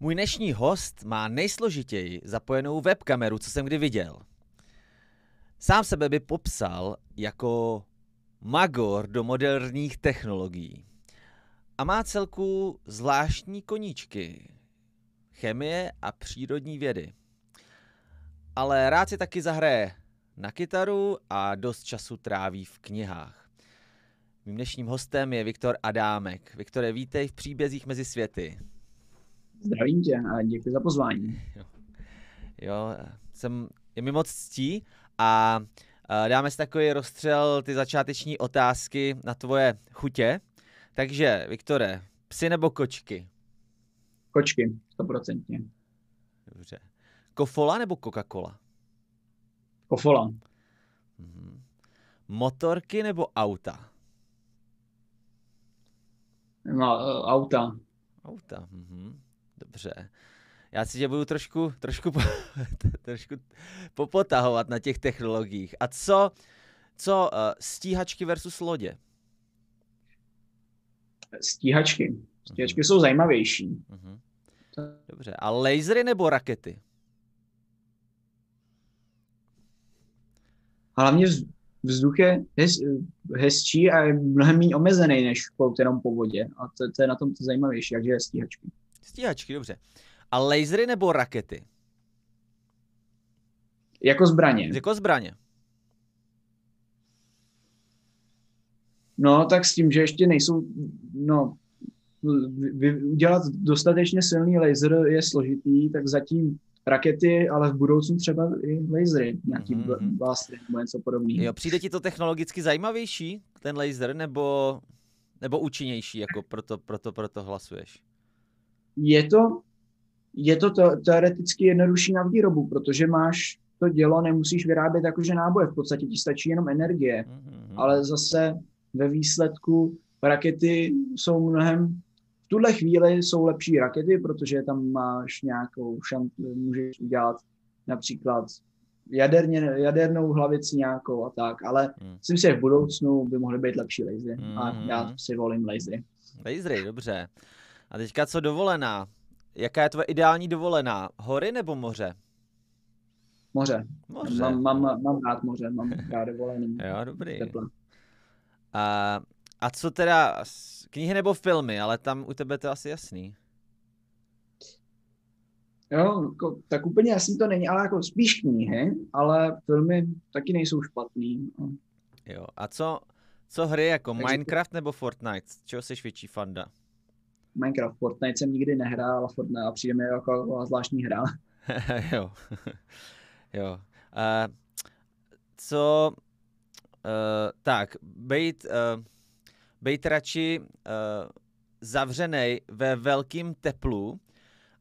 Můj dnešní host má nejsložitěji zapojenou webkameru, co jsem kdy viděl. Sám sebe by popsal jako magor do moderních technologií. A má celku zvláštní koníčky. Chemie a přírodní vědy. Ale rád si taky zahraje na kytaru a dost času tráví v knihách. Mým dnešním hostem je Viktor Adámek. Viktore, vítej v příbězích mezi světy. Zdravím tě a děkuji za pozvání. Jo, jo jsem, je mi moc ctí a, dáme si takový rozstřel ty začáteční otázky na tvoje chutě. Takže, Viktore, psy nebo kočky? Kočky, stoprocentně. Dobře. Kofola nebo Coca-Cola? Kofola. Mhm. Motorky nebo auta? No, uh, auta. Auta, mhm. Dobře. Já si tě budu trošku, trošku, trošku popotahovat na těch technologiích. A co, co uh, stíhačky versus lodě? Stíhačky. Stíhačky uh-huh. jsou zajímavější. Uh-huh. Dobře. A lasery nebo rakety? Hlavně vzduch je hez, hezčí a je mnohem méně omezený než plout jenom po vodě. A to, to je na tom to zajímavější, takže je stíhačky. Stíhačky, dobře. A lasery nebo rakety? Jako zbraně. Jako zbraně. No, tak s tím, že ještě nejsou, no, udělat dostatečně silný laser je složitý, tak zatím rakety, ale v budoucnu třeba i lasery, nějaký mm-hmm. blastry nebo něco podobného. Jo, přijde ti to technologicky zajímavější, ten laser, nebo, nebo účinnější, jako proto, proto, proto hlasuješ? Je to, je to, to teoreticky jednodušší na výrobu, protože máš to dělo, nemusíš vyrábět jakože náboje, v podstatě ti stačí jenom energie, mm-hmm. ale zase ve výsledku rakety jsou mnohem v tuhle chvíli jsou lepší rakety, protože tam máš nějakou šanci, můžeš udělat například jaderně, jadernou hlavici nějakou a tak, ale hmm. myslím si, že v budoucnu by mohly být lepší lasery hmm. a já si volím lasery. Lasery, dobře. A teďka co dovolená? Jaká je tvoje ideální dovolená? Hory nebo moře? Moře. moře. Mám, mám, mám rád moře, mám rád dovolený. jo, dobrý. A, a co teda Knihy nebo filmy, ale tam u tebe to asi jasný. Jo, jako, tak úplně jasný to není, ale jako spíš knihy, ale filmy taky nejsou špatný. Jo, a co, co hry jako Takže Minecraft nebo Fortnite? Čeho jsi větší fanda? Minecraft, Fortnite jsem nikdy nehrál, ale Fortnite a přijde mi jako zvláštní hra. jo. jo. Uh, co, uh, tak, bejt, uh, být radši uh, zavřený ve velkém teplu,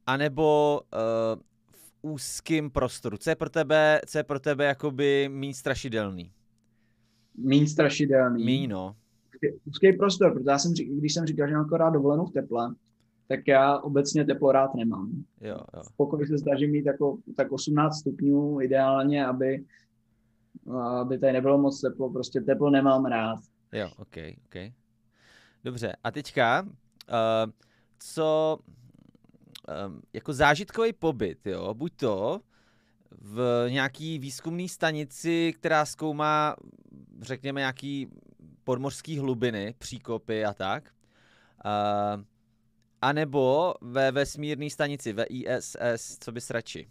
anebo uh, v úzkém prostoru? Co je pro tebe, co je pro tebe jakoby méně strašidelný? Méně strašidelný? Méně, no. Úzký prostor, protože já jsem, když jsem říkal, že mám akorát dovolenou v teple, tak já obecně teplo rád nemám. Jo, jo. V pokoji se snažím mít jako, tak 18 stupňů ideálně, aby, aby tady nebylo moc teplo. Prostě teplo nemám rád. Jo, ok, ok. Dobře, a teďka, uh, co um, jako zážitkový pobyt, jo, buď to v nějaký výzkumné stanici, která zkoumá, řekněme, nějaký podmořský hlubiny, příkopy a tak, uh, anebo ve vesmírné stanici, ve ISS, co bys radši?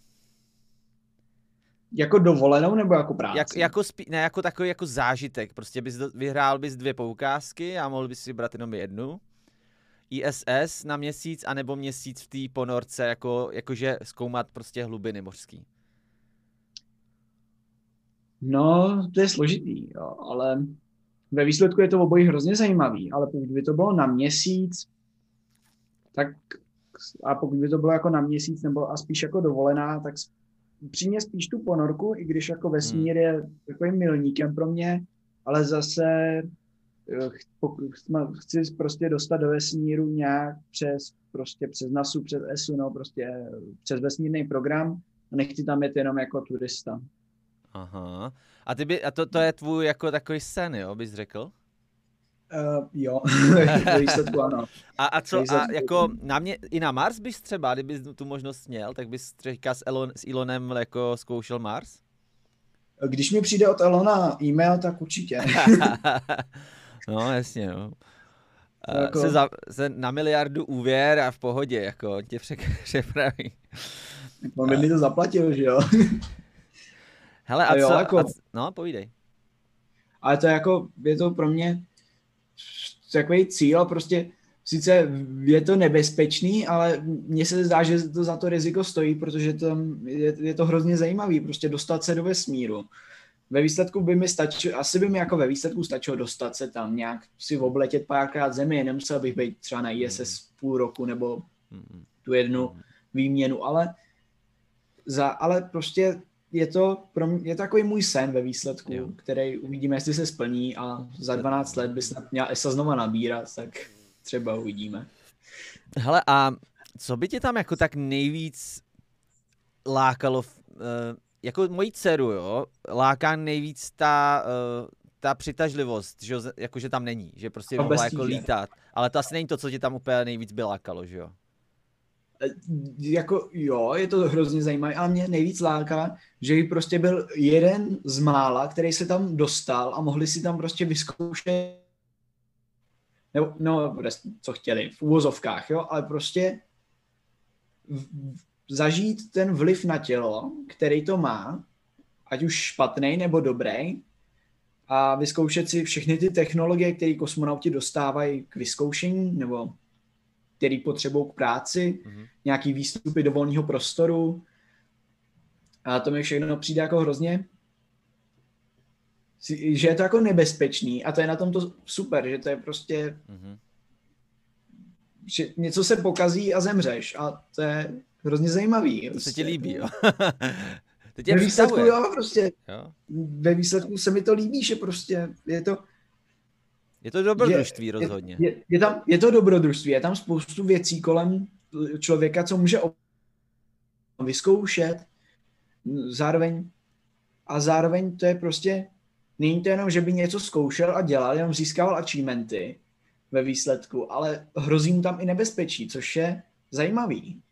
Jako dovolenou nebo jako práci? Jak, jako spí, ne, jako takový jako zážitek. Prostě bys do, vyhrál bys dvě poukázky a mohl bys si brát jenom jednu. ISS na měsíc, anebo měsíc v té ponorce, jako, jakože zkoumat prostě hlubiny mořský. No, to je složitý, jo, ale ve výsledku je to obojí hrozně zajímavý, ale pokud by to bylo na měsíc, tak a pokud by to bylo jako na měsíc nebo a spíš jako dovolená, tak přímě spíš tu ponorku, i když jako vesmír je takovým milníkem pro mě, ale zase eh, chci prostě dostat do vesmíru nějak přes, prostě přes NASU, přes ESU, no prostě přes vesmírný program a nechci tam jet jenom jako turista. Aha. A, ty by, a to, to je tvůj jako takový sen, jo, bys řekl? Uh, jo, výsledku ano. A, a co, a jako na mě, i na Mars bys třeba, kdybys tu možnost měl, tak bys třeba s, Elon, s Elonem jako zkoušel Mars? Když mi přijde od Elona e-mail, tak určitě. no, jasně, no. Jako... Se, za, se na miliardu úvěr a v pohodě, jako tě přepraví. On by mi to zaplatil, že jo? Hele, a, a jo, co, jako... a, no, povídej. Ale to je jako, je to pro mě takový cíl, prostě sice je to nebezpečný, ale mně se zdá, že to za to riziko stojí, protože to je, je to hrozně zajímavý, prostě dostat se do vesmíru. Ve výsledku by mi stačilo, asi by mi jako ve výsledku stačilo dostat se tam nějak si obletět párkrát zemi, nemusel bych být třeba na ISS půl roku nebo tu jednu výměnu, ale za, ale prostě je to, pro mě, je to takový můj sen ve výsledku, jo. který uvidíme, jestli se splní a za 12 let by snad měla ESA znova nabírat, tak třeba uvidíme. Hele, a co by tě tam jako tak nejvíc lákalo, uh, jako moji dceru, jo, láká nejvíc ta, uh, ta přitažlivost, že jakože tam není, že prostě mohla jako lítat, ale to asi není to, co tě tam úplně nejvíc by lákalo, že jo? Jako jo, je to hrozně zajímavé, ale mě nejvíc láká, že jí prostě byl jeden z mála, který se tam dostal a mohli si tam prostě vyzkoušet nebo, no, co chtěli, v úvozovkách, jo, ale prostě zažít ten vliv na tělo, který to má, ať už špatný nebo dobrý, a vyzkoušet si všechny ty technologie, které kosmonauti dostávají k vyzkoušení, nebo který potřebují k práci, mm-hmm. nějaký výstupy do volného prostoru. A to mi všechno přijde jako hrozně, že je to jako nebezpečný a to je na tom to super, že to je prostě, mm-hmm. že něco se pokazí a zemřeš a to je hrozně zajímavý. To prostě. se ti líbí, jo. tě ve výsledku, jo, prostě. Jo. Ve výsledku se mi to líbí, že prostě je to, je to dobrodružství je, rozhodně. Je, je, je, tam, je to dobrodružství, je tam spoustu věcí kolem člověka, co může vyzkoušet, zároveň a zároveň to je prostě, není to jenom, že by něco zkoušel a dělal, jenom získával achievementy ve výsledku, ale hrozí mu tam i nebezpečí, což je zajímavý.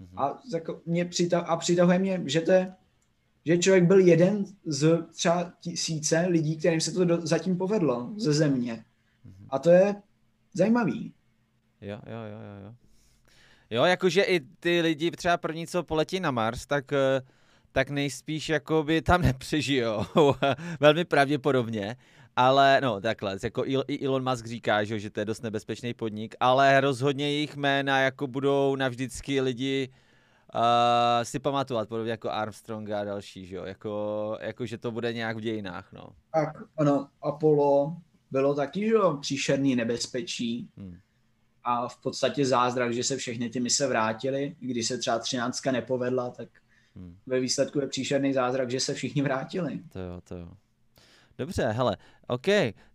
Mm-hmm. A, jako mě přitah, a přitahuje mě, že to je že člověk byl jeden z třeba tisíce lidí, kterým se to do, zatím povedlo ze země. A to je zajímavý. Jo, jo, jo, jo. Jo, jo jakože i ty lidi třeba první, co poletí na Mars, tak, eh, tak nejspíš jakoby tam nepřežijou. Velmi pravděpodobně. Ale no takhle, jako i Elon Musk říká, že, že to je dost nebezpečný podnik, ale rozhodně jejich jména jako budou navždycky lidi uh, si pamatovat, podobně jako Armstrong a další, že jo? Jako, jako, že to bude nějak v dějinách, no. Tak, ano, Apollo bylo taky, že jo, příšerný nebezpečí. Hmm. A v podstatě zázrak, že se všechny ty mise vrátily, když se třeba třináctka nepovedla, tak hmm. ve výsledku je příšerný zázrak, že se všichni vrátili. To jo, to jo. Dobře, hele, OK,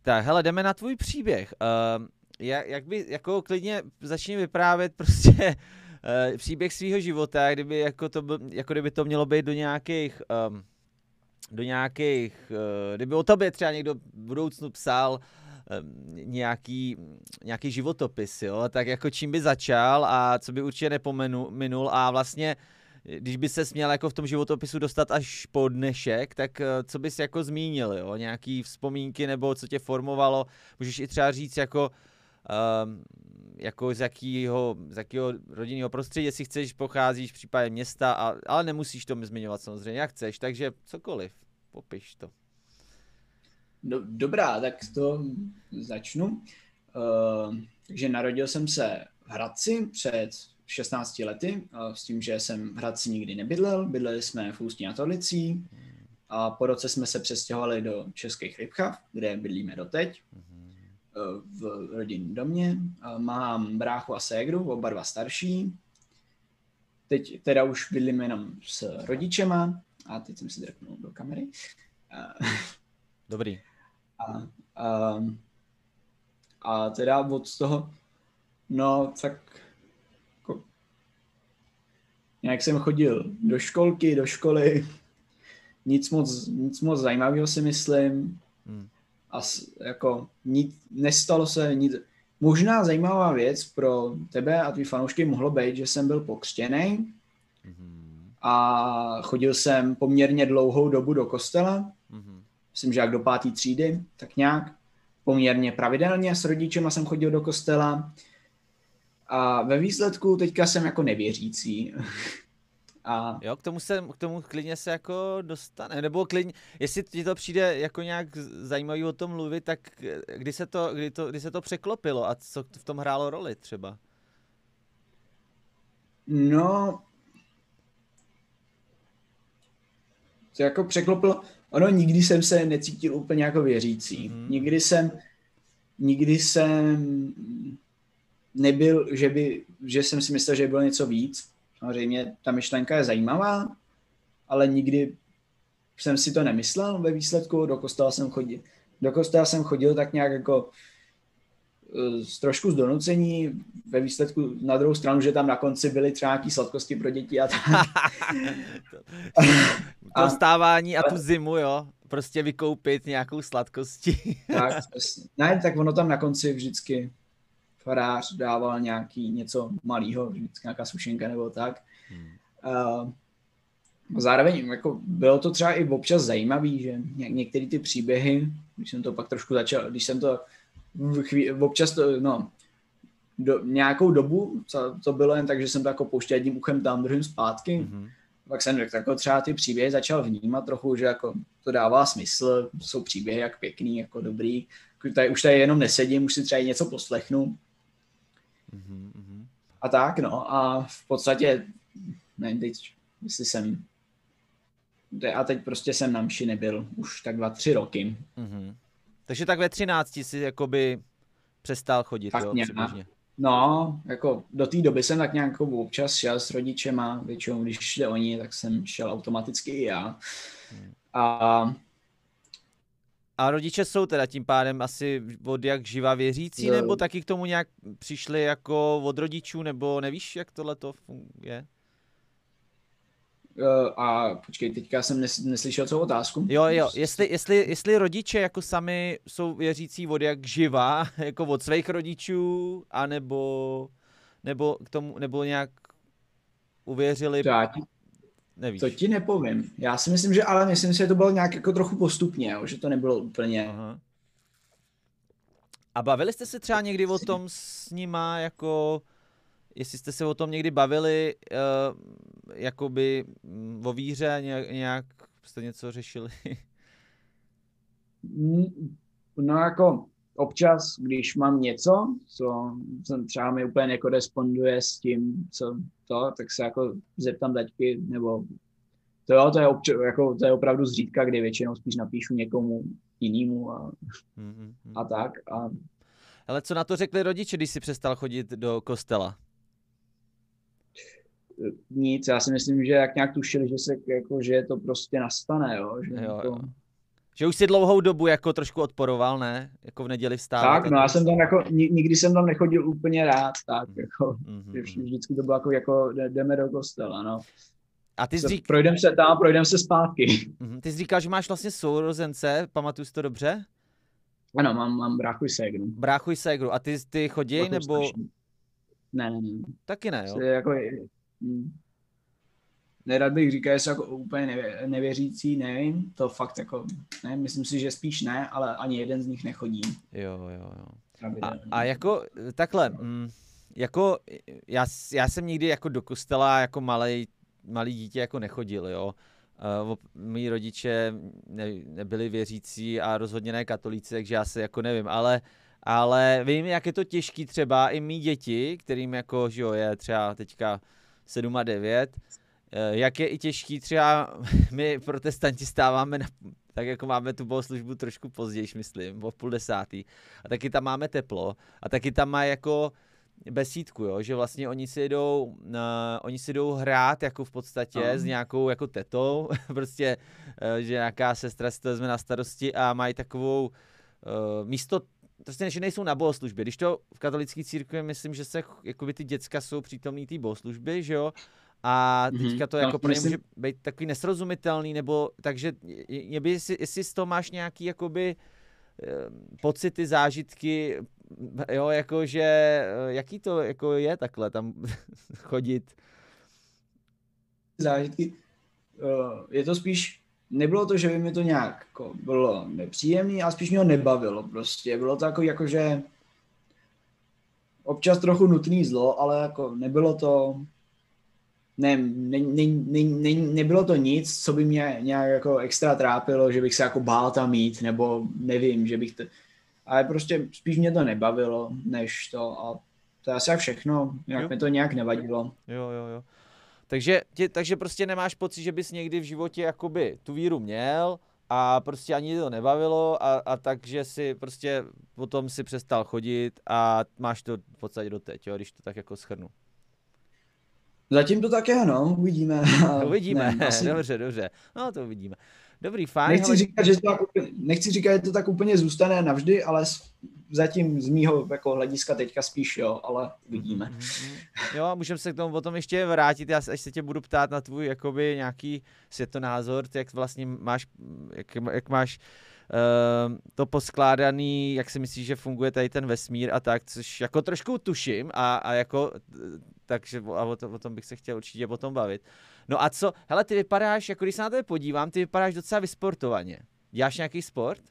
tak hele, jdeme na tvůj příběh. Uh, jak, jak by, jako klidně začni vyprávět prostě uh, příběh svého života, kdyby jako, to, jako kdyby to mělo být do nějakých, um, do nějakých, uh, kdyby o tobě třeba někdo v budoucnu psal um, nějaký, nějaký životopis, jo, tak jako čím by začal a co by určitě nepomenul a vlastně když by se směl jako v tom životopisu dostat až po dnešek, tak co bys jako zmínil, jo? Nějaký vzpomínky nebo co tě formovalo? Můžeš i třeba říct jako um, jako z jakého, z jakého rodinného prostředí, jestli chceš, pocházíš v případě města, a, ale nemusíš to zmiňovat samozřejmě, jak chceš, takže cokoliv, popiš to. Do, dobrá, tak to začnu. Uh, takže narodil jsem se v Hradci před 16 lety, uh, s tím, že jsem v Hradci nikdy nebydlel, bydleli jsme v Ústí nad Orlicí a po roce jsme se přestěhovali do Českých Rybchav, kde bydlíme doteď. Mm-hmm v rodinném domě. Mám bráchu a ségru, oba dva starší. Teď teda už bydlím jenom s rodičema a teď jsem si drknul do kamery. Dobrý. A, a, a teda od toho, no tak jako, nějak jsem chodil do školky, do školy, nic moc, nic moc zajímavého si myslím. Hmm. A jako nic, nestalo se nic. Možná zajímavá věc pro tebe a tvý fanoušky mohlo být, že jsem byl pokřtěný mm-hmm. a chodil jsem poměrně dlouhou dobu do kostela. Mm-hmm. Myslím, že jak do páté třídy, tak nějak. Poměrně pravidelně s rodičema jsem chodil do kostela. A ve výsledku teďka jsem jako nevěřící. A... Jo, k tomu, se, k tomu klidně se jako dostane, nebo klidně, jestli ti to přijde jako nějak zajímavý o tom mluvit, tak kdy se to, kdy to, kdy se to překlopilo a co v tom hrálo roli třeba? No, to jako překlopilo, ono nikdy jsem se necítil úplně jako věřící. Mm. Nikdy jsem, nikdy jsem nebyl, že, by, že jsem si myslel, že bylo něco víc. Samozřejmě ta myšlenka je zajímavá, ale nikdy jsem si to nemyslel ve výsledku. Do kostela jsem chodil, do kostela jsem chodil tak nějak jako eh, z trošku z donucení, ve výsledku na druhou stranu, že tam na konci byly třeba nějaký sladkosti pro děti a tak. to vstávání a tu zimu, jo, prostě vykoupit nějakou sladkosti. tak, ne, tak ono tam na konci vždycky farář dával nějaký něco malého, vždycky nějaká sušenka nebo tak. Hmm. Uh, zároveň jako bylo to třeba i občas zajímavý, že ně, některé ty příběhy, když jsem to pak trošku začal, když jsem to chví, občas to, no, do, nějakou dobu, co, to bylo jen tak, že jsem to jako pouštěl jedním uchem tam, druhým zpátky, mm-hmm. pak jsem jako třeba ty příběhy začal vnímat trochu, že jako to dává smysl, jsou příběhy jak pěkný, jako dobrý, tady, už tady jenom nesedím, už si třeba něco poslechnu, Mm-hmm. A tak, no. A v podstatě, nevím teď, jestli jsem, a teď prostě jsem na mši nebyl už tak dva, tři roky. Mm-hmm. Takže tak ve třinácti si jakoby přestal chodit, tak jo, přibližně. No, jako do té doby jsem tak nějak občas šel s rodičema, většinou když šli oni, tak jsem šel automaticky i já. Hmm. A a rodiče jsou teda tím pádem asi od jak živa věřící, no. nebo taky k tomu nějak přišli jako od rodičů, nebo nevíš, jak tohle to funguje? A počkej, teďka jsem nes, neslyšel co otázku. Jo, jo, jestli, jestli, jestli rodiče jako sami jsou věřící od jak živa, jako od svých rodičů, anebo nebo k tomu, nebo nějak uvěřili... Já ti, Nevíš. To ti nepovím. Já si myslím, že ale myslím si, že to bylo nějak jako trochu postupně, jo, že to nebylo úplně... Aha. A bavili jste se třeba někdy o tom s nima, jako jestli jste se o tom někdy bavili, uh, jakoby mm, o víře, nějak, nějak jste něco řešili? No jako občas, když mám něco, co jsem třeba mi úplně nekoresponduje s tím, co to, tak se jako zeptám taťky, nebo to jo, to je, obč- jako, to je opravdu zřídka, kdy většinou spíš napíšu někomu jinému a, mm-hmm. a tak. A... Ale co na to řekli rodiče, když jsi přestal chodit do kostela? Nic, já si myslím, že jak nějak tušili, že se jako, že to prostě nastane, jo, že jo, to... jo. Že už si dlouhou dobu jako trošku odporoval, ne? Jako v neděli vstávat. Tak, no já jsem tam jako, nikdy jsem tam nechodil úplně rád, tak mm. jako, mm-hmm. vždycky to bylo jako, jako jdeme do kostela, no. A ty jsi řík... Projdem se tam, projdem se zpátky. Mm-hmm. Ty jsi říkal, že máš vlastně sourozence, pamatuju si to dobře? Ano, mám, mám bráchu i ségru. Bráchu i ségru. A ty, ty chodí, nebo... Ne, ne, ne. Taky ne, jo? Jako, mm nerad bych říkal, že jsou jako úplně nevě, nevěřící, nevím, to fakt jako, ne, myslím si, že spíš ne, ale ani jeden z nich nechodí. Jo, jo, jo. A, a jako takhle, mm, jako já, já jsem nikdy jako do kostela jako malý malý dítě jako nechodil, jo. Uh, mý rodiče ne, nebyli věřící a rozhodně ne katolíci, takže já se jako nevím, ale ale vím, jak je to těžký třeba i mý děti, kterým jako, že jo, je třeba teďka 7 a 9, Eh, jak je i těžký třeba, my protestanti stáváme na, tak jako máme tu bohoslužbu trošku později, myslím, o půl desátý. A taky tam máme teplo. A taky tam má jako besídku, jo, že vlastně oni si jdou, uh, oni si jdou hrát jako v podstatě uh. s nějakou jako tetou, prostě, uh, že nějaká sestra si to vezme na starosti a mají takovou uh, místo prostě že nejsou na bohoslužbě. Když to v katolické církvi myslím, že se jakoby ty děcka jsou přítomný té bohoslužby, že jo, a mhm. teďka to mm-hmm. jako pro ně může být takový nesrozumitelný, nebo takže mě by, jestli, jestli z toho máš nějaký jakoby pocity, zážitky, jo, jakože, eh, jaký to jako je takhle tam chodit? Zážitky, uh, je to spíš, nebylo to, že by mi to nějak jako bylo nepříjemné, ale spíš mě ho nebavilo prostě. Bylo to jako, jako že občas trochu nutný zlo, ale jako nebylo to, ne, ne, ne, ne, ne, nebylo to nic, co by mě nějak jako extra trápilo, že bych se jako bál tam mít, nebo nevím, že bych to, ale prostě spíš mě to nebavilo, než to a to je asi jak všechno, jak mi to nějak nevadilo. Jo, jo, jo. Takže, tě, takže prostě nemáš pocit, že bys někdy v životě jakoby tu víru měl a prostě ani to nebavilo a, a takže si prostě potom si přestal chodit a máš to v podstatě do teď, jo, když to tak jako schrnu. Zatím to tak je, no, uvidíme. uvidíme, ne, asi... dobře, dobře, no to uvidíme. Dobrý, fajn. Nechci, ale... říkat, že to tak, nechci říkat, že to tak úplně zůstane navždy, ale zatím z mýho jako hlediska teďka spíš jo, ale uvidíme. Mm-hmm. Jo, a můžeme se k tomu potom ještě vrátit, já až se tě budu ptát na tvůj jakoby nějaký světonázor, jak vlastně máš, jak, jak máš to poskládaný, jak si myslíš, že funguje tady ten vesmír a tak, což jako trošku tuším a, a jako, takže a o, to, o tom bych se chtěl určitě potom bavit. No a co, hele, ty vypadáš, jako když se na tebe podívám, ty vypadáš docela vysportovaně. Děláš nějaký sport?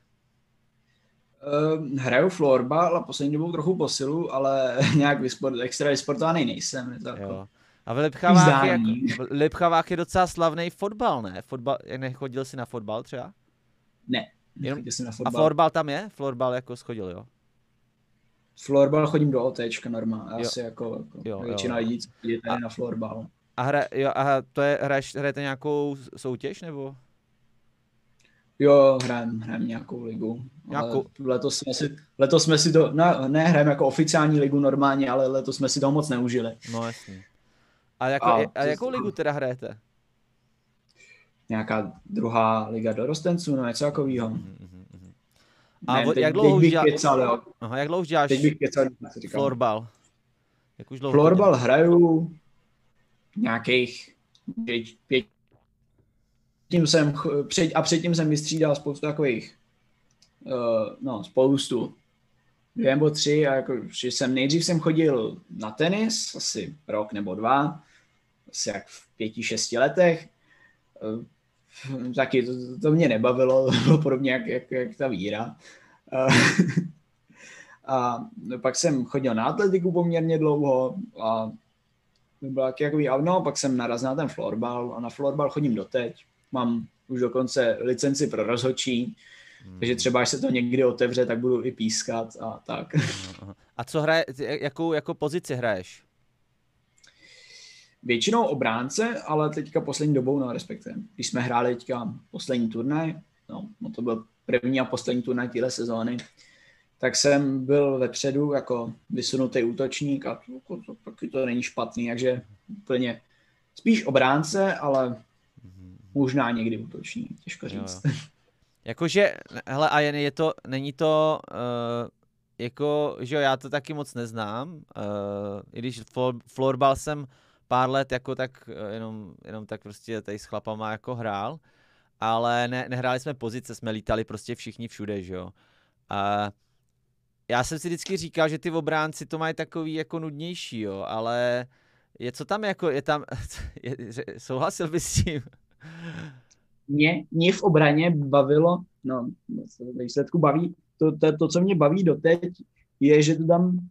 Uh, hraju florbal a poslední dobou trochu posilu, ale nějak vysport, extra vysportovaný nejsem. Je to jako... A v Lipchavách, je, jako, Lipchavách je docela slavný fotbal, ne? Fotbal, nechodil jsi na fotbal třeba? Ne, Jenom, na fotbal. A florbal tam je? Florbal jako schodil, jo? Florbal chodím do OTčka normálně, asi jako, jako jo, většina lidí, co chodí tady na florbal. A, hra, jo, a to je, hraješ, hrajete nějakou soutěž, nebo? Jo, hrajeme hrajem nějakou ligu. Nějakou? letos, jsme si, letos jsme si to, ne, ne hrajeme jako oficiální ligu normálně, ale letos jsme si to moc neužili. No jasně. A, jako, a, a jakou ligu teda hrajete? Nějaká druhá liga dorostenců, no něco takového. Mm-hmm. A ne, teď, jak dlouho už děláš? Aha, jak dlouho děláš teď bych kecal, florbal? Jak už dlouho florbal hraju nějakých pět, pět tím jsem, před, a předtím jsem vystřídal spoustu takových, uh, no spoustu, dvě nebo tři, a jako, že jsem nejdřív jsem chodil na tenis, asi rok nebo dva, asi jak v pěti, šesti letech, uh, taky to, to mě nebavilo, to bylo podobně jak, jak, jak ta víra. A pak jsem chodil na atletiku poměrně dlouho a to bylo taky jako, no, pak jsem narazil na ten florbal a na florbal chodím doteď mám už dokonce licenci pro rozhodčí, hmm. takže třeba až se to někdy otevře, tak budu i pískat a tak. A co hraje, jakou jako pozici hraješ? Většinou obránce, ale teďka poslední dobou, no respektive, když jsme hráli teďka poslední turnaj, no, no to byl první a poslední turnaj téhle sezóny, tak jsem byl vepředu jako vysunutý útočník a to, to, to, to není špatný, takže úplně spíš obránce, ale možná někdy útoční, těžko říct. Jo. Jakože, hele, a je to, není to, uh, jako, že jo, já to taky moc neznám, uh, i když flor, florbal jsem pár let jako tak, uh, jenom, jenom tak prostě tady s chlapama jako hrál, ale ne, nehráli jsme pozice, jsme lítali prostě všichni všude, že jo. A já jsem si vždycky říkal, že ty obránci to mají takový jako nudnější, jo, ale je co tam jako, je tam, je, souhlasil bys s tím? Mě, mě v obraně bavilo, no, výsledku baví, to, to, to, co mě baví doteď, je, že to tam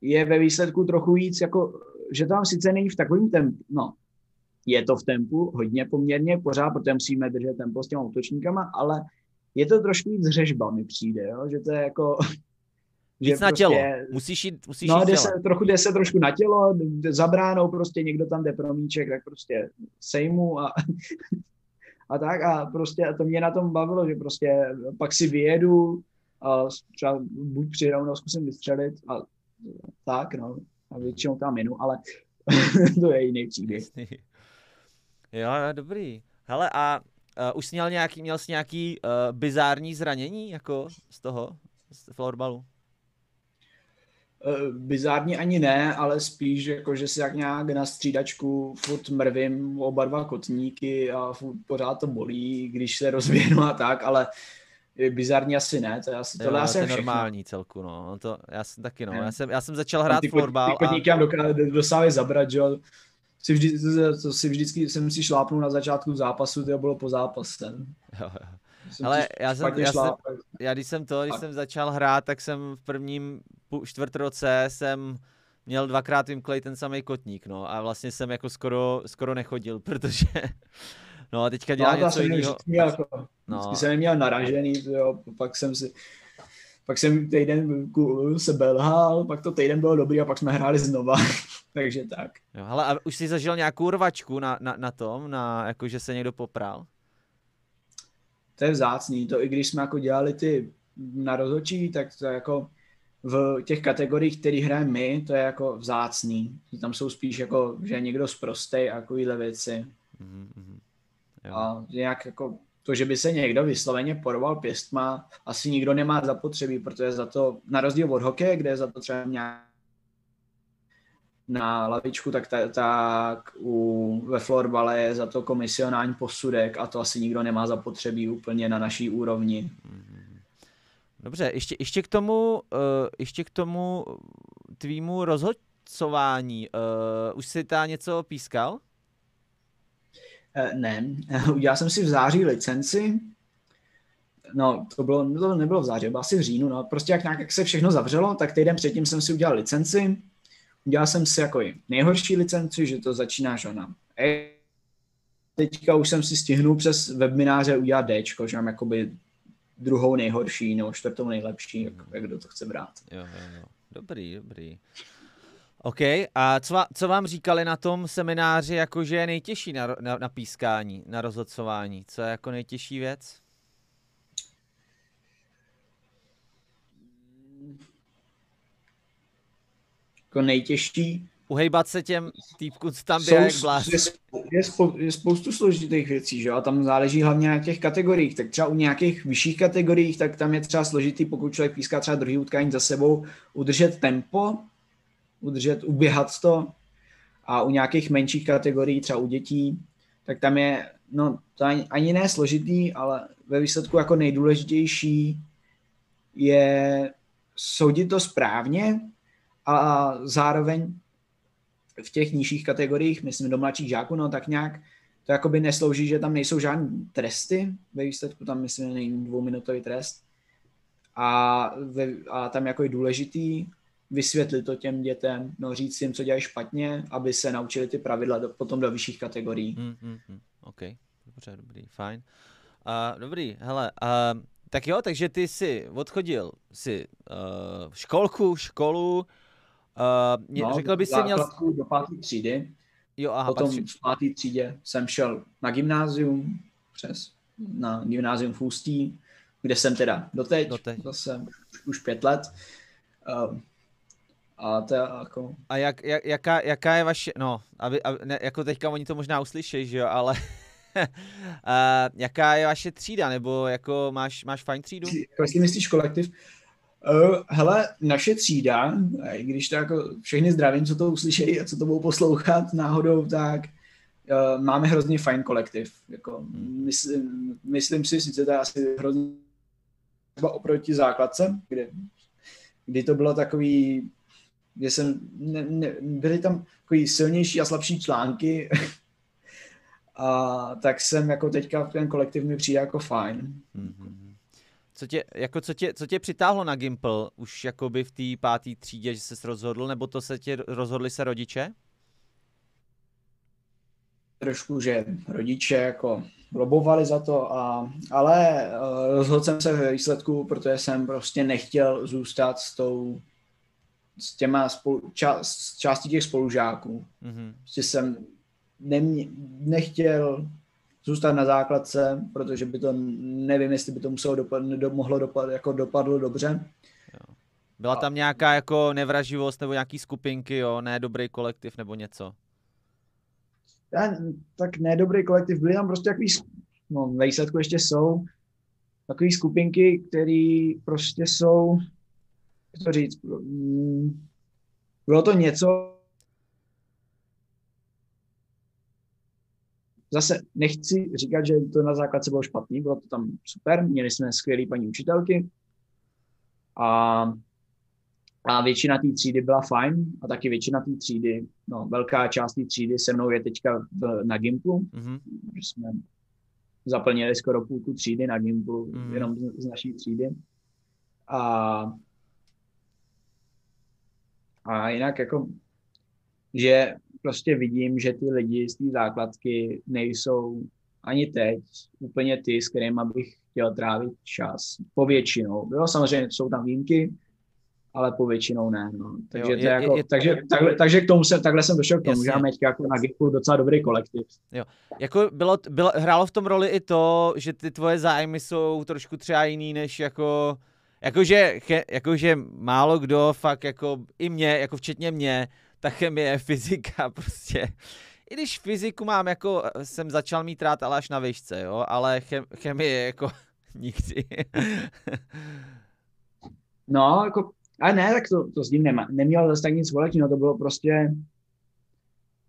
je ve výsledku trochu víc, jako, že to tam sice není v takovém tempu, no, je to v tempu, hodně poměrně, pořád, protože musíme držet tempo s těma útočníkama, ale je to trošku víc řežba, mi přijde, jo? že to je jako, Víc na tělo. Prostě, musíš jít, musíš no, jít jde se, trochu jde se trošku na tělo, za bránou prostě někdo tam jde pro míček, tak prostě sejmu a, a tak a prostě to mě na tom bavilo, že prostě pak si vyjedu a třeba buď nebo zkusím vystřelit a tak, no. A většinou tam minu, ale to je jiný příběh. Jo, dobrý. Hele, a uh, už jsi měl nějaký, měl jsi nějaký uh, bizární zranění, jako z toho, z florbalu? Eh, bizárně ani ne, ale spíš jako, že si jak nějak na střídačku furt mrvím oba dva kotníky a furt pořád to bolí, když se rozvěnu a tak, ale bizarní asi ne, to je asi, Jo, tohle ale asi to je normální celku, no. No To, já jsem taky, no. Jo. Já jsem, já jsem začal hrát ty, florbal ty a... chodníky nám dosávají zabrat, že jo. Si vždy, to, to si vždycky jsem si šlápnul na začátku zápasu, to bylo po zápase. Jo, jo. Ale já jsem- já jsem-. Já když jsem to, když Tak. jsem začal hrát, tak jsem v prvním čtvrt roce jsem měl dvakrát vymklej ten samý kotník, no. A vlastně jsem jako skoro, skoro nechodil, protože... No a teďka dělám No, něco jsem jiného. jako, No. vždycky jsem měl naražený, jo, pak jsem si, pak jsem týden se belhal, pak to týden bylo dobrý a pak jsme hráli znova, takže tak. Jo, hele, a už jsi zažil nějakou rvačku na, na, na tom, na, jako že se někdo popral? To je vzácný, to i když jsme jako dělali ty na rozhodčí, tak to je jako v těch kategoriích, které hrajeme my, to je jako vzácný. Tam jsou spíš jako, že někdo zprostej a takovýhle věci. Mhm, mhm. Jo. A nějak jako to, že by se někdo vysloveně porval pěstma, asi nikdo nemá zapotřebí, protože za to, na rozdíl od hokeje, kde je za to třeba nějak na lavičku, tak, ta, tak u, ve florbale je za to komisionální posudek a to asi nikdo nemá zapotřebí úplně na naší úrovni. Mhm. Dobře, ještě, ještě k tomu, uh, ještě k tomu tvýmu rozhodcování. Uh, už jsi ta něco pískal? Eh, Ne, udělal jsem si v září licenci, no to, bylo, to nebylo v září, bylo asi v říjnu, no prostě jak nějak jak se všechno zavřelo, tak týden předtím jsem si udělal licenci, udělal jsem si jako nejhorší licenci, že to začínáš ona. E, teďka už jsem si stihnul přes webináře udělat D, že mám jakoby druhou nejhorší nebo čtvrtou nejlepší, jak, jak kdo to chce brát. Jo, jo, jo. Dobrý, dobrý. OK, a co, vám, co vám říkali na tom semináři, jakože je nejtěžší na, na, na pískání, na rozhodcování? Co je jako nejtěžší věc? Jako nejtěžší Uhejbat se těm týpkům, co tam běhají jak je, je, spou, je spoustu složitých věcí, že jo? A tam záleží hlavně na těch kategoriích. Tak třeba u nějakých vyšších kategoriích, tak tam je třeba složitý, pokud člověk píská třeba druhý utkání za sebou, udržet tempo, udržet, uběhat to. A u nějakých menších kategorií, třeba u dětí, tak tam je, no to ani, ani ne složitý, ale ve výsledku jako nejdůležitější je soudit to správně a zároveň v těch nižších kategoriích, myslím do mladších žáků, no tak nějak to jakoby neslouží, že tam nejsou žádné tresty, ve výsledku tam myslím není dvouminutový trest a, ve, a tam jako je důležitý vysvětlit to těm dětem, no říct jim, co dělají špatně, aby se naučili ty pravidla do, potom do vyšších kategorií. Hmm, hmm, hmm. OK, dobře, dobrý, fajn. Uh, dobrý, hele, uh, tak jo, takže ty jsi odchodil si uh, školku, školu, uh, mě, no, řekl bys si měl... do páté třídy, Jo, aha, potom patří, v páté třídě jsem šel na gymnázium, přes na gymnázium v Ústí, kde jsem teda doteď, Doteď. zase už, už pět let. Uh, a to je jako, a jak, jak, jaká, jaká je vaše, no, aby, aby, ne, jako teďka oni to možná uslyšejí, že jo, ale uh, jaká je vaše třída, nebo jako máš, máš fajn třídu? jako jestli myslíš kolektiv, uh, hele, naše třída, a i když to jako všechny zdravím, co to uslyšejí a co to budou poslouchat náhodou, tak uh, máme hrozně fajn kolektiv. Jako, myslím, myslím si, sice to je asi hrozně třeba oproti základce, kde, kdy to bylo takový, kde jsem, ne, ne, byly tam takový silnější a slabší články, a tak jsem jako teďka ten kolektiv mi přijde jako fajn. Mhm. Co tě, jako co tě, co tě přitáhlo na Gimple už jakoby v té páté třídě, že jsi rozhodl, nebo to se tě rozhodli se rodiče? trošku, že rodiče jako lobovali za to, a, ale uh, rozhodl jsem se ve výsledku, protože jsem prostě nechtěl zůstat s tou s těma spolu, ča, s částí těch spolužáků. Mhm. Prostě jsem nemě, nechtěl zůstat na základce, protože by to, nevím, jestli by to muselo dopad, do, mohlo dopad, jako dopadlo dobře. Byla A- tam nějaká jako nevraživost nebo nějaký skupinky, jo, ne dobrý kolektiv nebo něco? Já, tak nedobrý kolektiv, byly tam prostě takový, no ve výsledku ještě jsou, takový skupinky, které prostě jsou, jak to říct, mm, bylo to něco, zase nechci říkat, že to na základce bylo špatný, bylo to tam super, měli jsme skvělé paní učitelky a, a většina té třídy byla fajn a taky většina té třídy, no velká část té třídy se mnou je teďka v, na Gimplu, mm-hmm. že jsme zaplnili skoro půlku třídy na Gimplu, mm-hmm. jenom z, z naší třídy. A, a jinak jako, že prostě vidím, že ty lidi z té základky nejsou ani teď úplně ty, s kterými bych chtěl trávit čas. Povětšinou. Jo, samozřejmě jsou tam výjimky, ale povětšinou ne. No. Takže, jo, je, jako, je, takže, je, takhle, takže k tomu se, takhle jsem došel k tomu, jasně. že máme jako na Gifu docela dobrý kolektiv. Jo. Jako bylo, bylo, hrálo v tom roli i to, že ty tvoje zájmy jsou trošku třeba jiný, než jako Jakože, jakože málo kdo fakt jako i mě, jako včetně mě, ta chemie, fyzika prostě. I když fyziku mám jako, jsem začal mít rád ale až na výšce, jo, ale chem, chemie jako nikdy. no, jako, a ne, tak to, to s ním nemá, neměl zase tak nic společného, to bylo prostě,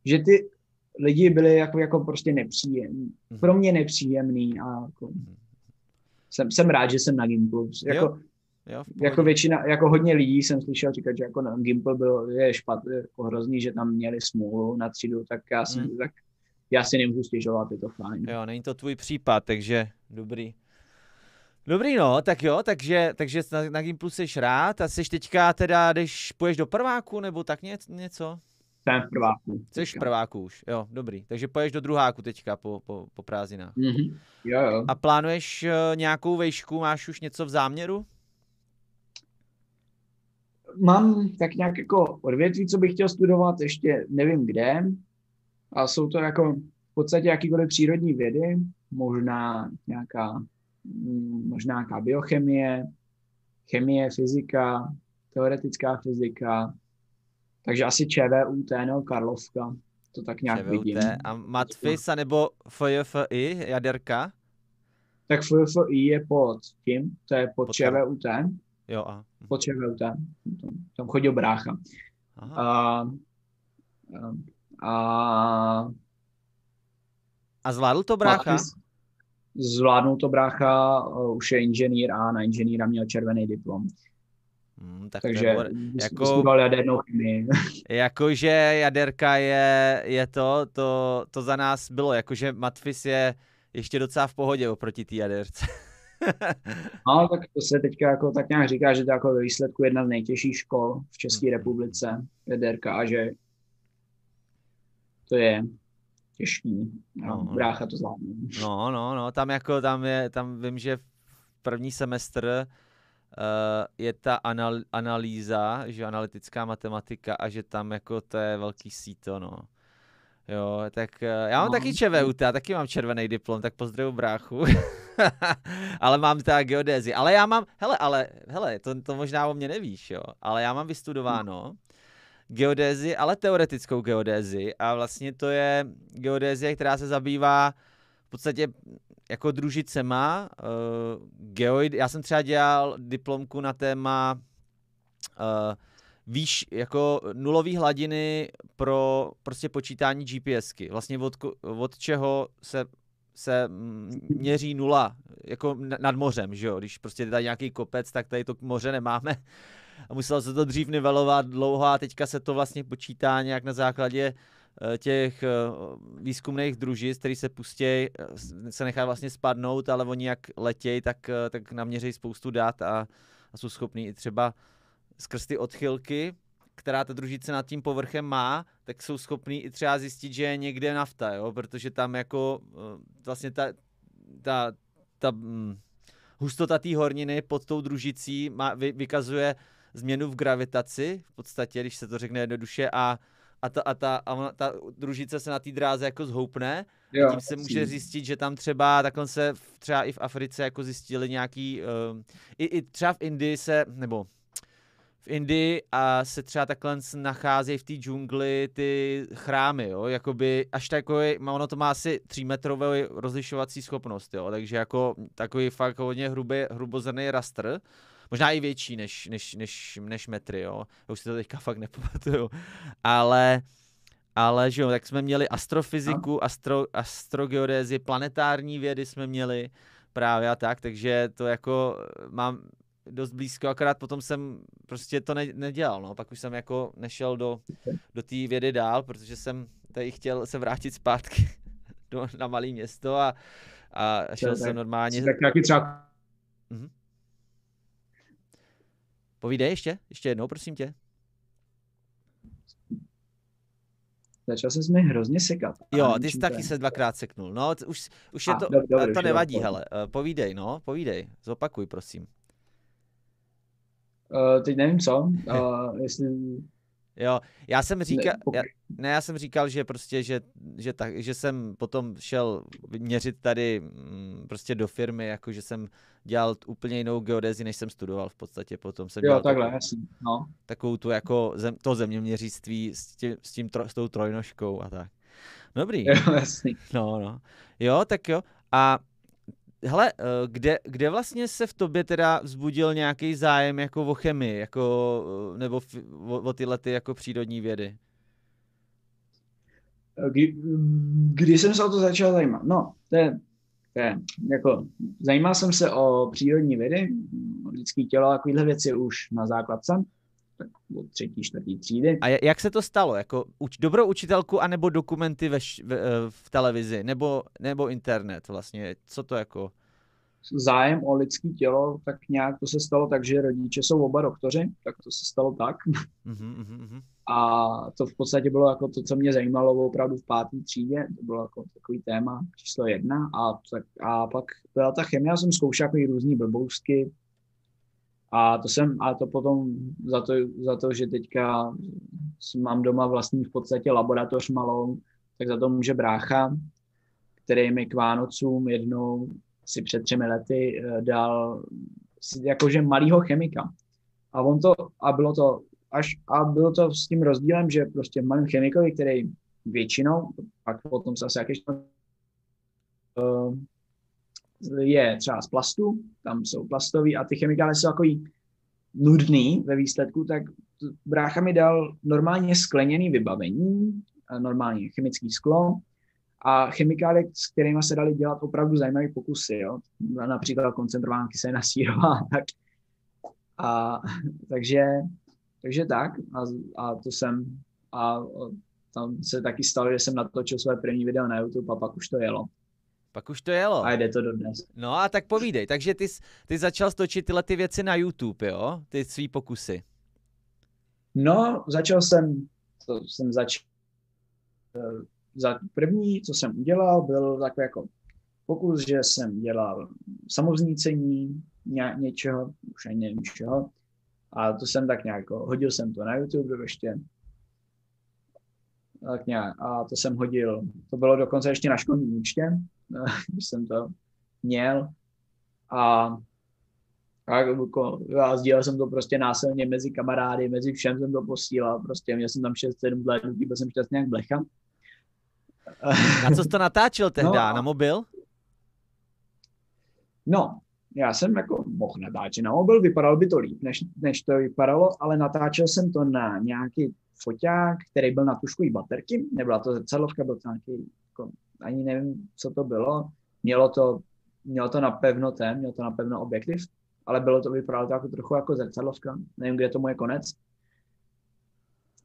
že ty lidi byli jako, jako prostě nepříjemní. Mhm. Pro mě nepříjemný a jako, mhm. jsem, jsem rád, že jsem na Gimplu. Jako, Jo, jako většina, jako hodně lidí jsem slyšel říkat, že jako na Gimple byl, je špatný, jako hrozný, že tam měli smůlu na třídu, tak já si, hmm. tak já si nemůžu stěžovat, je to fajn. Jo, není to tvůj případ, takže dobrý. Dobrý no, tak jo, takže, takže na, na Gimplu jsi rád a jsi teďka teda, když půjdeš do prváku nebo tak ně, něco? Jsem v prváku. Jsi v prváku už, jo, dobrý. Takže půjdeš do druháku teďka po, po, po prázdninách. Mm-hmm. Jo, jo. A plánuješ uh, nějakou vejšku, máš už něco v záměru? Mám tak nějak jako odvětví, co bych chtěl studovat, ještě nevím kde. A jsou to jako v podstatě jakýkoliv přírodní vědy, možná nějaká, mm, možná nějaká biochemie, chemie, fyzika, teoretická fyzika, takže asi ČVUT, no, Karlovka, to tak nějak ČVUT. vidím. A matfis nebo FJFI, jaderka? Tak FJFI je pod tím, to je pod, pod ČVUT. Jo, a. Potřebuju tam. Tam chodil brácha. Aha. A, a, a zvládl to brácha? Zvládnul to brácha, už je inženýr a na inženýra měl červený diplom. Hmm, tak Takže jako, jadernou chemii. Jakože jaderka je, je to, to, to za nás bylo, jakože Matfis je ještě docela v pohodě oproti té jaderce. no, tak to se teďka jako tak nějak říká, že to jako ve výsledku jedna z nejtěžších škol v České hmm. republice, Jederka, a že to je těžký. No, no, brácha to zvládne. No, no, no, tam jako, tam je, tam vím, že první semestr uh, je ta anal, analýza, že analytická matematika a že tam jako to je velký síto, no. Jo, tak uh, já mám no. taky ČVUT, já taky mám červený diplom, tak pozdravu bráchu. ale mám ta geodézi. Ale já mám, hele, ale, hele, to, to možná o mě nevíš, jo, ale já mám vystudováno geodézi, ale teoretickou geodézi a vlastně to je geodézie, která se zabývá v podstatě jako družicema, uh, geoid, já jsem třeba dělal diplomku na téma uh, výš, jako nulový hladiny pro prostě počítání GPSky. Vlastně od, od čeho se se měří nula, jako nad mořem, že jo? Když prostě tady nějaký kopec, tak tady to moře nemáme. A muselo se to dřív nivelovat dlouho a teďka se to vlastně počítá nějak na základě eh, těch eh, výzkumných družic, který se pustí, eh, se nechá vlastně spadnout, ale oni jak letějí, tak, tak naměří spoustu dat a, a jsou schopní i třeba skrz ty odchylky která ta družice nad tím povrchem má, tak jsou schopní i třeba zjistit, že je někde nafta, jo? protože tam jako eh, vlastně ta, ta, ta hm, hustota té horniny pod tou družicí má, vy, vykazuje změnu v gravitaci, v podstatě, když se to řekne jednoduše, a, a, ta, a, ta, a ta družice se na té dráze jako zhoupne, jo, a tím se může zjistit, že tam třeba, takhle se třeba i v Africe jako zjistili nějaký, uh, i, i třeba v Indii se, nebo v Indii a se třeba takhle nacházejí v té džungli ty chrámy, jo, jakoby až takový, ono to má asi třímetrovou rozlišovací schopnost, jo, takže jako takový fakt hodně hrubý, hrubozrný rastr, možná i větší než, než, než, než metry, jo, já už si to teďka fakt nepamatuju, ale ale že jo, tak jsme měli astrofyziku, astro, astrogeodézi, planetární vědy jsme měli právě a tak, takže to jako mám dost blízko, akorát potom jsem prostě to ne, nedělal, no, pak už jsem jako nešel do, do té vědy dál, protože jsem tady chtěl se vrátit zpátky do, na malé město a, a šel jsem normálně. Tak nějaký třeba... Mhm. Povídej ještě, ještě jednou, prosím tě. Začal se mi hrozně sekat. Jo, ty jsi taky se dvakrát seknul. No, už, už je to, dobře, to nevadí, hele. Eh, povídej, no, povídej. Zopakuj, prosím. Uh, teď nevím co, uh, jestli Jo, já jsem říkal, ne, já, ne, já jsem říkal, že prostě, že, že, tak, že jsem potom šel měřit tady m, prostě do firmy, jako že jsem dělal úplně jinou geodezi, než jsem studoval v podstatě, potom jsem jo, dělal takhle, takovou, jasný, no. takovou tu jako zem, to zeměměřictví s tím, s, tím tro, s tou trojnožkou a tak. Dobrý. Jo, jasný. No, no. Jo, tak jo. A hele, eh, kde, kde vlastně se v tobě teda vzbudil nějaký zájem jako o chemii, jako, eh, nebo o, o tyhle ty jako přírodní vědy? Eh, kdy, kdy jsem se o to začal zajímat? No, to je, to je jako, zajímal jsem se o přírodní vědy, lidský tělo a takovéhle věci už na základce, od třetí, čtvrtý třídy. A jak se to stalo? Jako uč, dobrou učitelku anebo dokumenty ve, v, v televizi? Nebo, nebo internet vlastně? Co to jako? zájem o lidské tělo, tak nějak to se stalo tak, že rodiče jsou oba doktoři, tak to se stalo tak. Mm-hmm. A to v podstatě bylo jako to, co mě zajímalo opravdu v páté třídě, to bylo jako takový téma číslo jedna. A, tak, a pak byla ta chemie, já jsem zkoušel jako různý blbousky, a to jsem, a to potom za to, za to, že teďka mám doma vlastní v podstatě laboratoř malou, tak za to může brácha, který mi k Vánocům jednou si před třemi lety eh, dal jakože malýho chemika. A on to, a bylo to až, a bylo to s tím rozdílem, že prostě malým chemikovi, který většinou, pak potom se asi jaký uh, je třeba z plastu, tam jsou plastový a ty chemikály jsou takový nudný ve výsledku, tak brácha mi dal normálně skleněný vybavení, normálně chemický sklo, a chemikálie, s kterými se dali dělat opravdu zajímavé pokusy, jo? například koncentrovaná kyselina sírová. Tak. A, takže, takže tak, a, a to jsem, a tam se taky stalo, že jsem natočil své první video na YouTube a pak už to jelo. Pak už to jelo. A jde to dodnes. No a tak povídej, takže ty, ty začal stočit tyhle ty věci na YouTube, jo? Ty svý pokusy. No, začal jsem, to jsem začal za první, co jsem udělal, byl takový jako pokus, že jsem dělal samovznícení ně, něčeho, už ani nevím čeho, a to jsem tak nějak, jako, hodil jsem to na YouTube ještě, tak nějak, a to jsem hodil, to bylo dokonce ještě na školním účtě, když jsem to měl, a a jako, já sdílel jsem to prostě násilně mezi kamarády, mezi všem jsem to posílal, prostě měl jsem tam 6-7 let, byl jsem šťastný jak blecha. Na co jsi to natáčel tehdy? No, na mobil? No, já jsem jako mohl natáčet na mobil, vypadalo by to líp, než, než to vypadalo, ale natáčel jsem to na nějaký foťák, který byl na tuškový baterky, nebyla to zrcadlovka, byl to nějaký, jako, ani nevím, co to bylo, mělo to, mělo to napevno ten, mělo to napevno objektiv, ale bylo to, vypadalo to jako trochu jako zrcadlovka, nevím, kde to moje konec,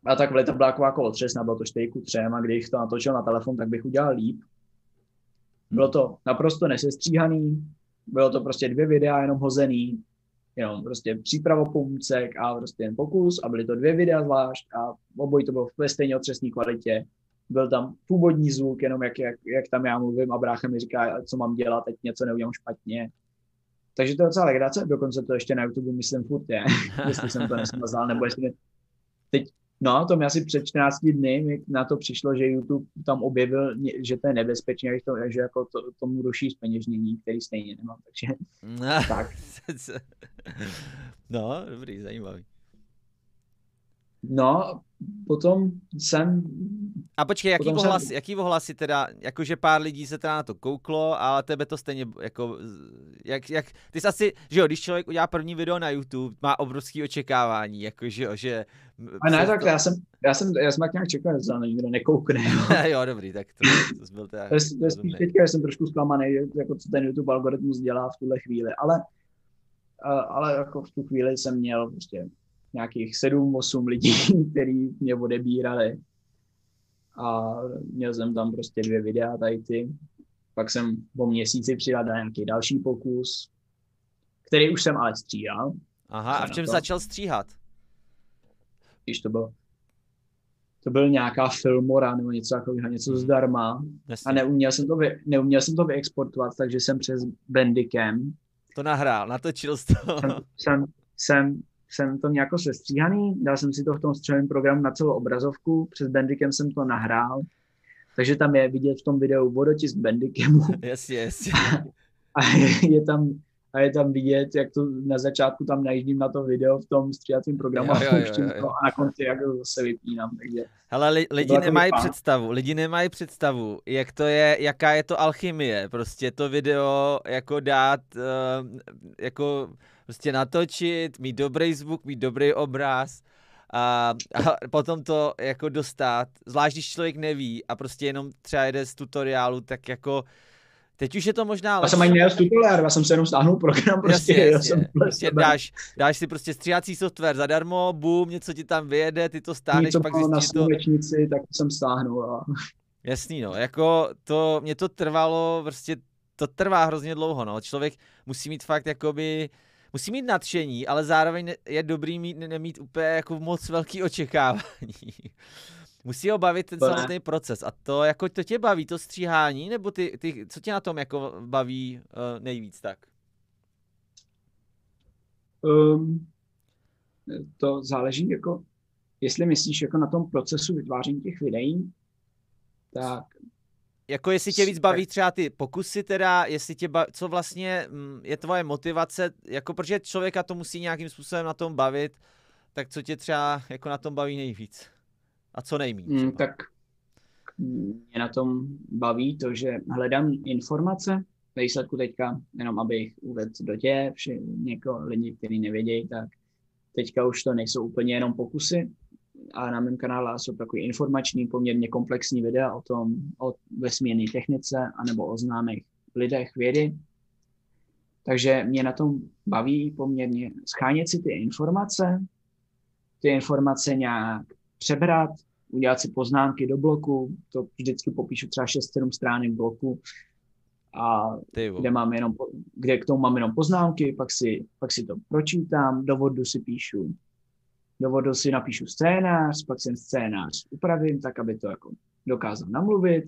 a tak to byla jako, jako otřesná, bylo to 4 ku 3 a když to natočil na telefon, tak bych udělal líp. Bylo to naprosto nesestříhaný, bylo to prostě dvě videa jenom hozený, jenom prostě příprava pomůcek a prostě jen pokus a byly to dvě videa zvlášť a obojí to bylo ve stejně otřesné kvalitě. Byl tam původní zvuk, jenom jak, jak, jak tam já mluvím a brácha mi říká, co mám dělat, teď něco neudělám špatně. Takže to je docela legrace, dokonce to ještě na YouTube myslím furt je, jestli jsem to nesmazal, nebo jestli teď No, to mi asi před 14 dny mi na to přišlo, že YouTube tam objevil, že to je nebezpečné, že jako to, tomu ruší zpeněžnění, který stejně nemám, takže no, tak. No, dobrý, zajímavý. No, potom jsem... A počkej, jaký potom ohlas, jsem- jaký ohlasy teda, jakože pár lidí se teda na to kouklo, ale tebe to stejně, jako, jak, jak, ty jsi asi, že jo, když člověk udělá první video na YouTube, má obrovský očekávání, jako, že jo, že... A ne, tak to- já jsem, já jsem, já jsem tak nějak čekal, že na nikdo nekoukne. Jo. jo, dobrý, tak to, to byl teda To je, to je spíš teďka, jsem trošku zklamaný, jako co ten YouTube algoritmus dělá v tuhle chvíli, ale, ale jako v tu chvíli jsem měl prostě nějakých 7-8 lidí, který mě odebírali a měl jsem tam prostě dvě videa tady ty. Pak jsem po měsíci přidal nějaký další pokus, který už jsem ale stříhal, Aha, a v čem to. začal stříhat? když to byl to byl nějaká filmora nebo něco takového, něco zdarma. Jasně. A neuměl jsem to, vy, neuměl jsem to vyexportovat, takže jsem přes Bandicam To nahrál, natočil jsi to. jsem, jsem, jsem, jsem to nějak sestříhaný, dal jsem si to v tom střelném programu na celou obrazovku, přes Bandicam jsem to nahrál, takže tam je vidět v tom videu vodotisk Bandicamu jasně, jasně. a je, je tam a je tam vidět, jak to na začátku tam najíždím na to video v tom stříhacím programu Jo, a jo, jo, jo, a na konci jak to zase vypínám, takže Hele, li, lidi nemají představu, lidi nemají představu, jak to je, jaká je to alchymie, prostě to video jako dát, uh, jako prostě natočit, mít dobrý zvuk, mít dobrý obraz a, a potom to jako dostat, zvlášť když člověk neví a prostě jenom třeba jede z tutoriálu, tak jako Teď už je to možná Já jsem ani nejel z tutoriálu, já jsem se jenom stáhnul program, prostě, jasně, jasně. jsem prostě dáš, dáš si prostě stříhací software zadarmo, boom, něco ti tam vyjede, ty to stáneš, Něco pak na zjistíš, to, slunečnici, tak jsem stáhnul a Jasný, no, jako to, mě to trvalo, prostě to trvá hrozně dlouho, no, člověk musí mít fakt jakoby, musí mít nadšení, ale zároveň je dobrý mít, ne- nemít úplně jako moc velký očekávání. musí ho bavit ten samotný proces a to, jako to tě baví, to stříhání, nebo ty, ty co tě na tom jako baví uh, nejvíc tak? Um, to záleží, jako, jestli myslíš jako na tom procesu vytváření těch videí, tak Jako jestli tě víc baví třeba ty pokusy teda, jestli tě baví, co vlastně mm, je tvoje motivace, jako protože člověka to musí nějakým způsobem na tom bavit, tak co tě třeba jako na tom baví nejvíc? A co nejmíň? mm, tak mě na tom baví to, že hledám informace, ve výsledku teďka, jenom abych uvedl do tě, vše, něko, lidi, kteří nevědějí, tak teďka už to nejsou úplně jenom pokusy, a na mém kanále jsou takový informační, poměrně komplexní videa o tom, o vesmírné technice, anebo o známých lidech vědy. Takže mě na tom baví poměrně schánět si ty informace, ty informace nějak přebrat, udělat si poznámky do bloku, to vždycky popíšu třeba 6-7 stránek bloku, a kde, mám jenom, kde k tomu mám jenom poznámky, pak si, pak si to pročítám, do vodu si píšu, do vodu si napíšu scénář, pak ten scénář upravím tak, aby to jako dokázal namluvit.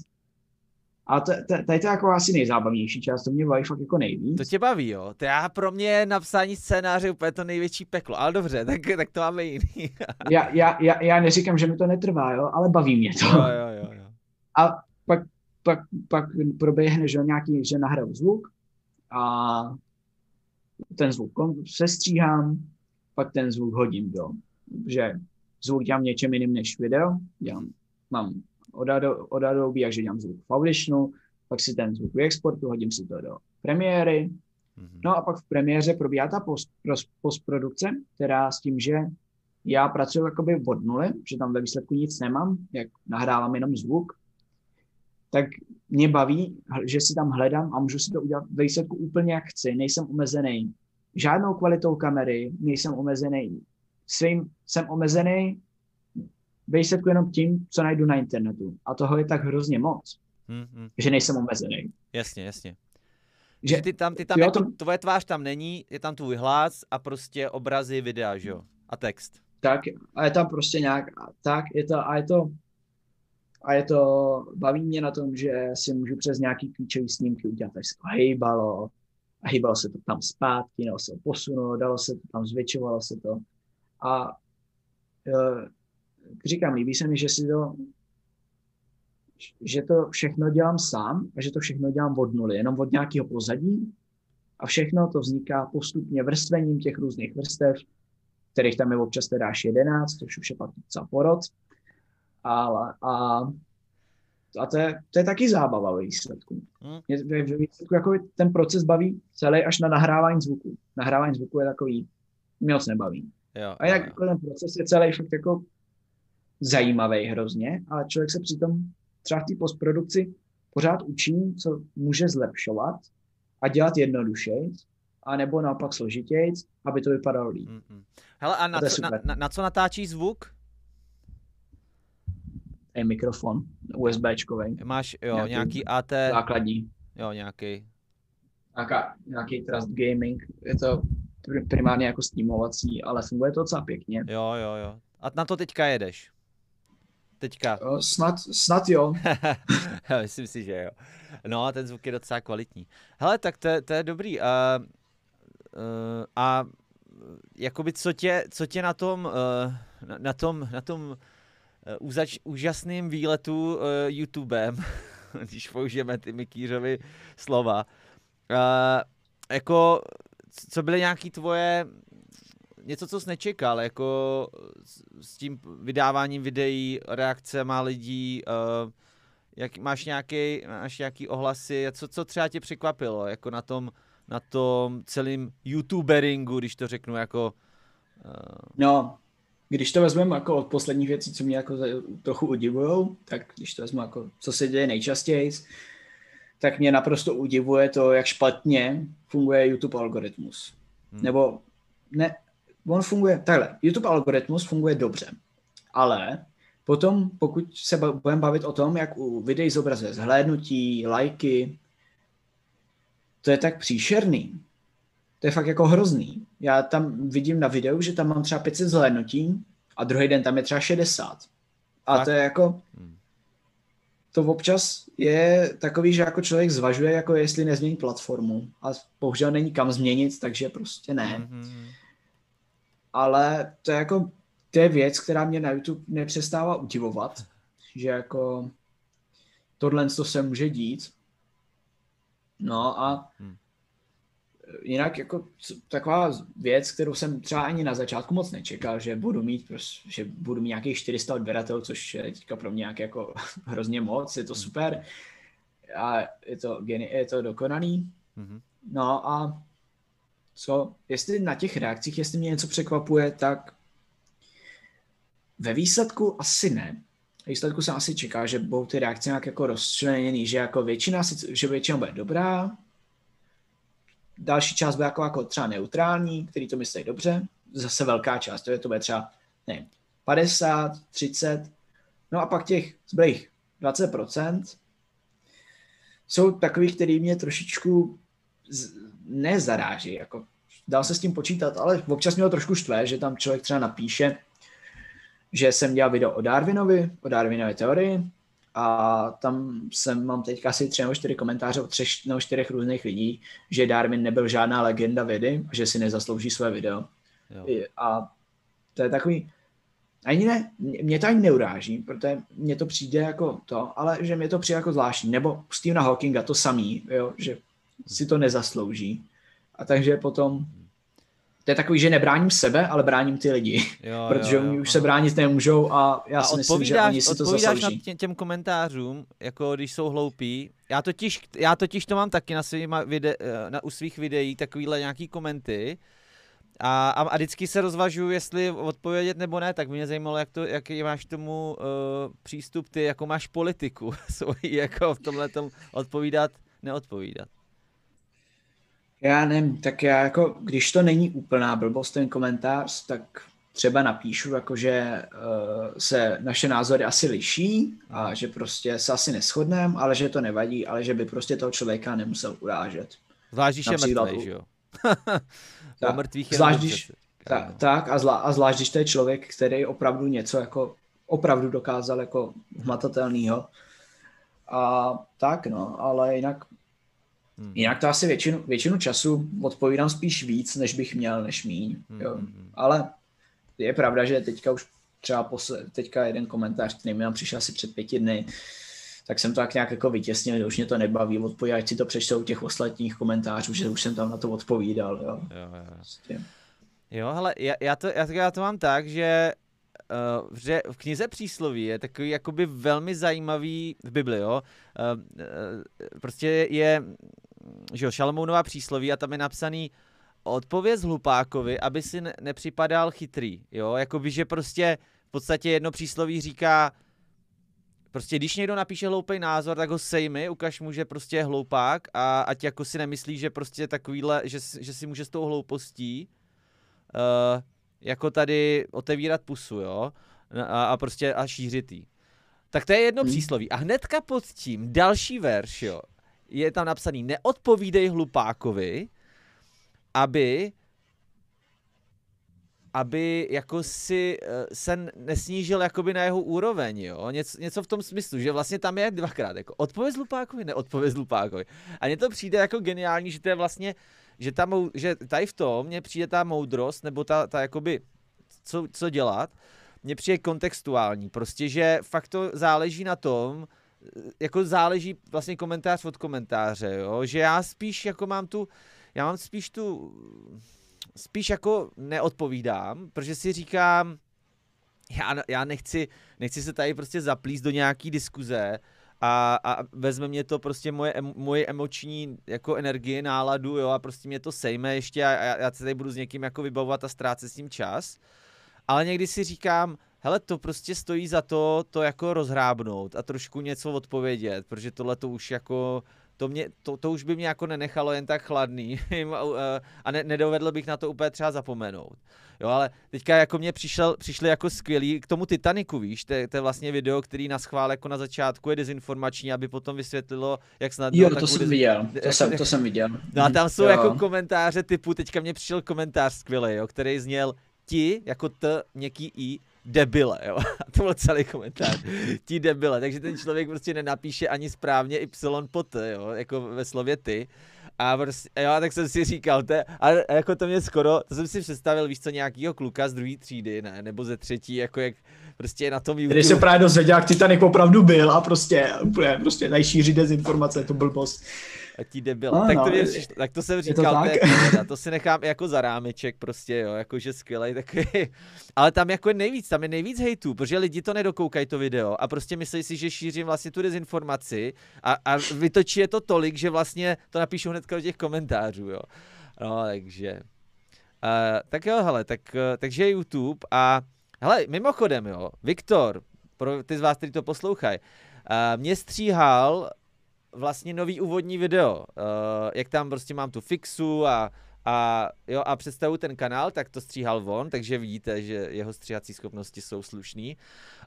A to, to, to je to jako asi nejzábavnější část, to mě baví fakt jako nejvíc. To tě baví, jo? To já pro mě je napsání scénáře úplně to největší peklo, ale dobře, tak, tak to máme jiný. Já, já, já, já neříkám, že mi to netrvá, jo, ale baví mě to. jo, jo, jo, jo. A pak, pak, pak proběhne, že nějaký, že nahraju zvuk a ten zvuk sestříhám, pak ten zvuk hodím do, že zvuk dělám něčem jiným než video, dělám, mám od Ado- od Adobe, takže dělám zvuk v Auditionu, pak si ten zvuk vyexportu, hodím si to do premiéry, Mhm. No a pak v premiéře probíhá ta post, postprodukce, která s tím, že já pracuji jakoby od nuly, že tam ve výsledku nic nemám, jak nahrávám jenom zvuk, tak mě baví, že si tam hledám a můžu si to udělat ve výsledku úplně jak chci. Nejsem omezený žádnou kvalitou kamery, nejsem omezený svým, jsem omezený výsledku jenom tím, co najdu na internetu. A toho je tak hrozně moc, Hm, hm. že nejsem omezený. Jasně, jasně. Že, Že ty tam, ty tam jo, jako, to- tvoje tvář tam není, je tam tvůj hlas a prostě obrazy, videa, že jo? A text. tak a je tam prostě nějak, tak je to, a je to, a je to, baví mě na tom, že si můžu přes nějaký klíčový snímky udělat, až se to hejbalo, a hejbalo se to tam zpátky, nebo se to posunulo, dalo se to tam, zvětšovalo se to. A e, říkám, líbí se mi, že si to, že to všechno dělám sám a že to všechno dělám od nuly, jenom od nějakého pozadí a všechno to vzniká postupně vrstvením těch různých vrstev kterých tam je občas teda až 11, což už je pak docela porod. A, a, a to, je, to je taky zábava ve výsledku. Hmm. Mě ve výsledku jako ten proces baví celý až na nahrávání zvuku. Nahrávání zvuku je takový, mě moc nebaví. Jo, a jak jako ten proces je celý fakt jako zajímavý hrozně, ale člověk se přitom třeba v té postprodukci pořád učí, co může zlepšovat a dělat jednodušeji, a nebo naopak složitěji, aby to vypadalo líp. Mm-hmm. Hele, a na, a co, na, na, na co natáčí zvuk? Je mikrofon, USBčkový. Máš, jo, nějaký, nějaký AT... Základní. Jo, nějaký. Nějaká, nějaký Trust Gaming. Je to primárně jako streamovací, ale funguje to docela pěkně. Jo, jo, jo. A na to teďka jedeš? Teďka. Jo, snad, snad jo. Myslím si, že jo. No, ten zvuk je docela kvalitní. Hele, tak to, to je dobrý. Uh, uh, a jakoby co tě, co tě na tom, uh, na, na tom, na tom uh, úzač, úžasným výletu uh, YouTubem, když použijeme ty Mikýřovy slova, uh, jako co byly nějaký tvoje něco, co jsi nečekal, jako s, tím vydáváním videí, reakce má lidí, uh, jak, máš, nějaký, máš nějaký ohlasy, co, co třeba tě překvapilo, jako na tom, na tom celém youtuberingu, když to řeknu jako... Uh... No, když to vezmeme jako od posledních věcí, co mě jako trochu udivují, tak když to vezmu jako, co se děje nejčastěji, tak mě naprosto udivuje to, jak špatně funguje YouTube algoritmus. Hmm. Nebo ne, on funguje takhle. YouTube algoritmus funguje dobře, ale potom, pokud se budeme bavit o tom, jak u videí zobrazuje zhlédnutí, lajky, to je tak příšerný. To je fakt jako hrozný. Já tam vidím na videu, že tam mám třeba 500 zhlédnutí a druhý den tam je třeba 60. A tak. to je jako, hmm. To občas je takový, že jako člověk zvažuje, jako jestli nezmění platformu a bohužel není kam změnit, takže prostě ne. Mm-hmm ale to je jako, to je věc, která mě na YouTube nepřestává udivovat, že jako tohle to se může dít. No a hmm. Jinak jako taková věc, kterou jsem třeba ani na začátku moc nečekal, že budu mít, prostě, že budu mít nějakých 400 odběratelů, což je teďka pro mě nějak jako hrozně moc, je to hmm. super a je to, je to dokonaný. Hmm. No a co, jestli na těch reakcích, jestli mě něco překvapuje, tak ve výsledku asi ne. Ve výsledku se asi čeká, že budou ty reakce nějak jako rozčleněný, že jako většina, že většina bude dobrá, další část bude jako, jako třeba neutrální, který to myslí dobře, zase velká část, to je to bude třeba, nevím, 50, 30, no a pak těch zbylých 20% jsou takový, který mě trošičku nezaráží, jako dá se s tím počítat, ale občas mě to trošku štve, že tam člověk třeba napíše, že jsem dělal video o Darwinovi, o Darwinově teorii a tam jsem, mám teďka asi tři nebo čtyři komentáře od třech nebo čtyřech různých lidí, že Darwin nebyl žádná legenda vědy a že si nezaslouží své video. Jo. A to je takový, ani ne, mě to ani neuráží, protože mně to přijde jako to, ale že mě to přijde jako zvláštní. Nebo Stephena Hawkinga to samý, jo, že si to nezaslouží. A takže potom to je takový, že nebráním sebe, ale bráním ty lidi, jo, protože jo, jo, oni už se bránit nemůžou a já a si myslím, že oni si to zaslouží. na tě, těm komentářům, jako když jsou hloupí, já totiž, já totiž to mám taky na, svýma vide, eh, na u svých videí, takovýhle nějaký komenty, a, a, a vždycky se rozvažuji, jestli odpovědět nebo ne, tak mě zajímalo, jak to, jaký máš tomu uh, přístup ty, jako máš politiku svoji, jako v tomhle odpovídat, neodpovídat. Já nevím, tak já jako, když to není úplná blbost, ten komentář, tak třeba napíšu, jako že uh, se naše názory asi liší a že prostě se asi neschodneme, ale že to nevadí, ale že by prostě toho člověka nemusel urážet. Zvlášť, když je mrtvý, že jo? tak, mrtvých je zvlášť, když, tak, tak a, zvlá, a zvlášť, když to je člověk, který opravdu něco jako opravdu dokázal jako hmatatelného. A tak no, ale jinak Hmm. Jinak to asi většinu, většinu času odpovídám spíš víc, než bych měl, než míň. Hmm. Jo. Hmm. Ale je pravda, že teďka už třeba posle, teďka jeden komentář, který mi nám přišel asi před pěti dny, tak jsem to tak nějak jako vytěsnil, že už mě to nebaví odpovídat, ať si to přečtou těch ostatních komentářů, že už jsem tam na to odpovídal. Jo. Jo, jo. Prostě. Jo, hele, já, já, to, já, já to mám tak, že uh, že v knize přísloví je takový jakoby velmi zajímavý v Bibli, jo. Uh, uh, prostě je, že jo, Šalmounová přísloví a tam je napsaný odpověz hlupákovi, aby si ne, nepřipadal chytrý, jo, jakoby, že prostě v podstatě jedno přísloví říká, prostě když někdo napíše hloupý názor, tak ho sejmi, ukaž mu, že prostě je hloupák a ať jako si nemyslí, že prostě takovýhle, že, že si může s tou hloupostí uh, jako tady otevírat pusu, jo, a, a prostě a šířit jí. Tak to je jedno hmm. přísloví. A hnedka pod tím další verš, jo, je tam napsaný, neodpovídej hlupákovi, aby aby jako si uh, se nesnížil jakoby na jeho úroveň, jo, něco, něco v tom smyslu, že vlastně tam je dvakrát, jako odpověz Lupákovi, neodpověz Lupákovi. A mně to přijde jako geniální, že to je vlastně, že, ta, že tady v tom mně přijde ta moudrost, nebo ta, ta jakoby, co, co dělat, mně přijde kontextuální, prostě, že fakt to záleží na tom, jako záleží vlastně komentář od komentáře, jo, že já spíš jako mám tu, já mám spíš tu, spíš jako neodpovídám, protože si říkám, já, já nechci, nechci se tady prostě zaplíst do nějaký diskuze a, a vezme mě to prostě moje, moje emoční jako energie, náladu, jo, a prostě mě to sejme ještě a já, já se tady budu s někým jako vybavovat a ztrácet s tím čas. Ale někdy si říkám, hele, to prostě stojí za to, to jako rozhrábnout a trošku něco odpovědět, protože tohle to už jako to, mě, to, to už by mě jako nenechalo jen tak chladný a ne, nedovedl bych na to úplně třeba zapomenout. Jo, ale teďka jako mě přišel, přišli jako skvělý k tomu Titaniku, víš, to, to je vlastně video, který na schvál jako na začátku je dezinformační, aby potom vysvětlilo, jak snad... Jo, to jsem dez... viděl, to jsem, to jsem viděl. No a tam jsou jo. jako komentáře typu, teďka mě přišel komentář skvělý, jo, který zněl ti, jako t, měkký i, debile, jo. A to byl celý komentář. Ti debile. Takže ten člověk prostě nenapíše ani správně y po t, jo, jako ve slově ty. A prostě, jo, tak jsem si říkal, to je, a jako to mě skoro, to jsem si představil, víš co, nějakýho kluka z druhé třídy, ne, nebo ze třetí, jako jak prostě na tom YouTube. Když se právě dozvěděl, jak Titanic opravdu byl a prostě, úplně, prostě najšíří dezinformace, to blbost. Ti debil. No, tak, to no, je, tak to jsem říkal, to, tak? to, to si nechám jako za rámeček prostě, jo, jakože skvělej takový. Ale tam jako je nejvíc, tam je nejvíc hejtů, protože lidi to nedokoukají to video a prostě myslí si, že šířím vlastně tu dezinformaci a, a vytočí je to tolik, že vlastně to napíšu hnedka do těch komentářů, jo. No, takže. Uh, tak jo, hele, tak, uh, takže YouTube a hele, mimochodem, jo, Viktor, pro ty z vás, kteří to poslouchají, uh, mě stříhal vlastně nový úvodní video, uh, jak tam prostě mám tu fixu a, a, jo, a představu ten kanál, tak to stříhal von, takže vidíte, že jeho stříhací schopnosti jsou slušný.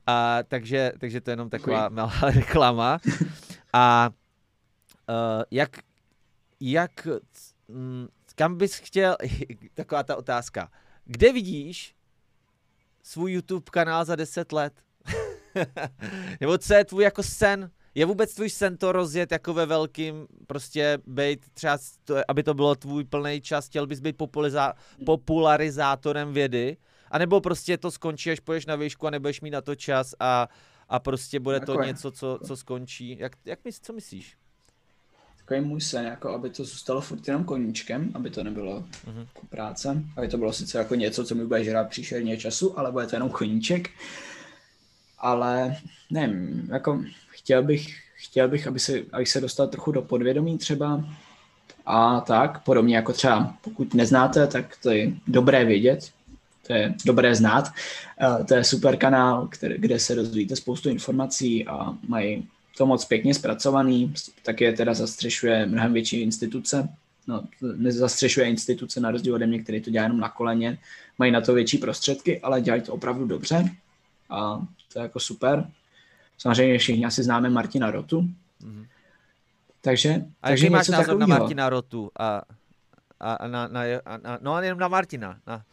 A, takže, takže to je jenom taková malá reklama. A uh, jak, jak, mm, kam bys chtěl, taková ta otázka, kde vidíš svůj YouTube kanál za 10 let? Nebo co je tvůj jako sen? Je vůbec tvůj sen to rozjet jako ve velkým, prostě být třeba, aby to bylo tvůj plný čas, chtěl bys být populariza- popularizátorem vědy? A nebo prostě to skončí, až půjdeš na výšku a nebudeš mít na to čas a, a prostě bude to Takové. něco, co, co skončí. Jak, jak mys, co myslíš? Takový můj sen, jako aby to zůstalo furt jenom koníčkem, aby to nebylo uh-huh. práce, aby to bylo sice jako něco, co mi bude žrát příšerně času, ale bude to jenom koníček. Ale nevím, jako chtěl bych, chtěl bych, aby se, aby se dostal trochu do podvědomí třeba. A tak, podobně jako třeba, pokud neznáte, tak to je dobré vědět, to je dobré znát. To je super kanál, který, kde se dozvíte spoustu informací a mají to moc pěkně zpracovaný, také teda zastřešuje mnohem větší instituce, no, nezastřešuje instituce na rozdíl ode mě, který to dělá jenom na koleně, mají na to větší prostředky, ale dělají to opravdu dobře. A to je jako super. Samozřejmě všichni asi známe Martina Rotu. Mm-hmm. Takže, a takže máš názor takovýho. na Martina Rotu a, a, na, na, a, na, no a jenom na Martina. Na...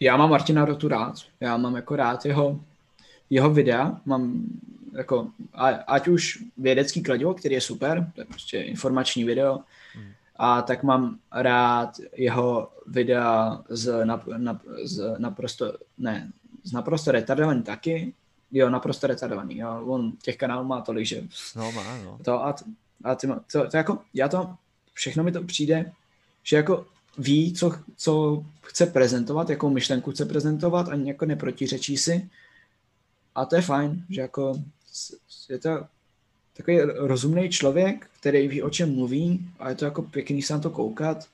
Já mám Martina Rotu rád. Já mám jako rád jeho, jeho videa. Mám jako, ať už vědecký kladivo, který je super, to je prostě informační video, mm. a tak mám rád jeho videa z, na, na, z naprosto, ne, z naprosto retardovaný taky, jo, naprosto retardovaný, jo. on těch kanálů má tolik, že... No má, no. To a, a ty, to, to, jako, já to, všechno mi to přijde, že jako ví, co, co chce prezentovat, jakou myšlenku chce prezentovat, ani jako neprotiřečí si. A to je fajn, že jako je to takový rozumný člověk, který ví, o čem mluví a je to jako pěkný se na to koukat.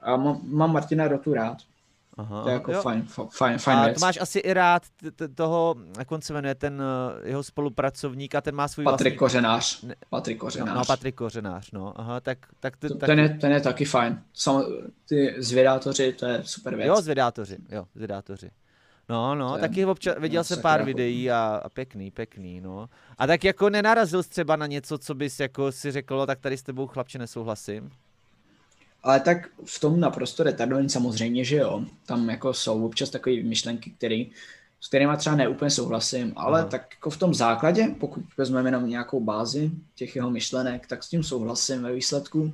A mám, mám Martina Rotu rád. Aha, to je jako jo. fajn, fajn, fajn A věc. to máš asi i rád toho, jak on se jmenuje, ten eh, jeho spolupracovník a ten má svůj Patrik vlastní... Kořenář. Patrik Kořenář. No, no Patrik Kořenář, no. Aha, tak, tak, to, tak... Ten, je, ten je taky fajn. Sam, ty zvědátoři, to je super věc. Jo, zvědátoři, jo, zvědátoři. No, no, je, taky občas, viděl jsem pár jako... videí a, a pěkný, pěkný, no. A tak jako nenarazil jsi třeba na něco, co bys jako si řekl, tak tady s tebou chlapče nesouhlasím? Ale tak v tom naprosto retardovaný samozřejmě, že jo. Tam jako jsou občas takové myšlenky, který, s kterými třeba neúplně souhlasím, ale Aha. tak jako v tom základě, pokud vezmeme jenom nějakou bázi těch jeho myšlenek, tak s tím souhlasím ve výsledku.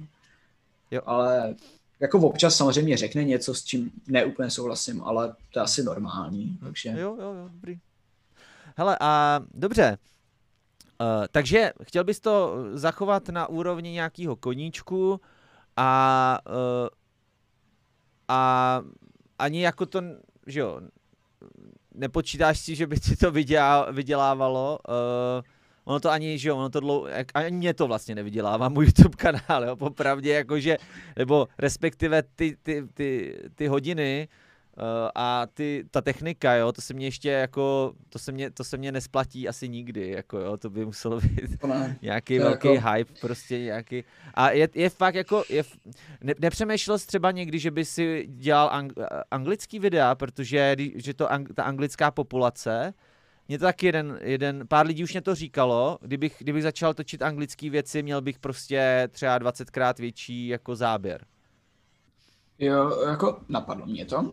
Jo. Ale jako občas samozřejmě řekne něco, s čím neúplně souhlasím, ale to je asi normální. Hm. Takže... Jo, jo, jo, dobrý. Hele, a dobře, Uh, takže chtěl bys to zachovat na úrovni nějakého koníčku, a, uh, a ani jako to, že jo, nepočítáš si, že by ti to vydělá, vydělávalo, uh, ono to ani, že jo, ono to dlou, ani mě to vlastně nevydělává, můj YouTube kanál, jo, popravdě, jakože, nebo respektive ty, ty, ty, ty hodiny, a ty, ta technika, jo, to se mě ještě jako, to se mě, to se mě nesplatí asi nikdy, jako jo, to by muselo být ne, nějaký velký jako... hype, prostě nějaký, a je, je fakt jako, je, ne, nepřemýšlel jsi třeba někdy, že by si dělal ang, anglický videa, protože že to ang, ta anglická populace, mě to taky jeden, jeden, pár lidí už mě to říkalo, kdybych, kdybych začal točit anglické věci, měl bych prostě třeba 20krát větší jako záběr. Jo, jako napadlo mě to,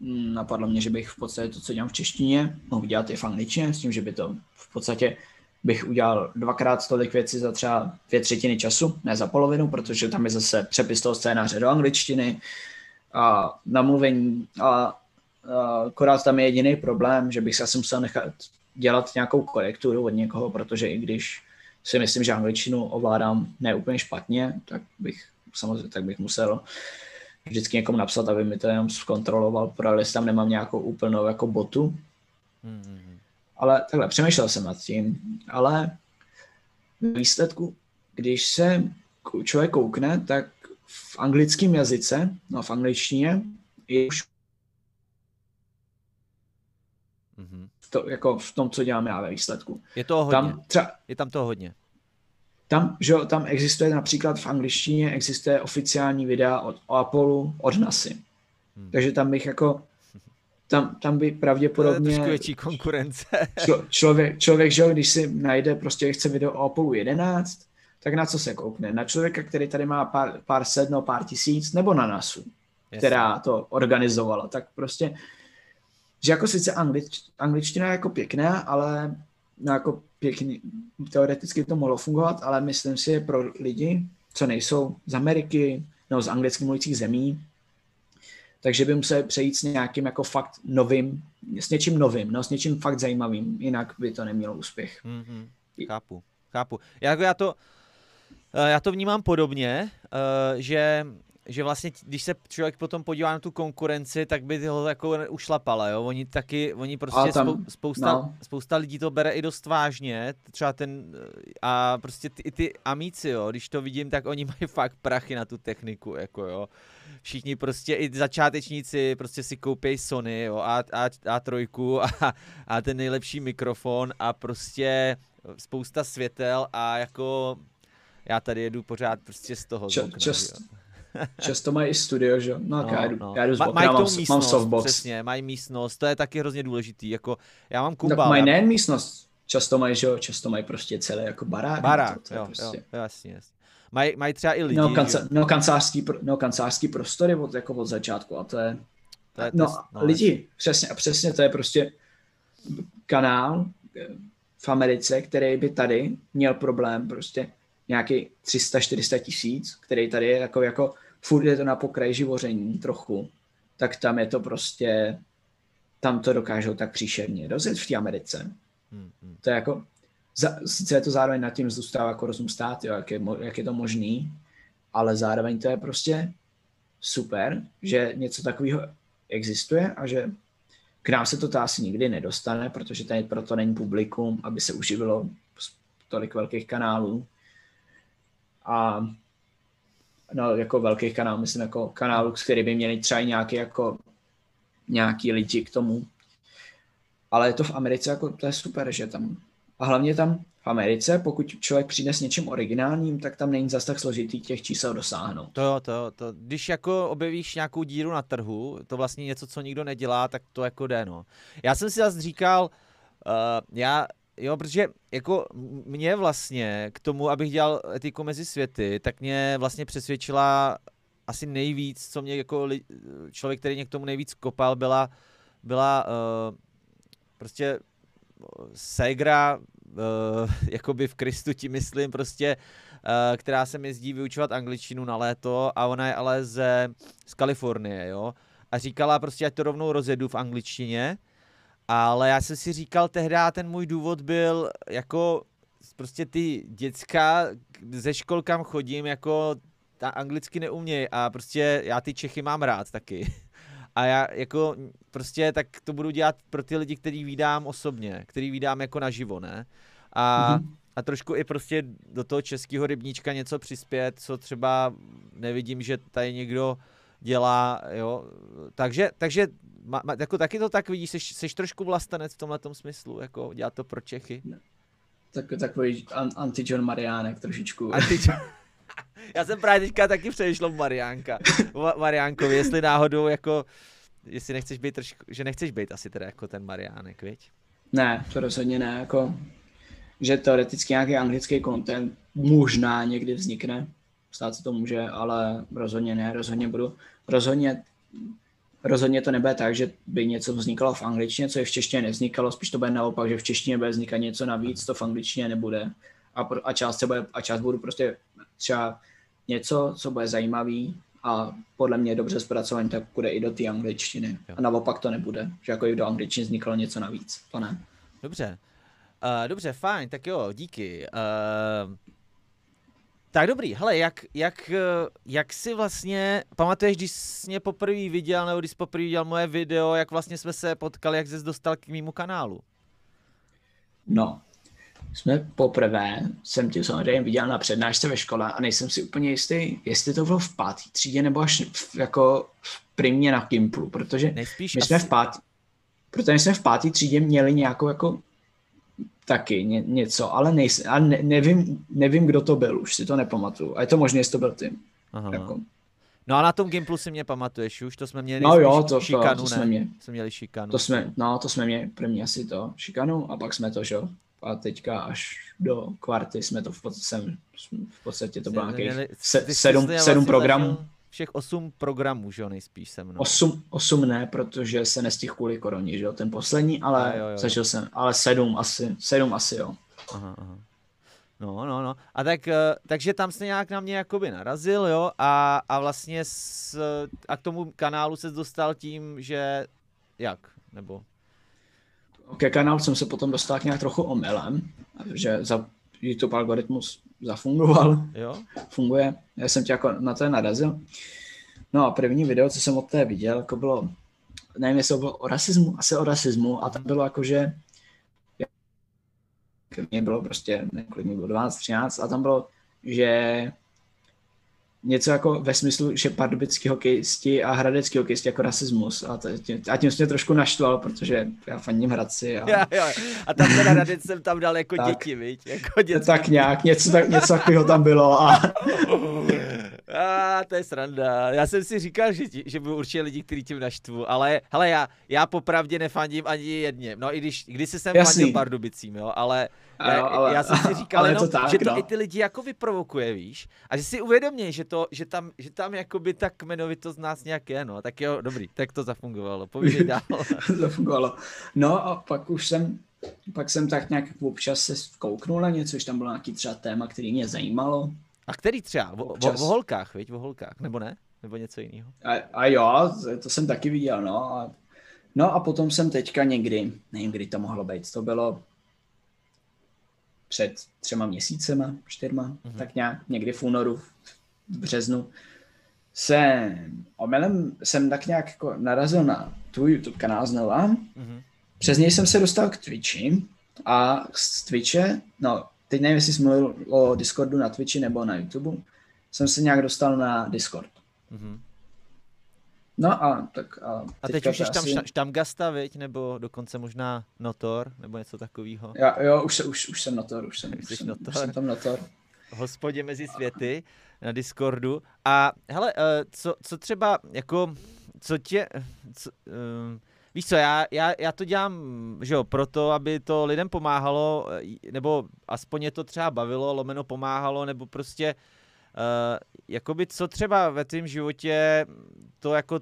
napadlo mě, že bych v podstatě to, co dělám v češtině, mohl dělat i v angličtině, s tím, že by to v podstatě bych udělal dvakrát tolik věcí za třeba dvě třetiny času, ne za polovinu, protože tam je zase přepis toho scénáře do angličtiny a namluvení a, a akorát tam je jediný problém, že bych se asi musel nechat dělat nějakou korekturu od někoho, protože i když si myslím, že angličtinu ovládám neúplně špatně, tak bych samozřejmě tak bych musel vždycky někomu napsat, aby mi to jenom zkontroloval, protože jestli tam nemám nějakou úplnou jako botu. Mm-hmm. Ale takhle, přemýšlel jsem nad tím, ale v výsledku, když se člověk koukne, tak v anglickém jazyce, no v angličtině, je už mm-hmm. to, jako v tom, co dělám já ve výsledku. Je to hodně. Tam třeba, je tam to hodně. Tam, že tam existuje například v angličtině existuje oficiální videa od Apple, od NASA. Hmm. Takže tam bych jako tam, tam by pravděpodobně... To je větší konkurence. Člo, člověk, člověk, že když si najde, prostě chce video o Apollo 11, tak na co se koukne? Na člověka, který tady má pár, pár set, no pár tisíc, nebo na NASu, yes. která to organizovala. Tak prostě, že jako sice anglič, angličtina je jako pěkná, ale no jako pěkný, teoreticky to mohlo fungovat, ale myslím si, že pro lidi, co nejsou z Ameriky nebo z anglicky mluvících zemí, takže by museli přejít s nějakým jako fakt novým, s něčím novým, no, s něčím fakt zajímavým, jinak by to nemělo úspěch. Mm-hmm. Chápu, chápu. Já, já, to, eh, já to vnímám podobně, eh, že že vlastně, když se člověk potom podívá na tu konkurenci, tak by ho jako ušlapala, jo. Oni taky, oni prostě tam, spou, spousta, no. spousta lidí to bere i dost vážně, třeba ten, a prostě ty, i ty amíci, jo, když to vidím, tak oni mají fakt prachy na tu techniku, jako jo. Všichni prostě, i začátečníci prostě si koupí Sony, jo, a, a, a trojku a, a ten nejlepší mikrofon a prostě spousta světel a jako já tady jedu pořád prostě z toho. Č- čas, Často mají i studio, že No, no, já jdu, no. já jdu z boku, mají já mám, místnost, mám softbox. Přesně, mají místnost, to je taky hrozně důležitý, jako já mám kumbal. No, mají nejen místnost, často mají, že jo, často mají prostě celé jako barák. Barák, to, to jo, prostě... jo, jasně, jasně. Mají, mají třeba i lidi. No, kanca, no, kancelářský, no, kancelářský prostory od, jako od začátku a to je, to je no, test, no, lidi, přesně, a přesně to je prostě kanál eh, v Americe, který by tady měl problém prostě nějaký 300-400 tisíc, který tady je jako, jako furt je to na pokraji živoření trochu, tak tam je to prostě, tam to dokážou tak příšerně rozjet v té Americe. Hmm, hmm. To je jako, za, sice je to zároveň nad tím zůstává jako rozum stát, jo, jak, je, jak je to možný, ale zároveň to je prostě super, že něco takového existuje a že k nám se to asi nikdy nedostane, protože tady proto není publikum, aby se uživilo tolik velkých kanálů. A no, jako velkých kanálů, myslím jako kanálů, který by měli třeba nějaký jako nějaký lidi k tomu. Ale je to v Americe, jako to je super, že tam a hlavně tam v Americe, pokud člověk přijde s něčím originálním, tak tam není zas tak složitý těch čísel dosáhnout. To jo, to to, když jako objevíš nějakou díru na trhu, to vlastně něco, co nikdo nedělá, tak to jako jde, no. Já jsem si zase říkal, uh, já, jo, protože jako mě vlastně k tomu, abych dělal etiku mezi světy, tak mě vlastně přesvědčila asi nejvíc, co mě jako li, člověk, který mě k tomu nejvíc kopal, byla, byla uh, prostě Segra, uh, jakoby v Kristu ti myslím prostě, uh, která se mi jezdí vyučovat angličtinu na léto a ona je ale ze, z Kalifornie, jo. A říkala prostě, ať to rovnou rozjedu v angličtině, ale já jsem si říkal tehdy, ten můj důvod byl jako prostě ty děcka ze škol, kam chodím, jako ta anglicky neumějí a prostě já ty Čechy mám rád taky. A já jako prostě tak to budu dělat pro ty lidi, který vídám osobně, který vídám jako naživo, ne? A, mm-hmm. a trošku i prostě do toho českého rybníčka něco přispět, co třeba nevidím, že tady někdo dělá, jo. Takže, takže ma, ma, jako taky to tak vidíš, jsi, jsi trošku vlastenec v tomhle smyslu, jako dělat to pro Čechy. Tak, takový anti-John Mariánek trošičku. Anti Já jsem právě teďka taky přemýšlel Mariánka, Mariánkovi, jestli náhodou jako, jestli nechceš být trošku, že nechceš být asi teda jako ten Mariánek, viď? Ne, to rozhodně ne, jako, že teoreticky nějaký anglický content možná někdy vznikne, stát se to může, ale rozhodně ne, rozhodně budu, rozhodně rozhodně to nebude tak, že by něco vznikalo v angličtině, co je v češtině nevznikalo, spíš to bude naopak, že v češtině bude vznikat něco navíc, to v angličtině nebude. A, pro, a, část, se bude, a část budu prostě třeba něco, co bude zajímavý a podle mě dobře zpracovaný, tak bude i do té angličtiny. Jo. A naopak to nebude, že jako i do angličtiny vzniklo něco navíc. To ne. Dobře. Uh, dobře, fajn, tak jo, díky. Uh, tak dobrý, hele, jak, jak, jak si vlastně, pamatuješ, když jsi mě poprvé viděl, nebo když jsi poprvé viděl moje video, jak vlastně jsme se potkali, jak jsi dostal k mému kanálu? No, jsme poprvé, jsem tě samozřejmě viděl na přednášce ve škole a nejsem si úplně jistý, jestli to bylo v pátý třídě nebo až v, jako v primě na Gimplu, protože Nejspíš my jsme asi... v pátý, protože jsme v pátý třídě měli nějakou jako taky ně, něco, ale, nejsem, ale ne, nevím, nevím, kdo to byl, už si to nepamatuju. A je to možné, jestli to byl ty. Aha. Jako. No a na tom Gimplu si mě pamatuješ už, to jsme měli no jo, to, šikanu, to, to jsme měli. Jsme měli šikanu. To jsme, no, to jsme měli první asi to šikanu a pak jsme to, že a teďka až do kvarty jsme to v podstatě, v podstatě to bylo nějakých se, sedm, sedm programů. Všech osm programů, že jo, nejspíš se mnou. Osm, osm ne, protože se nestihl kvůli koroně, že jo, ten poslední, ale jo, jo, jo. zažil jsem, ale sedm asi, sedm asi jo. Aha, aha. No, no, no. A tak, eh, takže tam se nějak na mě jakoby narazil, jo, a, a vlastně s, a k tomu kanálu se dostal tím, že jak, nebo ke kanálu jsem se potom dostal nějak trochu omylem, že za YouTube algoritmus zafungoval, jo? funguje. Já jsem tě jako na to narazil. No a první video, co jsem od té viděl, jako bylo, nevím, jestli bylo o rasismu, asi o rasismu a tam bylo jako, že mě bylo prostě, kolik mi bylo 12, 13 a tam bylo, že něco jako ve smyslu, že pardubický hokejisti a hradecký hokejisti jako rasismus. A, to, a tím jsem mě trošku naštval, protože já faním Hradci. A, jo, jo. a tam ten Hradec jsem tam dal jako tak, děti, viď? Jako děti. Tak nějak, něco, tak, něco takového tam bylo. A... a to je sranda. Já jsem si říkal, že, že budou určitě lidi, kteří tím naštvu, ale hele, já, já popravdě nefandím ani jedně. No i když, když se jsem fandil Pardubicím, jo, ale já, jo, ale, já jsem si říkal jenom, tak, že to no. i ty lidi jako vyprovokuje, víš? A že si uvědomí, že, to, že tam, že tam jakoby ta kmenovitost nás nějak je, no. Tak jo, dobrý, tak to zafungovalo. Povídej dál. zafungovalo. No a pak už jsem, pak jsem tak nějak občas se kouknul na něco, že tam bylo nějaký třeba téma, který mě zajímalo. A který třeba? O, o, o holkách, viď? O holkách, nebo ne? Nebo něco jiného? A, a jo, to jsem taky viděl, no. A, no a potom jsem teďka někdy, nevím, kdy to mohlo být, to bylo před třema měsícema, čtyřma, mm-hmm. tak nějak někdy v únoru, v březnu, jsem omylem jsem tak nějak jako narazil na tvůj YouTube kanál znova. Mm-hmm. Přes něj jsem se dostal k Twitchi a z Twitche, no teď nevím, jestli jsi mluvil o Discordu na Twitchi nebo na YouTube, jsem se nějak dostal na Discord. Mm-hmm. No a tak a, a teď už jsi tam asi... štamgasta, viď? Nebo dokonce možná Notor, nebo něco takového? Já, jo, už, už, už jsem Notor, už jsem, už jsem, notor. Už jsem tam Notor. Hospodě mezi světy na Discordu. A hele, eh, co, co třeba, jako, co tě, co, um, víš co, já, já, já to dělám, že jo, proto, aby to lidem pomáhalo, eh, nebo aspoň je to třeba bavilo, lomeno pomáhalo, nebo prostě Uh, jakoby co třeba ve tvém životě to jako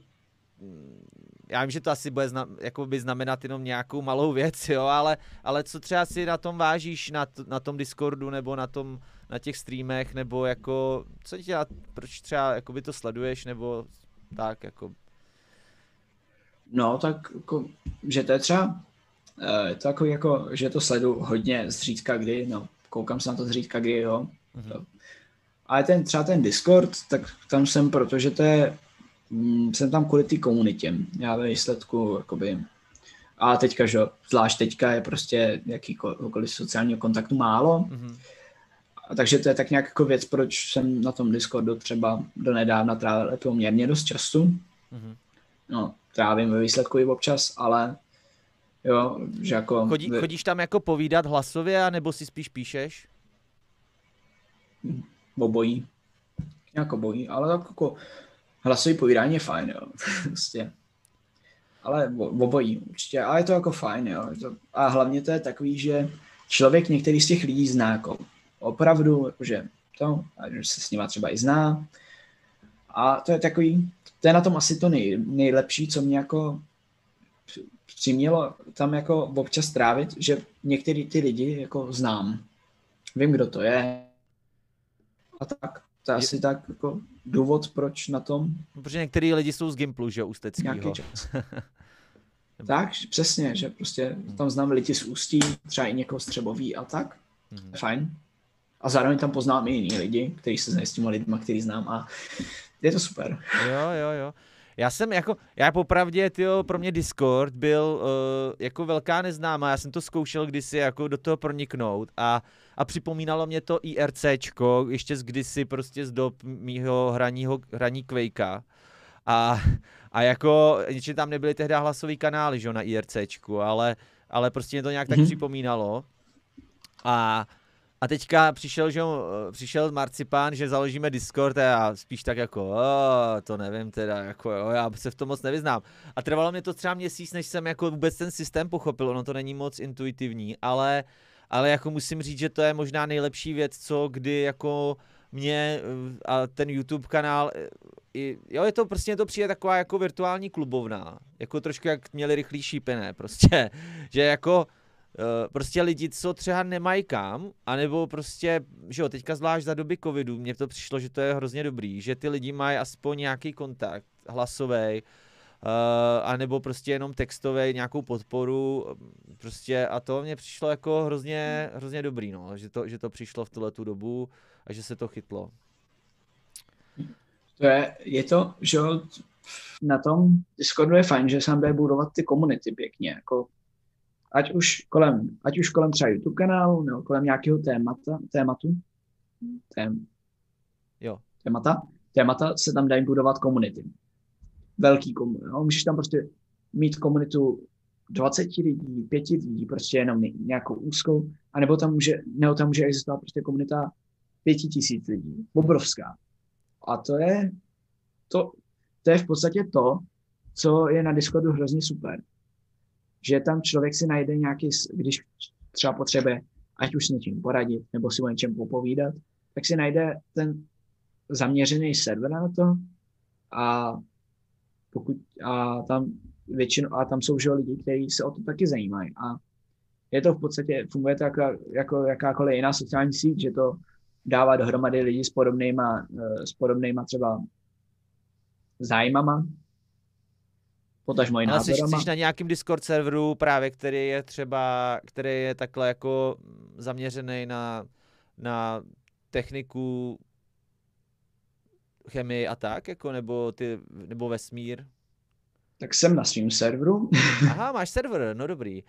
já vím, že to asi bude znam, jakoby znamenat jenom nějakou malou věc, jo, ale, ale co třeba si na tom vážíš, na, t, na tom Discordu, nebo na tom, na těch streamech, nebo jako, co tě, proč třeba jakoby to sleduješ, nebo tak, jako. No, tak jako, že to je třeba, eh, je to jako, jako, že to sledu hodně zřídka kdy, no, koukám se na to zřídka kdy, jo. Mm-hmm. Ale ten, třeba ten Discord, tak tam jsem, protože to je, mm, jsem tam kvůli té komunitě. Já ve výsledku, jakoby, a teďka, že zvlášť teďka je prostě jakýkoliv sociálního kontaktu málo. Mm-hmm. A takže to je tak nějak jako věc, proč jsem na tom Discordu třeba do nedávna trávil poměrně dost času. Mm-hmm. No, trávím ve výsledku i občas, ale jo, že jako... Chodí, chodíš tam jako povídat hlasově, anebo si spíš píšeš? Obojí. Nějak obojí, ale tak jako hlasový povídání je fajn, jo. prostě. Ale obojí určitě. A je to jako fajn, jo. A hlavně to je takový, že člověk některý z těch lidí zná jako opravdu, jakože to, a že se s nima třeba i zná. A to je takový, to je na tom asi to nej, nejlepší, co mě jako přimělo tam jako občas trávit, že některý ty lidi jako znám. Vím, kdo to je, a tak. To je asi tak jako důvod, proč na tom. Protože některý lidi jsou z Gimplu, že Ústeckýho. tak, přesně, že prostě tam znám lidi z Ústí, třeba i někoho z Třebový a tak. Hmm. Fajn. A zároveň tam poznám i jiný lidi, kteří se znají s těma lidma, který znám a je to super. Jo, jo, jo. Já jsem jako, já popravdě, tyjo, pro mě Discord byl uh, jako velká neznámá, já jsem to zkoušel kdysi jako do toho proniknout a, a připomínalo mě to IRCčko, ještě z kdysi prostě z dob mýho hraního, hraní Quakea. A, a jako, že tam nebyly tehdy hlasový kanály, že na IRCčku, ale, ale prostě mě to nějak mm-hmm. tak mhm. připomínalo. A a teďka přišel, že přišel Marcipán, že založíme Discord a já spíš tak jako, o, to nevím teda, jako jo, já se v tom moc nevyznám. A trvalo mě to třeba měsíc, než jsem jako vůbec ten systém pochopil, ono to není moc intuitivní, ale, ale jako musím říct, že to je možná nejlepší věc, co kdy jako mě a ten YouTube kanál, i, jo, je to prostě to přijde taková jako virtuální klubovna, jako trošku jak měli rychlý šípené, prostě, že jako Eh, prostě lidi, co třeba nemají kam, anebo prostě, že jo, teďka zvlášť za doby covidu, mně to přišlo, že to je hrozně dobrý, že ty lidi mají aspoň nějaký kontakt hlasový, anebo prostě jenom textový, nějakou podporu, prostě a to mně přišlo jako hrozně, hrozně dobrý, no, že to, že to přišlo v tuhle tu dobu a že se to chytlo. To je, je to, že na tom Discordu je fajn, že se bude budovat ty komunity pěkně, jako ať už kolem, ať už kolem třeba YouTube kanálu, nebo kolem nějakého témata, tématu, tém, jo. témata, témata se tam dají budovat komunity. Velký komunity. No, můžeš tam prostě mít komunitu 20 lidí, 5 lidí, prostě jenom nějakou úzkou, anebo tam může, nebo tam může existovat prostě komunita 5 tisíc lidí, obrovská. A to je, to, to je v podstatě to, co je na Discordu hrozně super že tam člověk si najde nějaký, když třeba potřebuje, ať už s něčím poradit, nebo si o něčem popovídat, tak si najde ten zaměřený server na to a pokud a tam většinou, a tam jsou že lidi, kteří se o to taky zajímají. A je to v podstatě, funguje to jako, jako jakákoliv jiná sociální síť, že to dává dohromady lidi s podobnýma, eh, s podobnýma třeba zájmama potažmo i Ale jsi, jsi na nějakým Discord serveru právě, který je třeba, který je takhle jako zaměřený na, na techniku chemii a tak, jako, nebo, ty, nebo vesmír? Tak jsem na svém serveru. Aha, máš server, no dobrý.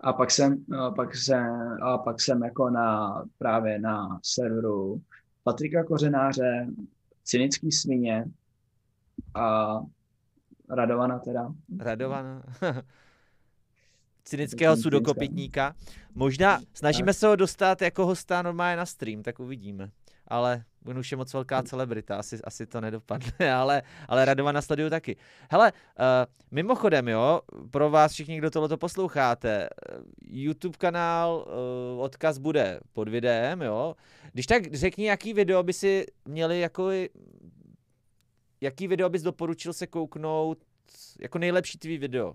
A pak jsem, a pak jsem, a pak jsem jako na, právě na serveru Patrika Kořenáře, Cynický svině a Radovana teda. Radovana. Cynického sudokopitníka. Možná snažíme se ho dostat jako hosta normálně na stream, tak uvidíme. Ale on už je moc velká celebrita, asi, asi to nedopadne, ale, ale Radovana sleduju taky. Hele, uh, mimochodem, jo, pro vás všichni, kdo tohle posloucháte, YouTube kanál, uh, odkaz bude pod videem, jo. Když tak řekni, jaký video by si měli jako jaký video bys doporučil se kouknout jako nejlepší tvý video?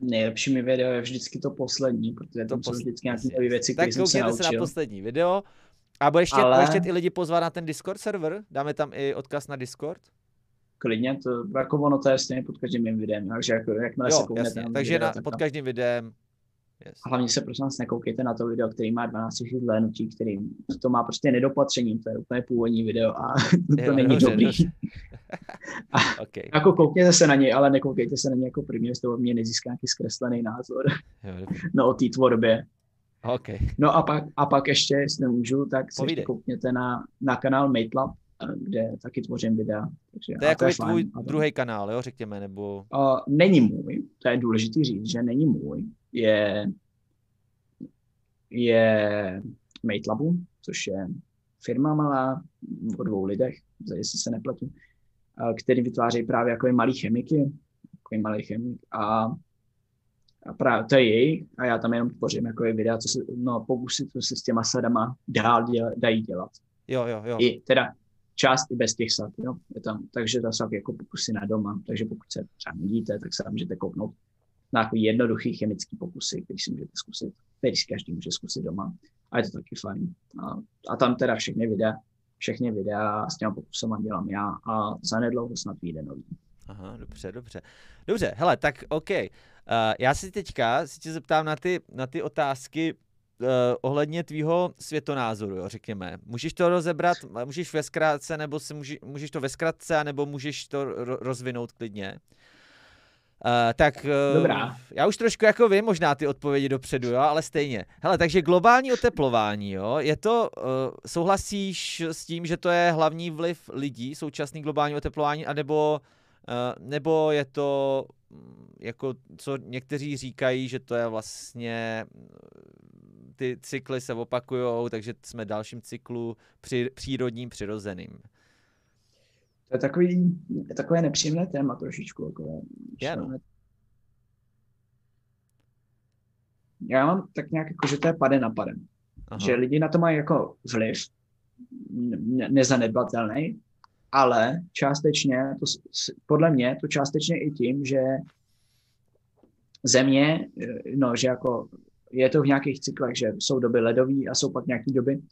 Nejlepší mi video je vždycky to poslední, protože to jsou vždycky nějaké věci, které jsem se naučil. se na poslední video. A budeš ještě, Ale... ještě i lidi pozvat na ten Discord server? Dáme tam i odkaz na Discord? Klidně, to, jako ono to je stejně pod každým mým videem, takže jako, jakmile jo, se kouknete Takže video, na, tak pod každým videem Yes. A hlavně se prosím vás nekoukejte na to video, který má 12 000 zhlédnutí, který to má prostě nedopatření, to je úplně původní video a to jo, není dobře, dobrý. Dobře. a, okay. Jako koukněte se na něj, ale nekoukejte se na něj jako první, z toho mě nezíská nějaký zkreslený názor jo, no, o té tvorbě. Okay. No a pak, a pak ještě, jestli nemůžu, tak se ještě koukněte na, na kanál MateLab, kde taky tvořím videa. Takže, to je jako tvůj druhý kanál, jo, řekněme, nebo... Uh, není můj, to je důležité říct, že není můj je, je MateLabu, což je firma malá o dvou lidech, jestli se nepletu, který vytváří právě jako malý chemiky, jako malý chemik a, a právě to je jej a já tam jenom tvořím jako videa, co se, no pokusy, co se s těma sadama dál děla, dají dělat. Jo, jo, jo. I teda část i bez těch sad, jo. Je tam, takže to jsou jako pokusy na doma, takže pokud se třeba nudíte, tak se můžete kouknout na jako jednoduchý chemický pokusy, který si můžete zkusit, který si každý může zkusit doma. A je to taky fajn. A, a tam teda všechny videa, všechny videa s těma pokusama dělám já a zanedlouho snad vyjde nový. Aha, dobře, dobře. Dobře, hele, tak OK. Uh, já si teďka si tě zeptám na ty, na ty otázky uh, ohledně tvýho světonázoru, jo, řekněme. Můžeš to rozebrat, můžeš ve zkrátce, nebo si můžeš, můžeš to ve zkratce, nebo můžeš to ro- rozvinout klidně. Uh, tak uh, Dobrá. já už trošku jako vím možná ty odpovědi dopředu, jo, ale stejně. Hele, takže globální oteplování, jo, je to, uh, souhlasíš s tím, že to je hlavní vliv lidí, současný globální oteplování, anebo, uh, nebo je to jako, co někteří říkají, že to je vlastně ty cykly se opakujou, takže jsme v dalším cyklu při, přírodním, přirozeným. To je takový, je takové nepříjemné téma trošičku. Takové, yeah, no. Já mám tak nějak jako, že to je pade na padem. Aha. Že lidi na to mají jako vliv, ne- nezanedbatelný, ale částečně, to, podle mě, to částečně i tím, že země, no, že jako je to v nějakých cyklech, že jsou doby ledové a jsou pak nějaké doby,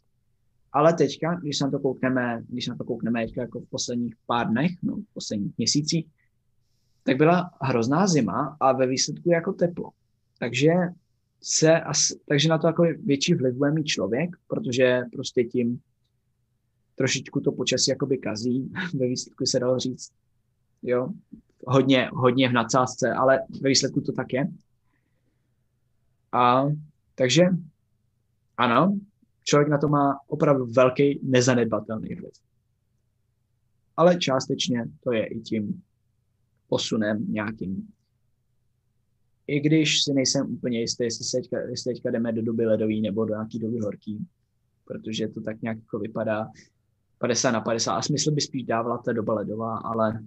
ale teďka, když se na to koukneme, když se na to koukneme teďka jako v posledních pár dnech, no v posledních měsících, tak byla hrozná zima a ve výsledku jako teplo. Takže se, takže na to jako větší vliv bude mít člověk, protože prostě tím trošičku to počasí jakoby kazí, ve výsledku se dalo říct, jo, hodně, hodně v nadsázce, ale ve výsledku to tak je. A takže ano, člověk na to má opravdu velký nezanedbatelný vliv. Ale částečně to je i tím posunem nějakým. I když si nejsem úplně jistý, jestli, se teďka, jestli teďka jdeme do doby ledový nebo do nějaký doby horký, protože to tak nějak jako vypadá 50 na 50 a smysl by spíš dávala ta doba ledová, ale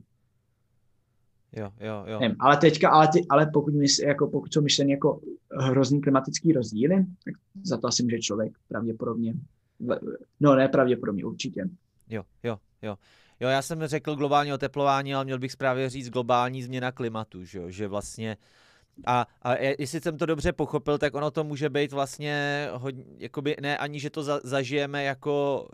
Jo, jo, jo. Nevím, ale teďka, ale, ty, ale pokud, mysl, jako, pokud jsou myšleny jako hrozný klimatický rozdíly, tak za to asi může člověk pravděpodobně, no ne pravděpodobně, určitě. Jo, jo, jo. Jo, já jsem řekl globální oteplování, ale měl bych právě říct globální změna klimatu, že, jo? že vlastně a, a jestli jsem to dobře pochopil, tak ono to může být vlastně hodně, jakoby ne ani, že to za, zažijeme jako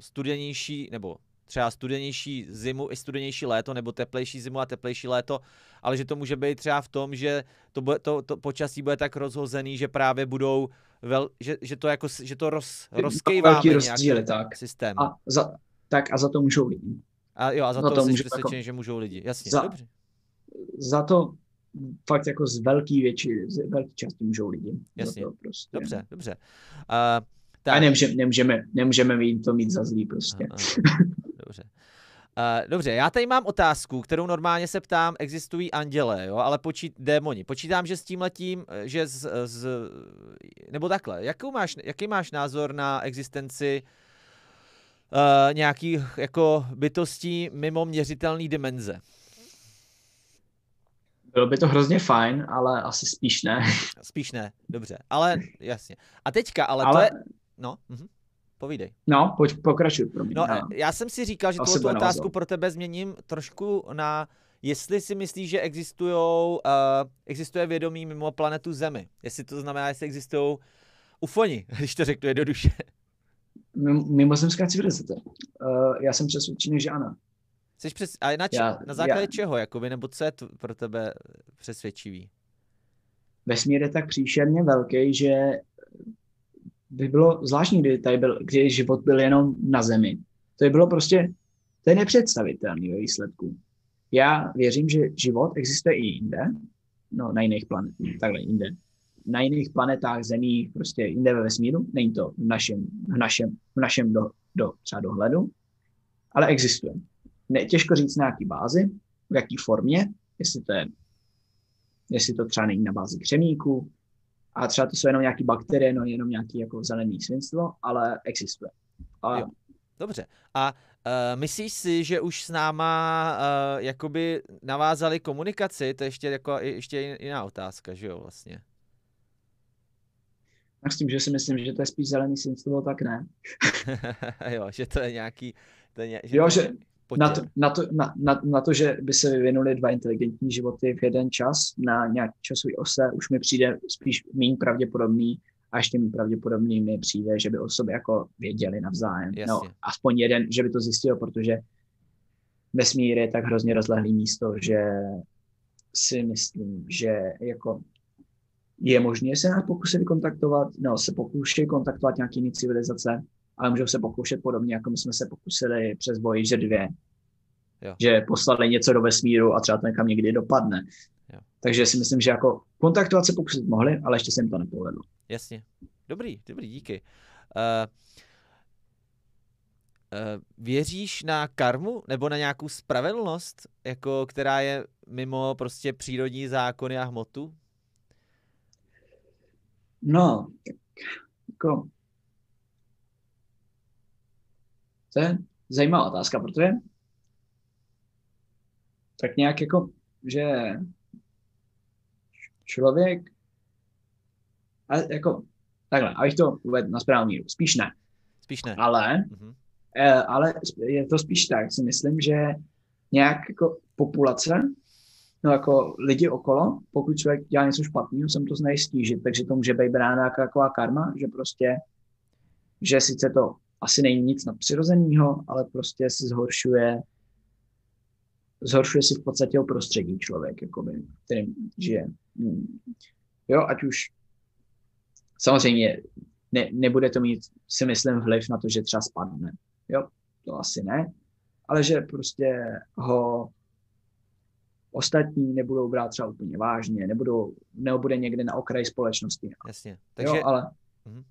studenější, nebo třeba studenější zimu i studenější léto, nebo teplejší zimu a teplejší léto, ale že to může být třeba v tom, že to, bude, to, to počasí bude tak rozhozený, že právě budou, vel, že, že to jako, že to roz, rozkejváme rozdíly, tak. systém. A za, tak a za to můžou lidi. A jo, a za, Za to, to jsi jako- že můžou lidi. Jasně, Za- dobře. Za to fakt jako z velký větší, z velké části můžou lidi. Jasně. To prostě. Dobře, dobře. Uh, A tak, nemůžeme, nemůžeme, nemůžeme mít to mít za zlý prostě. Aha, aha. Dobře. Uh, dobře, já tady mám otázku, kterou normálně se ptám, existují andělé, jo, ale počít, démoni. Počítám, že s tím letím, že z, z, nebo takhle, jakou máš, jaký máš názor na existenci uh, nějakých jako bytostí mimo měřitelné dimenze? Bylo by to hrozně fajn, ale asi spíš ne. Spíš ne, dobře, ale jasně. A teďka, ale, ale, to je, no, mhm. povídej. no, pojď, pokračuj, promiň. No, já- já jsem si říkal, že bude otázku pro tebe změním trošku na, jestli si myslíš, že existujou, uh, existuje vědomí mimo planetu Zemi. Jestli to znamená, jestli existují ufoni, když to řeknu jednoduše. Mim- Mimozemská civilizace. Uh, já jsem přesvědčený, že ano. Jsi přes, a na, če, Já- na základě já- čeho, jakoby, nebo co je to pro tebe přesvědčivý? Vesmír je tak příšerně velký, že by bylo zvláštní, kdy tady byl, kdy život byl jenom na Zemi. To by bylo prostě, to je nepředstavitelný ve výsledku. Já věřím, že život existuje i jinde, no na jiných planetách, takhle jinde. Na jiných planetách, zemích, prostě jinde ve vesmíru, není to v našem, v našem, v našem do, do, třeba dohledu, ale existuje. Ne, těžko říct na jaký bázi, v jaký formě, jestli to je jestli to třeba není na bázi křemíku, a třeba to jsou jenom nějaký bakterie, no jenom nějaký jako zelený svinstvo, ale existuje. A Jo. Dobře. A uh, myslíš si, že už s náma uh, jakoby navázali komunikaci? To je ještě, jako, ještě jiná otázka, že jo, vlastně. tak s tím, že si myslím, že to je spíš zelený svinstvo, tak ne. jo, že to je nějaký... To je, že Jo, to že je Na to, na, to, na, na, na to, že by se vyvinuly dva inteligentní životy v jeden čas na nějaký časový ose, už mi přijde spíš méně pravděpodobný a ještě méně pravděpodobný mi přijde, že by o sobě jako věděli navzájem. No, Jasně. aspoň jeden, že by to zjistil, protože vesmír je tak hrozně rozlehlý místo, že si myslím, že jako je možné se nás pokusit kontaktovat, no, se pokoušet kontaktovat nějaký jiný civilizace, ale můžou se pokoušet podobně, jako my jsme se pokusili přes Voyager 2. Jo. Že poslali něco do vesmíru a třeba to někam někdy dopadne. Jo. Takže si myslím, že jako kontaktovat se pokusit mohli, ale ještě se jim to nepovedlo. Jasně. Dobrý, dobrý, díky. Uh, uh, věříš na karmu nebo na nějakou spravedlnost, jako, která je mimo prostě přírodní zákony a hmotu? No, tak jako... To je zajímavá otázka, protože tak nějak jako, že člověk a jako takhle, abych to uvedl na správnou míru, spíš ne, Spíš ne. ale, Mhm. eh, ale je to spíš tak, si myslím, že nějak jako populace, no jako lidi okolo, pokud člověk dělá něco špatného, se mu to znají stížit, takže to může být brána jako taková karma, že prostě, že sice to asi není nic nadpřirozeného, ale prostě si zhoršuje zhoršuje si v podstatě o prostředí člověk, jakoby, kterým žije. Hmm. Jo, ať už samozřejmě ne, nebude to mít, si myslím, vliv na to, že třeba spadne. Jo, to asi ne, ale že prostě ho ostatní nebudou brát třeba úplně vážně, nebudou, nebo bude někde na okraji společnosti. Jasně. Takže, Takže, jo, ale, Mhm.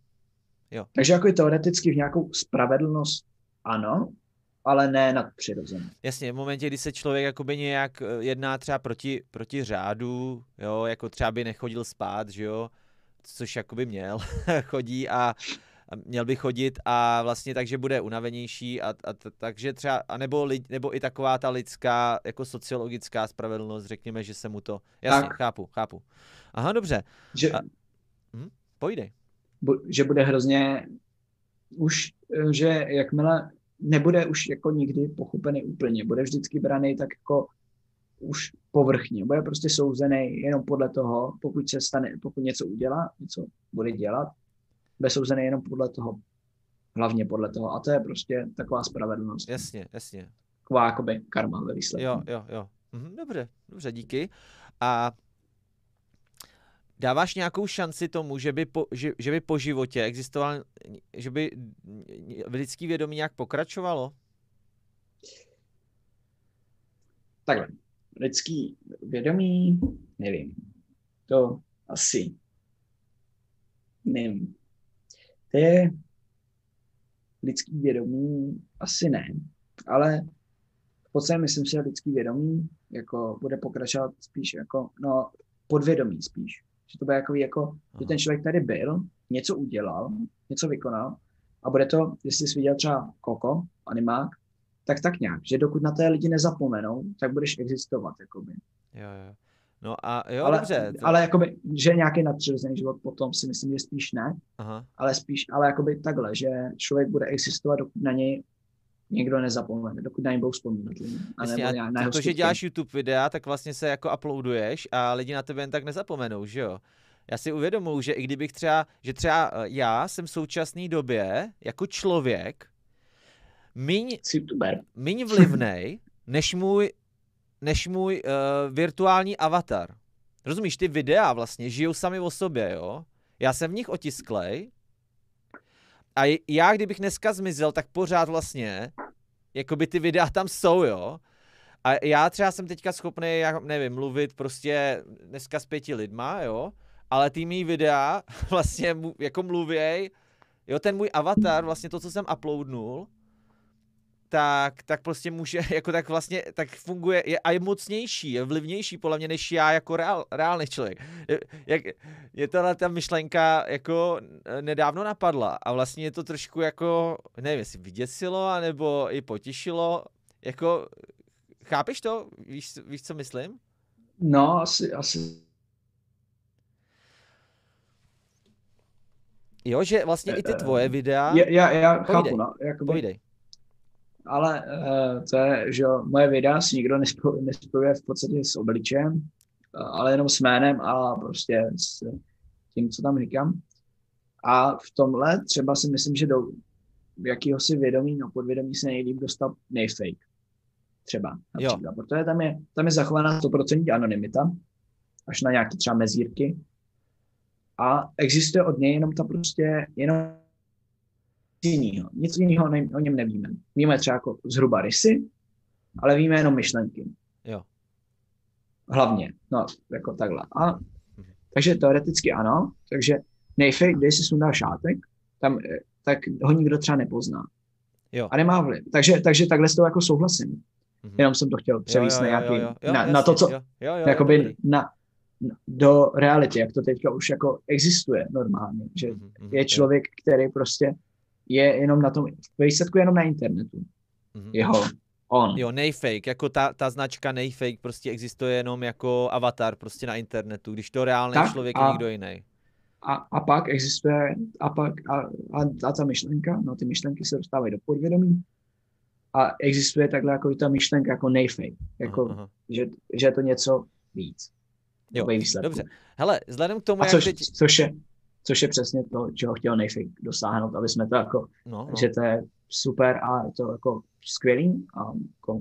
Jo. takže jako teoreticky v nějakou spravedlnost ano, ale ne nadpřirozeně. jasně, v momentě, kdy se člověk jakoby nějak eh, jedná třeba proti, proti řádu, jo, jako třeba by nechodil spát, že jo, což jakoby měl, chodí a, a měl by chodit a vlastně takže bude unavenější a, a takže třeba, a nebo, lid, nebo i taková ta lidská, jako sociologická spravedlnost, řekněme, že se mu to, jasně, Tak. chápu, chápu. Aha, dobře, Že, A- pojdej. Že bude hrozně už, eh, že jakmile nebude už jako nikdy pochopený úplně, bude vždycky braný tak jako už povrchně, bude prostě souzený jenom podle toho, pokud se stane, pokud něco udělá, něco bude dělat, bude souzený jenom podle toho, hlavně podle toho. A to je prostě taková spravedlnost. Jasně, jasně. Taková jakoby karma ve výsledku. Jo, jo, jo. Mhm, dobře, dobře, díky. A dáváš nějakou šanci tomu, že by po, že, že by po životě existoval, že by lidský vědomí nějak pokračovalo? takhle. Lidský vědomí, nevím. To asi, nevím. To je lidský vědomí, asi ne, ale v podstatě myslím si, že lidský vědomí jako bude pokračovat spíš jako, no, podvědomí spíš. Že to bude jako, jako že ten člověk tady byl, něco udělal, něco vykonal a bude to, jestli jsi viděl třeba Koko, animák, tak tak nějak, že dokud na té lidi nezapomenou, tak budeš existovat, jakoby. Jo, jo. No a jo, ale, dobře. To... Ale jakoby, že nějaký nadpřirozený život potom si myslím, že spíš ne, Aha. ale spíš, ale jakoby takhle, že člověk bude existovat, dokud na něj někdo nezapomene, dokud na něj budou vzpomínat Jasně, a na to, že děláš YouTube videa, tak vlastně se jako uploaduješ a lidi na tebe jen tak nezapomenou, že jo? Já si uvědomuji, že i kdybych třeba, že třeba eh, já jsem v současné době jako člověk míň, míň vlivnej, než můj, než můj uh, virtuální avatar. Rozumíš, ty videa vlastně žijou sami o sobě, jo? Já jsem v nich otisklej a já, kdybych dneska zmizel, tak pořád vlastně, jako by ty videa tam jsou, jo? A já třeba jsem teďka schopný, já nevím, mluvit prostě dneska s pěti lidma, jo? Ale ty mý videa vlastně jako mluvěj, jo, ten můj avatar, vlastně to, co jsem uploadnul, tak, tak prostě může, jako tak vlastně, tak funguje je, a je mocnější, je vlivnější podle mě, než já jako reál, reálný člověk. Jak, je tahle ta myšlenka jako nedávno napadla a vlastně je to trošku jako, nevím, jestli vyděsilo, anebo i potěšilo, jako, chápeš to? Víš, víš co myslím? No, asi, asi Jo, že vlastně i ty tvoje videa... Já, já, já chápu, no. Jakoby, Povídej ale uh, to je, že moje videa si nikdo nespojuje v podstatě s obličem, uh, ale jenom s jménem a prostě s tím, co tam říkám. A v tomhle třeba si myslím, že do si vědomí, no podvědomí se nejlíp dostat nejfake. Třeba například. Jo. Protože tam je, tam je zachovaná 100% anonymita, až na nějaké třeba mezírky. A existuje od něj jenom ta prostě, jenom jiného. Nic jiného o něm nevíme. Víme třeba jako zhruba rysy, ale víme jenom myšlenky. Jo. Hlavně, no, jako takhle. A, mhm. takže teoreticky ano, takže nejfake, když si sundá šátek, tam, eh, tak ho nikdo třeba nepozná. Jo. A nemá vliv. Takže, takže takhle s tou jako souhlasím. Mm-hmm. Jenom jsem to chtěl převíst na nějaký, jo, jo, na, jasně, na to, co, jo, jo, jo, jakoby na, do reality, jak to teďka už jako existuje normálně, že mm-hmm, je člověk, který prostě je jenom na tom, výsledku jenom na internetu. Mm-hmm. Jeho, on. Jo, nejfake, jako ta, ta značka nejfake prostě existuje jenom jako avatar prostě na internetu, když to reálný tak člověk a, je někdo jiný. A, a pak existuje, a pak, a, a, a ta myšlenka, no ty myšlenky se dostávají do podvědomí a existuje takhle jako ta myšlenka jako nejfake, jako, aha, aha. Že, že je to něco víc. Jo, dobře. Hele, vzhledem k tomu, a což, jak teď... což, je, což je přesně to, čeho chtěl Nejfik dosáhnout, aby jsme to jako, no, no. že to je super a je to jako skvělý a jako,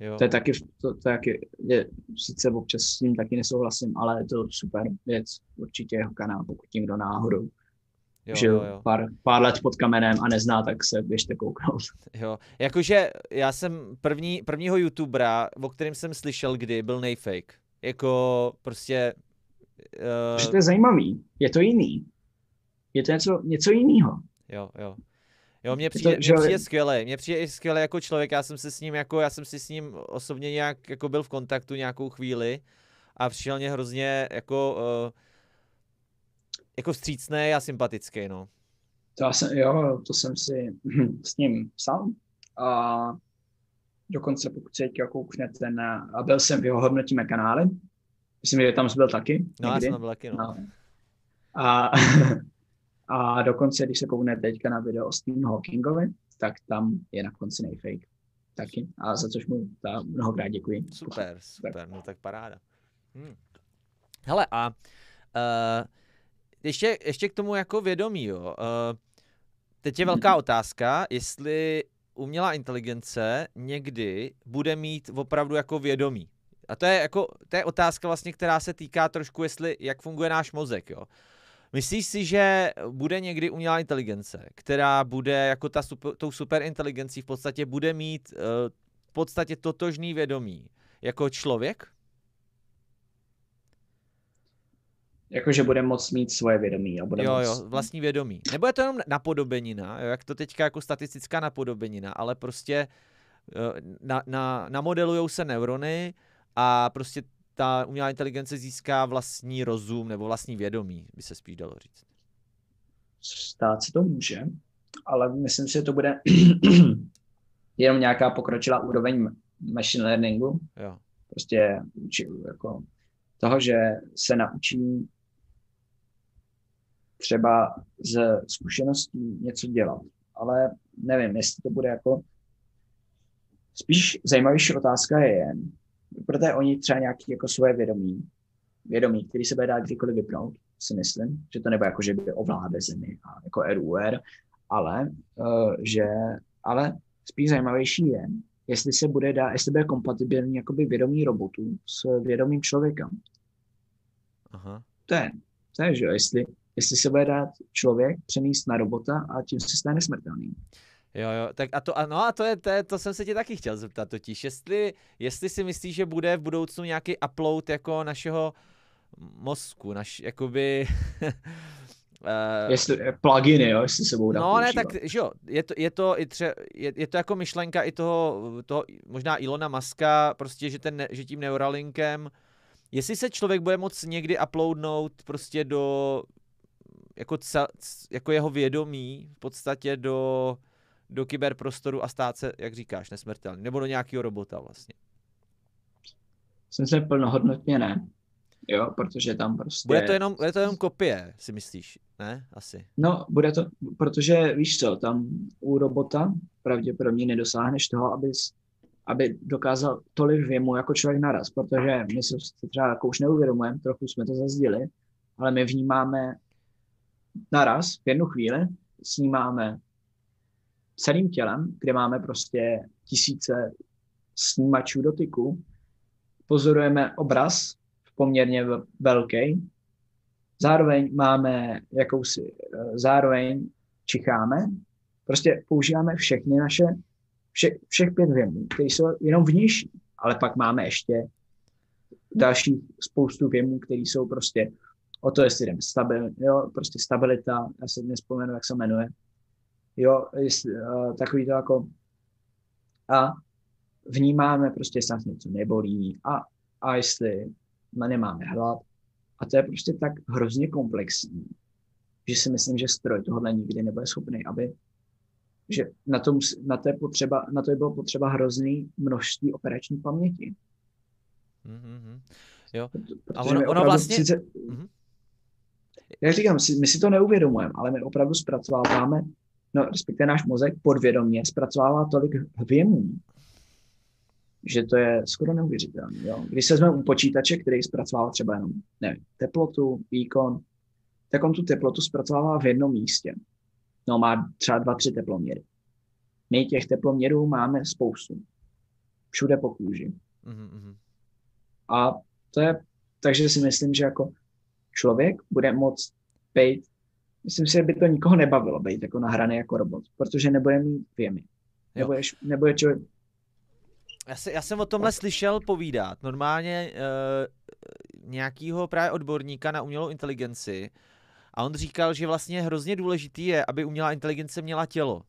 jo. to je taky, to, to taky, je, sice občas s ním taky nesouhlasím, ale je to super věc, určitě jeho kanál, pokud tím kdo náhodou jo, žil jo, jo. Pár, pár let pod kamenem a nezná, tak se běžte kouknout. Jo, jakože já jsem první, prvního youtubera, o kterém jsem slyšel kdy, byl Nejfake. Jako prostě Uh... Že to je zajímavý, je to jiný. Je to něco, něco jiného. Jo, jo. Jo, mně přijde, to, že... mě přijde skvěle, mě přijde i skvěle jako člověk, já jsem se s ním jako, já jsem si s ním osobně nějak jako byl v kontaktu nějakou chvíli a přišel mě hrozně jako uh, jako vstřícný a sympatický, no. To jsem, jo, to jsem si s ním psal a dokonce pokud se kouknete na, a byl jsem v jeho hodnotíme kanály, Myslím, že tam jsi byl taky. No, někdy. já jsem byl taky, no. no. A, a dokonce, když se koukne teďka na video o Stephen Hawkingovi, tak tam je na konci nejfake taky. A za což mu ta mnohokrát děkuji. Super, super, tak. no tak paráda. Hm. Hele, a uh, ještě, ještě k tomu jako vědomí, jo. Uh, teď je velká mhm. otázka, jestli umělá inteligence někdy bude mít opravdu jako vědomí. A to je jako, to je otázka vlastně, která se týká trošku, jestli, jak funguje náš mozek, jo. Myslíš si, že bude někdy umělá inteligence, která bude jako ta super, tou super inteligencí v podstatě bude mít uh, v podstatě totožný vědomí jako člověk? Jakože bude moct mít svoje vědomí. A bude jo, moct... jo, vlastní vědomí. Nebo je to jenom napodobenina, jo, jak to teďka jako statistická napodobenina, ale prostě eh, na, na, namodelujou se neurony a prostě ta umělá inteligence získá vlastní rozum nebo vlastní vědomí, by se spíš dalo říct. Stát se to může, ale myslím si, že to bude jenom nějaká pokročilá úroveň machine learningu. Jo. Prostě jako toho, že se naučí třeba z zkušeností něco dělat. Ale nevím, jestli to bude jako... Spíš zajímavější otázka je, protože oni třeba nějaký jako svoje vědomí, vědomí, který se bude dát kdykoliv vypnout, si myslím, že to nebo jako, že by ovládne zemi a jako RUR, ale, uh, že, ale spíš zajímavější je, jestli se bude dát, jestli bude kompatibilní jakoby vědomí robotů s vědomím člověka. Aha. To je, to je, že jo, jestli, jestli se bude dát člověk přenést na robota a tím se stane smrtelný. Jo, jo, tak a to, a, no a to je, to je, to jsem se tě taky chtěl zeptat totiž, jestli, jestli si myslíš, že bude v budoucnu nějaký upload jako našeho mozku, naš, jakoby... Uh, jestli, pluginy, jo, jestli se budou No ne, tak že jo, je to, je to, i tře, je, je, to jako myšlenka i toho, toho možná Ilona Maska, prostě, že, ten, že tím Neuralinkem, jestli se člověk bude moct někdy uploadnout prostě do, jako, cel, jako jeho vědomí v podstatě do, do kyberprostoru a stát se, jak říkáš, nesmrtelný, nebo do nějakého robota vlastně. Jsem se plnohodnotně ne. Jo, protože tam prostě... Bude to jenom, bude to jenom kopie, si myslíš, ne? Asi. No, bude to, protože víš co, tam u robota pravděpodobně nedosáhneš toho, abys, aby dokázal tolik věmu jako člověk naraz, protože my se třeba jako už neuvědomujeme, trochu jsme to zazdili, ale my vnímáme naraz, v jednu chvíli, snímáme celým tělem, kde máme prostě tisíce snímačů dotyku, pozorujeme obraz poměrně velký. Zároveň máme jakousi, eh, zároveň čicháme, prostě používáme všechny naše, vše, všech pět věmů, které jsou jenom vnější, ale pak máme ještě další spoustu věmů, které jsou prostě o to, jestli jdeme stabil, jo, prostě stabilita, já se nespomenu, jak se jmenuje, jo, jestli, uh, takový to jako a vnímáme prostě, jestli nás něco nebolí a, a jestli nemáme hlad. A to je prostě tak hrozně komplexní, že si myslím, že stroj tohle nikdy nebude schopný, aby že na, tom, na, to je potřeba, na to je bylo potřeba hrozný množství operační paměti. Mm-hmm. Jo. A ono, ono vlastně... Sice, mm-hmm. Jak říkám, my si to neuvědomujeme, ale my opravdu zpracováváme, no respektive náš mozek podvědomě zpracovává tolik věmů, že to je skoro neuvěřitelné. Jo? Když se vezmeme u počítače, který zpracovává třeba jenom nevím, teplotu, výkon, tak on tu teplotu zpracovává v jednom místě. No má třeba dva, tři teploměry. My těch teploměrů máme spoustu. Všude po kůži. Mm-hmm. A to je, takže si myslím, že jako člověk bude moct být, myslím si, že by to nikoho nebavilo být jako nahraný jako robot, protože nebude mít věmy. Nebude, nebude člověk, já, se, já jsem o tomhle slyšel povídat. Normálně uh, nějakýho právě odborníka na umělou inteligenci a on říkal, že vlastně hrozně důležitý je, aby umělá inteligence měla tělo.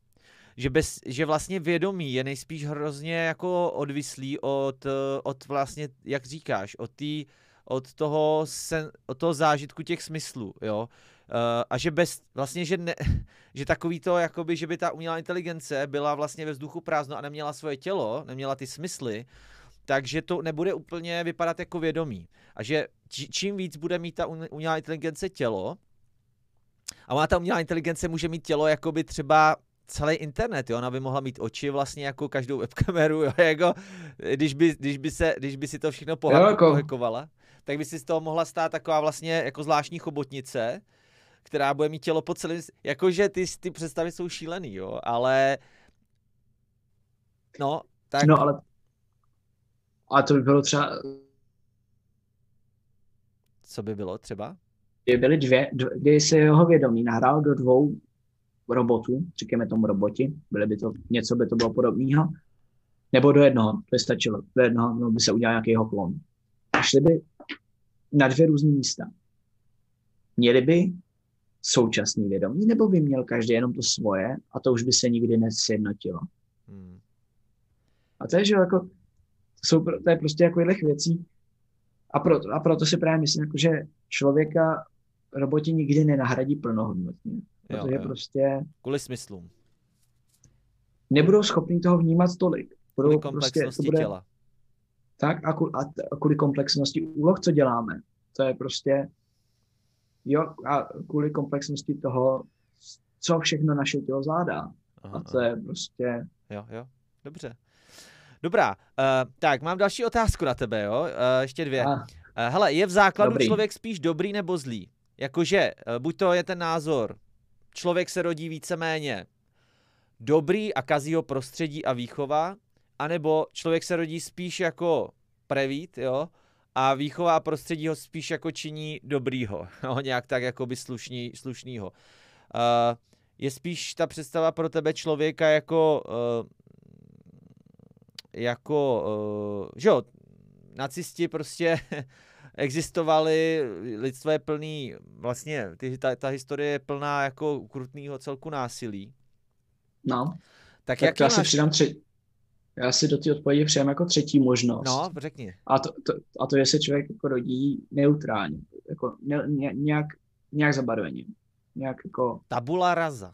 Že, bez, že vlastně vědomí je nejspíš hrozně jako odvislý od, od vlastně, jak říkáš, od, tý, od, toho sen, od toho zážitku těch smyslů, jo. Uh, a že bez, vlastně, že, ne, že takový to, jakoby, že by ta umělá inteligence byla vlastně ve vzduchu prázdno a neměla svoje tělo, neměla ty smysly, takže to nebude úplně vypadat jako vědomí. A že čím víc bude mít ta umělá inteligence tělo, a má ta umělá inteligence může mít tělo jakoby třeba celý internet, jo? ona by mohla mít oči vlastně jako každou webkameru, jo? jako, když, by, když, by se, když by si to všechno pohekovala, jako... tak by si z toho mohla stát taková vlastně jako zvláštní chobotnice, která bude mít tělo po celém, jakože ty, ty představy jsou šílený, jo, ale no, tak... No, ale a to by bylo třeba... Co by bylo třeba? Kdyby byly dvě, dvě kdy se jeho vědomí nahrál do dvou robotů, říkáme tomu roboti, byly by to, něco by to bylo podobného, Nebo do jednoho, to je stačilo. Do jednoho no, by se udělal nějaký klon. A šli by na dvě různé místa. Měli by současný vědomí, nebo by měl každý jenom to svoje a to už by se nikdy nesjednotilo. Hmm. A to je, že jako, jsou, to je prostě jako věcí. A proto, a proto si právě myslím, jako, že člověka roboti nikdy nenahradí plnohodnotně. Protože jo, jo. prostě... Kvůli smyslům. Nebudou schopni toho vnímat tolik. Budou kvůli prostě, to bude, těla. Tak a, kvůli, a kvůli komplexnosti úloh, co děláme. To je prostě... Jo, a kvůli komplexnosti toho, co všechno naše tělo zvládá. Aha, a to je prostě... Jo, jo, dobře. Dobrá, uh, tak mám další otázku na tebe, jo? Uh, ještě dvě. Uh, hele, je v základu dobrý. člověk spíš dobrý nebo zlý? Jakože, uh, buď to je ten názor, člověk se rodí víceméně dobrý a kazí ho prostředí a výchova, anebo člověk se rodí spíš jako prevít, jo, a výchova a prostředí ho spíš jako činí dobrýho, no, nějak tak jako by slušný, slušnýho. Uh, je spíš ta představa pro tebe člověka jako uh, jako, uh, že jo, nacisti prostě existovali, lidstvo je plný, vlastně ty, ta, ta historie je plná jako ukrutného celku násilí. No, tak, tak jak já si přidám tři, já si do té odpovědi přijám jako třetí možnost. No, řekni. A to, to, a to je, se člověk jako rodí neutrálně, jako ne, ně, nějak, nějak zabarveně. Nějak jako... Tabula rasa.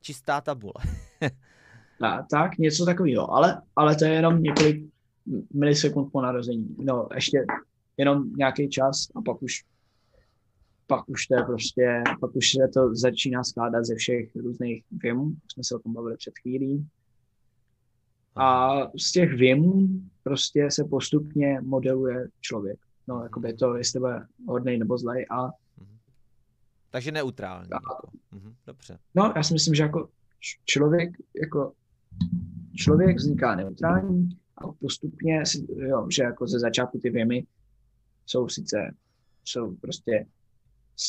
Čistá tabule. a, tak, něco takového. Ale, ale to je jenom několik milisekund po narození. No, ještě jenom nějaký čas a pak už pak už to je prostě, pak už se to začíná skládat ze všech různých věmů, jsme se o tom bavili před chvílí. A z těch věmů prostě se postupně modeluje člověk. No, jakoby to, jestli bude hodnej nebo zlej a mhm. takže neutrální. A, jako. mhm, dobře. No, já si myslím, že jako člověk, jako člověk vzniká neutrální a postupně, jo, že jako ze začátku ty věmy jsou sice, jsou prostě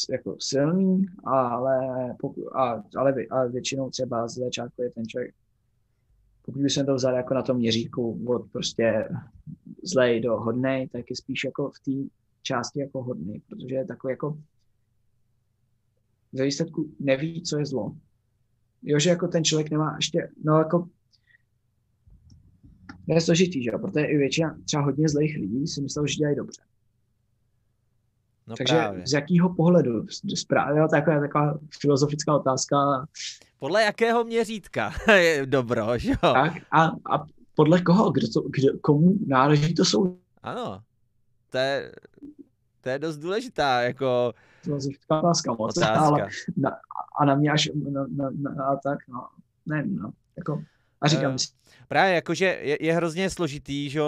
jako silný, ale, poku, a, ale, ale většinou třeba z začátku je ten člověk, pokud by se to vzal jako na tom měřítku od prostě zlej do hodnej, tak je spíš jako v té části jako hodný, protože je takový jako ve výsledku neví, co je zlo. Jo, že jako ten člověk nemá ještě, no jako je složitý, že jo, protože i většina třeba hodně zlých lidí si myslel, že dělají dobře. No Takže právě. z jakého pohledu? Právě taková, taková filozofická otázka. Podle jakého měřítka je dobro, že jo? Tak a, a podle koho? Kdo to, kdo, komu náleží to jsou? Ano, to je, to je dost důležitá, jako... Filozofická otázka otázka. ale na, a na mě až, na, na, na, a tak, no, nevím, no, jako, a říkám uh, si, Právě jakože je, je hrozně složitý, že uh,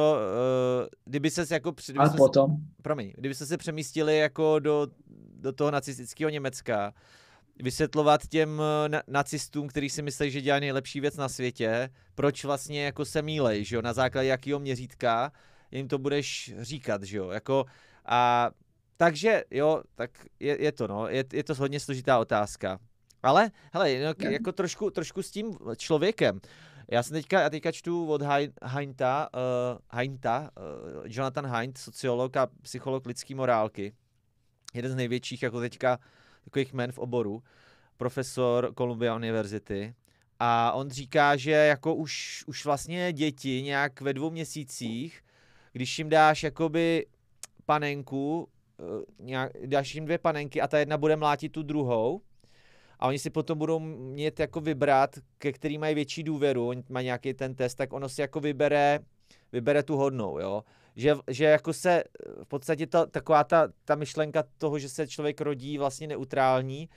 kdyby se jako... Kdyby A potom? Se, promiň, kdyby se se přemístili jako do, do toho nacistického Německa, vysvětlovat těm eh, na, nacistům, kteří si myslí, že dělají nejlepší věc na světě, proč vlastně jako se mílej, že jo, na základě jakého měřítka jim to budeš říkat, že jo, jako a takže jo, tak je, je to no, je, je to hodně složitá otázka. Ale, hele, no, jako trošku, trošku s tím člověkem. Já jsem teďka, já teďka čtu od Heinta, uh, Heinta uh, Jonathan Heint, sociolog a psycholog lidské morálky. Jeden z největších jako teďka takových men v oboru, profesor Columbia University. A on říká, že jako už, už vlastně děti nějak ve dvou měsících, když jim dáš jakoby panenku, uh, nějak, dáš jim dvě panenky a ta jedna bude mlátit tu druhou, a oni si potom budou mít jako vybrat, ke který mají větší důvěru, oni mají nějaký ten test, tak ono si jako vybere, vybere tu hodnou, jo. Že, že jako se v podstatě ta, taková ta, ta myšlenka toho, že se člověk rodí vlastně neutrální,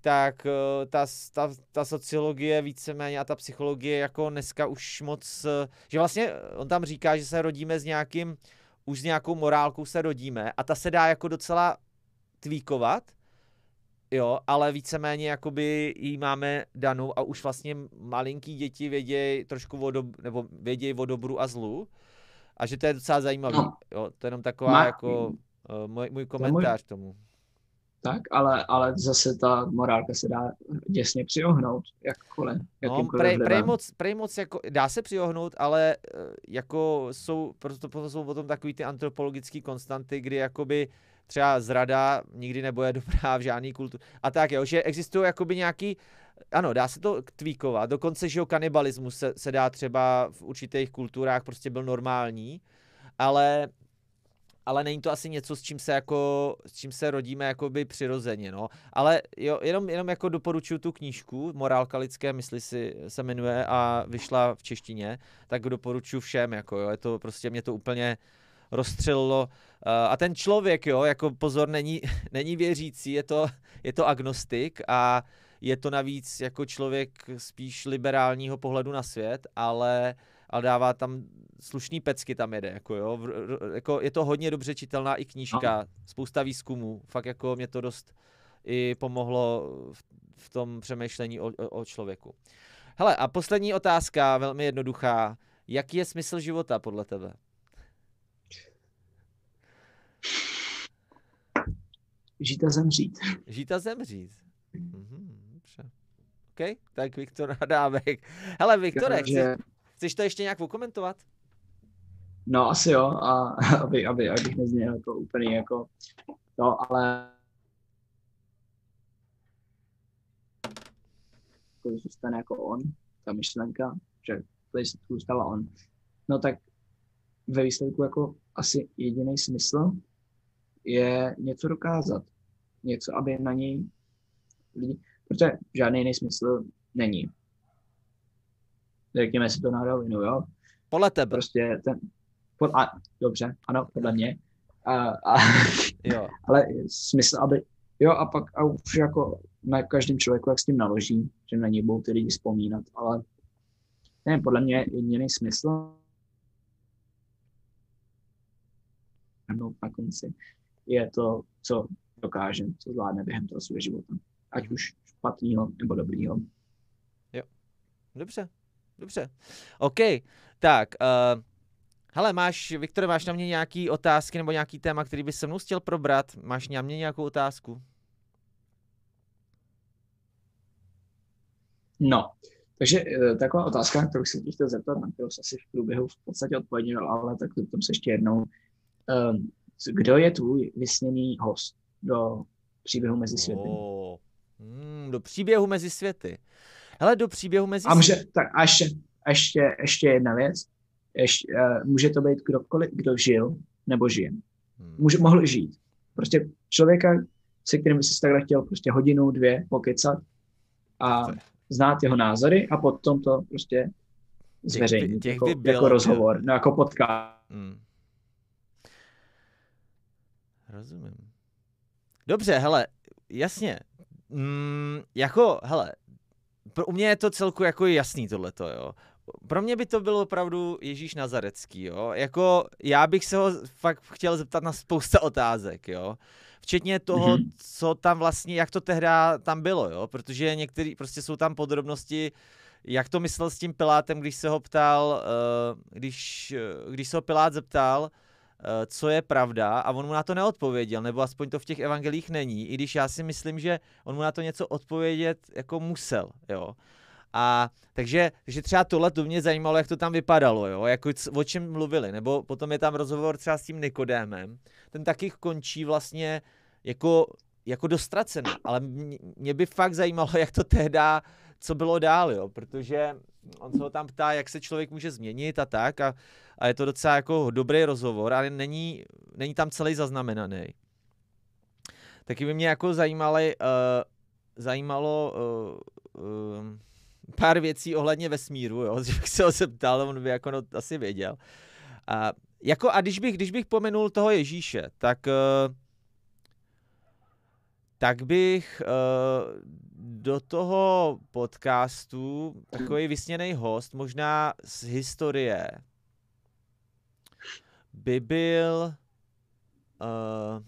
tak eh, ta, ta, ta sociologie víceméně a ta psychologie jako dneska už moc, eh, že vlastně on tam říká, že se rodíme s nějakým, už s nějakou morálkou se rodíme a ta se dá jako docela tweakovat, Jo, ale víceméně jakoby jí máme danou a už vlastně malinký děti vědějí trošku o dob, nebo vědějí o dobru a zlu a že to je docela zajímavý. No. Jo, to je jenom taková Má... jako uh, můj, můj komentář k tomu. tak, ale, ale zase ta morálka se dá děsně přiohnout, jakkoliv, no, prej, prej, moc, prej moc jako, dá se přiohnout, ale eh, jako jsou, proto, proto jsou potom takový ty antropologické konstanty, kdy jakoby třeba zrada nikdy nebude dobrá v žádný kultuře. A tak jo, že existují jakoby nějaký, ano, dá se to tweakovat, dokonce, že jo, kanibalismus se, se dá třeba v určitých kulturách prostě byl normální, ale ale není to asi něco, s čím se jako, s čím se rodíme jakoby přirozeně, no. Ale jo, jenom, jenom jako doporučuji tu knížku, Morálka lidské mysli si se jmenuje a vyšla v češtině, tak doporučuji všem, jako jo, je to prostě, mě to úplně rozstřelilo. Uh, a ten člověk, jo, jako pozor, není, není věřící, je to, je to agnostik a je to navíc jako člověk spíš liberálního pohledu na svět, ale ale dává tam slušný pecky tam jede, jako jo, jako je to hodně dobře čitelná i knížka, no. spousta výzkumů, fakt jako mě to dost i pomohlo v, v tom přemýšlení o, o, o člověku. Hele, a poslední otázka, velmi jednoduchá. Jaký je smysl života podle tebe? Žít a zemřít. Žít a zemřít. Mhm, dobře. OK, tak Viktor Adámek. Hele, Viktore, chci, Chceš to ještě nějak okomentovat? No asi jo, a aby, aby, abych nezněl jako úplně jako to, ale jako zůstane jako on, ta myšlenka, že to zůstala on, no tak ve výsledku jako asi jediný smysl je něco dokázat. Něco, aby na něj lidi, protože žádný jiný smysl není řekněme si to na rovinu, jo. Podle tebe. Prostě ten, pod, a, dobře, ano, podle mě. A, a, jo. ale smysl, aby, jo, a pak a už jako na každém člověku, jak s tím naloží, že na něj budou ty lidi vzpomínat, ale ne, podle mě jediný smysl na konci je to, co dokáže, co zvládne během toho svého života. Ať už špatného nebo dobrýho. Jo, dobře, Dobře. OK, tak, uh, hele, máš, Viktor, máš na mě nějaký otázky nebo nějaký téma, který bys se mnou chtěl probrat? Máš na mě nějakou otázku? No, takže uh, taková otázka, kterou jsem ti chtěl zeptat, na kterou jsi asi v průběhu v podstatě odpověděl, ale tak to se ještě jednou. Uh, kdo je tvůj vysněný host do příběhu mezi světy? Oh, hmm, do příběhu mezi světy. Hele, do příběhu mezi... A, může, tak a ještě, ještě, ještě jedna věc. Ještě, uh, může to být kdokoliv, kdo žil nebo žije. Hmm. Může, mohl žít. Prostě člověka, se kterým jsi takhle chtěl prostě hodinu, dvě pokecat a znát jeho názory a potom to prostě zveřejnit těch by, těch jako, by bylo, jako rozhovor, no jako podcast. Hmm. Rozumím. Dobře, hele, jasně. Mm, jako, hele, pro mě je to celku jako jasný tohleto, jo. Pro mě by to bylo opravdu Ježíš Nazarecký, jo. Jako já bych se ho fakt chtěl zeptat na spousta otázek, jo. Včetně toho, mm-hmm. co tam vlastně, jak to tehdy tam bylo, jo. Protože některý, prostě jsou tam podrobnosti, jak to myslel s tím Pilátem, když se ho ptal, uh, když, když se ho Pilát zeptal, Eh, co je pravda a on mu na to neodpověděl, nebo aspoň to v těch evangelích není, i když já si myslím, že on mu na to něco odpovědět jako musel, jo. A takže, takže třeba tohle to mě zajímalo, jak to tam vypadalo, jo, jako o čem mluvili, nebo potom je tam rozhovor třeba s tím Nikodémem, ten taky končí vlastně jako, jako dostracený, ale mě, mě by fakt zajímalo, jak to tehdy, co bylo dál, jo, protože on se ho tam ptá, jak se člověk může změnit a tak a, a je to docela jako dobrý rozhovor, ale není, není tam celý zaznamenaný. Taky by mě jako zajímaly, uh, zajímalo uh, uh, pár věcí ohledně vesmíru, jo, že bych se ho zeptal, on by jako no, asi věděl. A, jako, a když bych, když bych pomenul toho Ježíše, tak uh, tak bych uh, do toho podcastu takový vysněný host, možná z historie, by byl uh,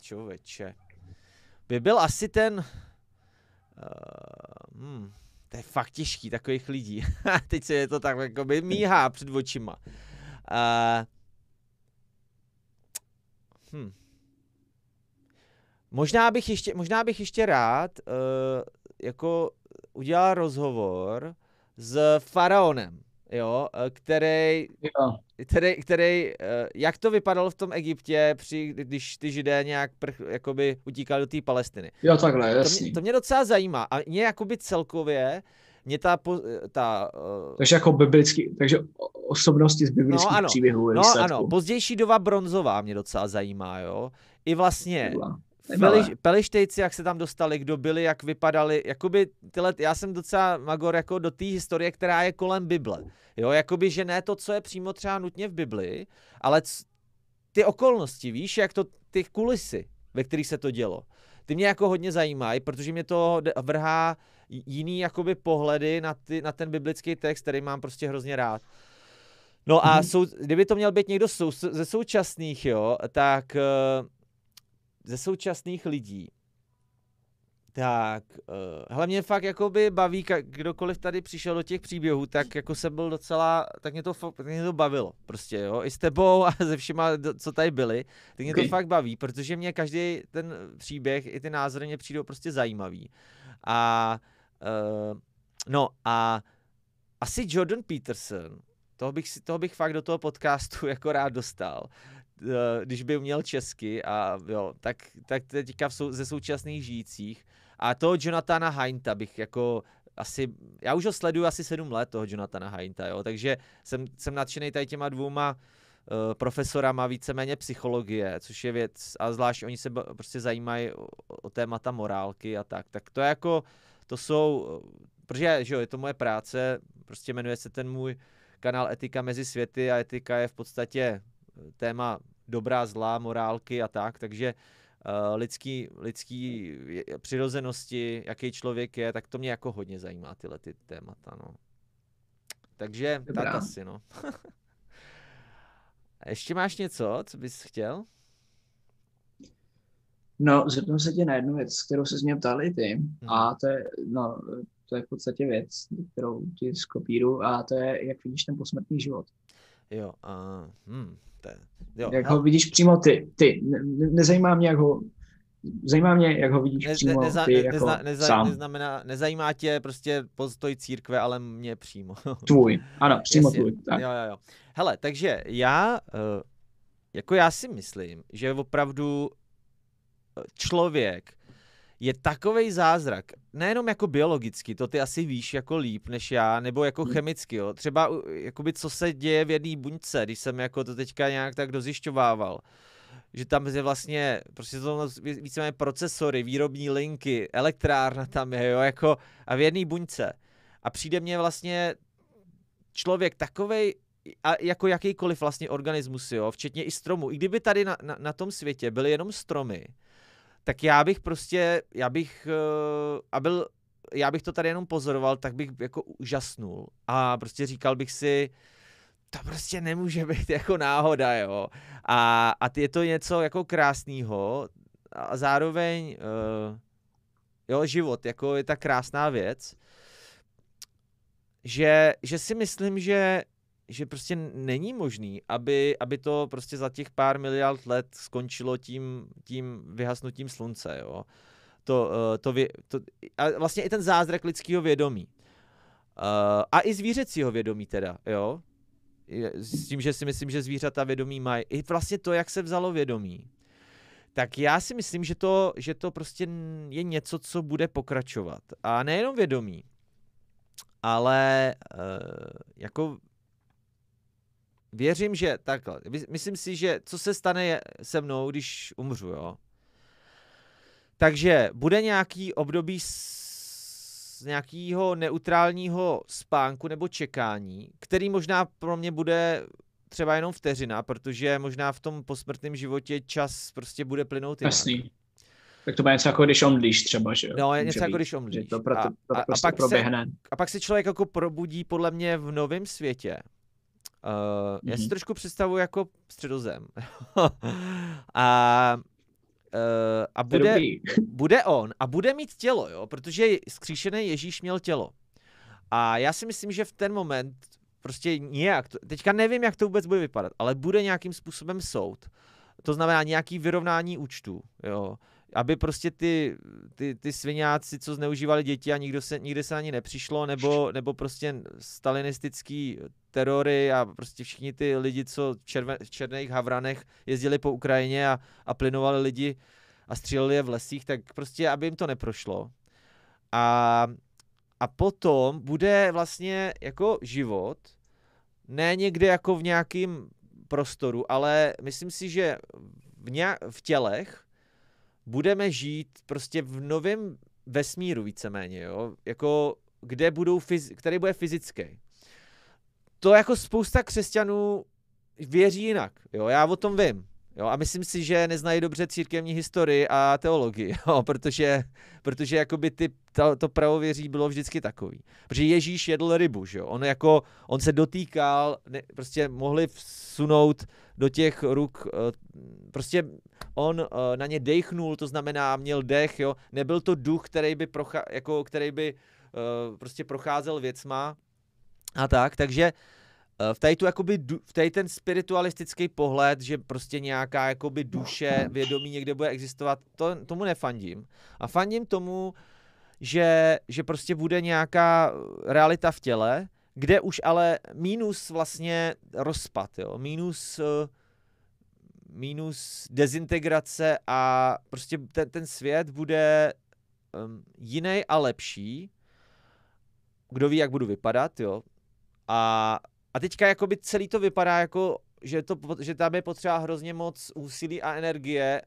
člověče, by byl asi ten uh, hmm, to je fakt těžký, takových lidí. Teď se je to tak jako by míhá před očima. Uh, hm. Možná bych ještě, možná bych ještě rád uh, jako udělal rozhovor s faraonem, jo, eh, který, Jo. který, který, eh, jak to vypadalo v tom Egyptě, při, když ty židé nějak prch, jakoby utíkali do té Palestiny. Jo, takhle, To jasný. mě, to mě docela zajímá a mě jakoby celkově, mě ta, ta eh, Takže jako biblický, takže osobnosti z biblických No, ano. příběhů no výsledku. ano, pozdější doba bronzová mě docela zajímá, jo. I vlastně Byla. Peliš, pelištejci, jak se tam dostali, kdo byli, jak vypadali, jakoby tyhle, já jsem docela magor jako do té historie, která je kolem Bible, jo, jakoby, že ne to, co je přímo třeba nutně v Bibli, ale c- ty okolnosti, víš, jak to, ty kulisy, ve kterých se to dělo, ty mě jako hodně zajímají, protože mě to vrhá jiný jakoby pohledy na, ty, na ten biblický text, který mám prostě hrozně rád. No a Mhm. sou, kdyby to měl být někdo sou, ze současných, jo, tak eh, ze současných lidí, tak, uh, mě fakt jakoby baví, ka- kdokoliv tady přišel do těch příběhů, tak jako se byl docela, tak mě to, tak mě to bavilo, prostě, jo, i s tebou a se všema, co tady byli, tak mě to Ok. fakt baví, protože mě každý ten příběh, i ty názory mě přijdou prostě zajímavý. A, uh, no a asi Jordan Peterson, toho bych, si, toho bych fakt do toho podcastu jako rád dostal, eh, když by uměl česky a jo, tak, tak teďka sou, ze současných žijících. A toho Jonathana Heinta bych jako asi, já už ho sleduju asi sedm let, toho Jonathana Heinta, jo, takže jsem, jsem nadšený tady těma dvouma uh, profesorama víceméně psychologie, což je věc, a zvlášť oni se prostě zajímají o, o témata morálky a tak, tak to je jako, to jsou, eh, protože že jo, je to moje práce, prostě jmenuje se ten můj kanál Etika mezi světy a etika je v podstatě eh, téma dobrá, zlá, morálky a tak, takže uh, lidský, lidský přirozenosti, jaký člověk je, tak to mě jako hodně zajímá tyhle ty témata, no. Takže Dobrá. tak asi, no. A Ještě máš něco, co bys chtěl? No, zeptám se tě na jednu věc, kterou se mě ptali ty. A to je, no, to je v podstatě věc, kterou ti skopíru, a to je, jak vidíš ten posmrtný život. Jo, uh, hm, to je, jo, jak ho vidíš přímo ty. ty. Ne, ne, nezajímá mě, jak ho, zajímá mě, jak ho vidíš ne, ne, přímo neza, ty ne, jako neza, neza, sám. neznamená, nezajímá tě prostě postoj církve, ale mě přímo. Tvůj, ano, přímo Jasně. tvůj. Tak. Jo, jo, jo. Hele, takže já, eh, jako já si myslím, že opravdu eh, člověk je takovej zázrak, nejenom jako biologicky, to ty asi víš jako líp než já, nebo jako Hmm. chemicky, jo. Třeba u- jakoby co se děje v jedné buňce, když jsem jako to teďka nějak tak dozjišťovával, že tam je vlastně, prostě to víceméně procesory, výrobní linky, elektrárna tam je, jo, jako a v jedné buňce. A přijde mně vlastně člověk takovej, a jako jakýkoliv vlastně organismus, jo, včetně i stromů. I kdyby tady na, na, na tom světě byly jenom stromy, tak já bych prostě, já bych, uh, a byl, já bych to tady jenom pozoroval, tak bych jako úžasnul. A prostě říkal bych si, to prostě nemůže být jako náhoda, jo. A, a je to něco jako krásného a zároveň, uh, jo, život, jako je ta krásná věc, že, že si myslím, že že prostě není možný, aby, aby to prostě za těch pár miliard let skončilo tím, tím vyhasnutím slunce, jo. To, eh, to, to, a vlastně i ten zázrak lidského vědomí. Uh, a i zvířecího vědomí teda, jo. S tím, že si myslím, že zvířata vědomí mají. I vlastně to, jak se vzalo vědomí. Tak já si myslím, že to, že to prostě je něco, co bude pokračovat. A nejenom vědomí, ale uh, jako věřím, že takhle. Mys- Myslím si, že co se stane se mnou, když umřu, jo. Takže bude nějaký období z nějakého neutrálního spánku nebo čekání, který možná pro mě bude třeba jenom vteřina, protože možná v tom posmrtném životě čas prostě bude plynout jinak. Jasný. Tak to bude něco jako když omdlíš třeba, že jo? No, je něco jako když omdlíš. to, proto, A- to a- a prostě pak se- proběhne. a pak se člověk jako probudí podle mě v novém světě. Uh, Já si Mhm. trošku představuji jako středozem. a, uh, a bude, bude on a bude mít tělo, jo, protože skříšený Ježíš měl tělo. A já si myslím, že v ten moment prostě nějak, to, teďka nevím, jak to vůbec bude vypadat, ale bude nějakým způsobem soud. To znamená nějaký vyrovnání účtů, jo. Aby prostě ty, ty, ty sviňáci, co zneužívali děti a nikdo se, nikde se na ně nepřišlo, nebo, nebo prostě stalinistický terory a prostě všichni ty lidi, co v, červe, v černých havranech jezdili po Ukrajině a, a plynovali lidi a stříleli je v lesích, tak prostě, aby jim to neprošlo. A, a potom bude vlastně jako život, ne někde jako v nějakém prostoru, ale myslím si, že v, nějak, v tělech budeme žít prostě v novém vesmíru víceméně, jo, jako kde budou, fyz, který bude fyzický. To jako spousta křesťanů věří jinak, jo, já o tom vím. Jo, a myslím si, že neznají dobře církevní historii a teologii, jo, protože, protože jakoby ty, to, to pravověří bylo vždycky takový. Protože Ježíš jedl rybu, že jo? On, jako, on se dotýkal, ne, prostě mohli vsunout do těch ruk, eh, prostě on eh, na ně dechnul, to znamená měl dech, jo? nebyl to duch, který by, procha, jako, který by uh, prostě procházel věcma a tak, takže Eh, v tady, tu, jakoby, v tady ten spiritualistický pohled, že prostě nějaká jakoby duše, vědomí někde bude existovat, to, tomu nefandím. A fandím tomu, že, že prostě bude nějaká realita v těle, kde už ale mínus vlastně rozpad, jo, mínus, eh, mínus dezintegrace a prostě ten, ten svět bude um, jiný a lepší. Kdo ví, jak budu vypadat, jo. A a teďka jakoby celý to vypadá jako, že, to, že tam je potřeba hrozně moc úsilí a energie,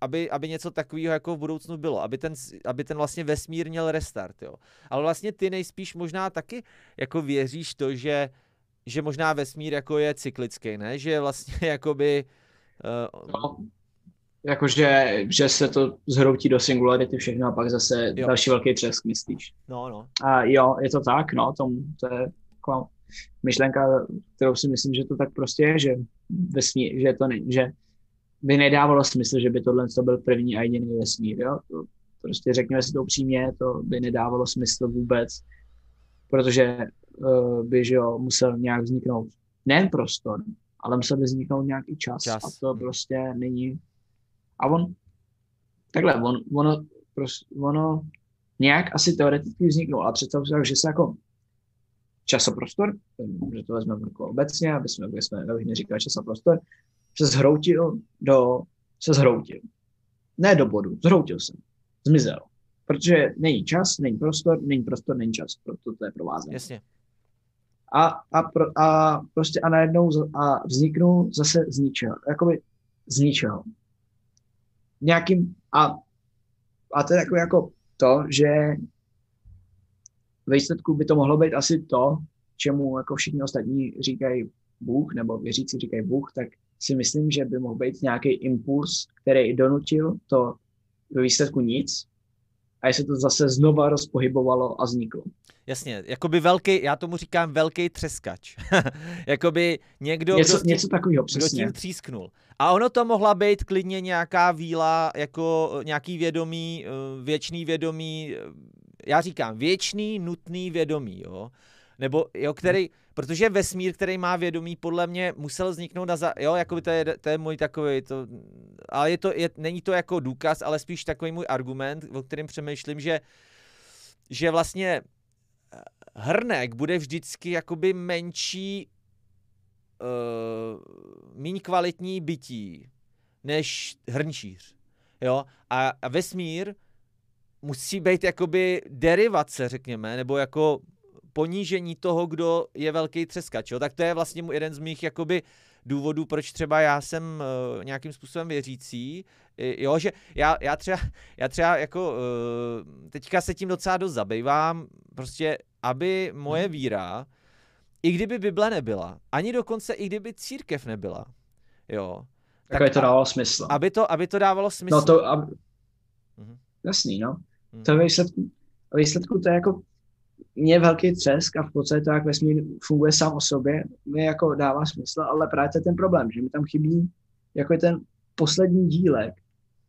aby, aby něco takového jako v budoucnu bylo, aby ten, aby ten vlastně vesmír měl restart, jo. Ale vlastně ty nejspíš možná taky jako věříš to, že, že možná vesmír jako je cyklický, ne? Že vlastně jakoby... Uh, no, jakože že se to zhroutí do singularity všechno a pak zase jo. další velký třesk, myslíš? No, no. A jo, je to tak, no, tom, to je myšlenka, kterou si myslím, že to tak prostě je, že, vesmír, že, to ne, že by nedávalo smysl, že by tohle to byl první a jediný vesmír. Jo? To, prostě řekněme si to upřímně, to by nedávalo smysl vůbec, protože uh, by že jo, musel nějak vzniknout nejen prostor, ale musel by vzniknout nějaký čas, čas. a to prostě není. A on, takhle, on, ono, prostě, ono nějak asi teoreticky vzniknul, a představ si, že se jako časoprostor, že to vezmeme jako obecně, aby jsme, aby jsme aby neříkali časoprostor, se zhroutil do, se zhroutil. Ne do bodu, zhroutil se, zmizel. Protože není čas, není prostor, není prostor, není čas, proto to je provázané. Jasně. A, a, pro, a prostě a najednou a vzniknul zase z ničeho, jakoby z ničeho. Nějakým, a, a to je jako to, že výsledku by to mohlo být asi to, čemu jako všichni ostatní říkají Bůh, nebo věřící říkají Bůh, tak si myslím, že by mohl být nějaký impuls, který donutil to ve výsledku nic a se to zase znova rozpohybovalo a vzniklo. Jasně, jakoby velký, já tomu říkám velký třeskač. jakoby někdo, něco, kdo, tím, něco takového, přesně. kdo tím třísknul. A ono to mohla být klidně nějaká víla, jako nějaký vědomí, eh, věčný vědomí já říkám, věčný, nutný vědomí, jo. Nebo, jo, který, protože vesmír, který má vědomí, podle mě musel vzniknout na, za, jo, jako to je, to je můj takový, to, ale je to, je, není to jako důkaz, ale spíš takový můj argument, o kterém přemýšlím, že, že vlastně eh, hrnek bude vždycky jakoby menší, uh, méně kvalitní bytí, než hrnčíř, jo, a, a vesmír musí být jakoby derivace, řekněme, nebo jako ponížení toho, kdo je velký třeskač. Jo? Tak to je vlastně jeden z mých jakoby důvodů, proč třeba já jsem uh, nějakým způsobem věřící. Jo, že já, já, třeba, já třeba jako uh, teďka se tím docela dost zabývám, prostě aby moje mhm. víra, i kdyby Bible nebyla, ani dokonce i kdyby církev nebyla, jo. Tak, tak aby to dávalo smysl. Aby to, aby to dávalo smysl. No to, aby... mhm. jasný, no. Hmm. To výsledku, výsledku to je jako mě velký třesk a v podstatě to, jak vesmír funguje sám o sobě, mi jako dává smysl, ale právě to je ten problém, že mi tam chybí jako je ten poslední dílek,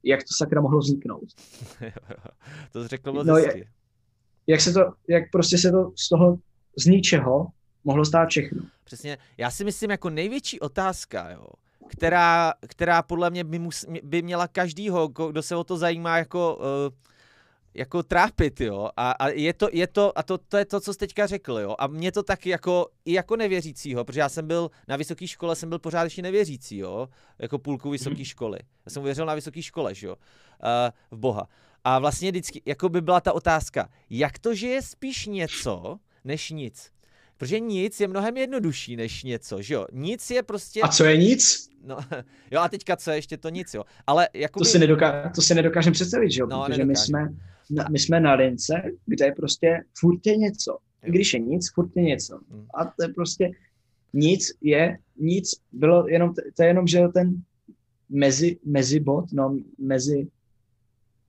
jak to sakra mohlo vzniknout. to řekl moc no, jak, jak, se to, jak prostě se to z toho z ničeho mohlo stát všechno. Přesně. Já si myslím, jako největší otázka, jo, která, která podle mě by, mus, by měla každýho, kdo se o to zajímá, jako, uh, jako trápit, jo. A, a je to, je to, a to, to je to, co jsi teďka řekl, jo. A mě to taky jako, i jako nevěřícího, protože já jsem byl na vysoké škole, jsem byl pořád ještě nevěřící, jo. Jako půlku vysoké mm. školy. Já jsem věřil na vysoké škole, že jo. Uh, v Boha. A vlastně vždycky, jako by byla ta otázka, jak to, že je spíš něco, než nic. Protože nic je mnohem jednodušší než něco, že jo? Nic je prostě... A co je nic? No, jo a teďka co je ještě to nic, jo. Ale jako To si, nedoká... to si nedokážeme představit, že jo? No, Protože my jsme, my jsme na lince, kde je prostě furt je něco. Když je nic, furt je něco. Hmm. A to je prostě nic je, nic bylo jenom, to je jenom, že ten mezi, mezi bod, no, mezi,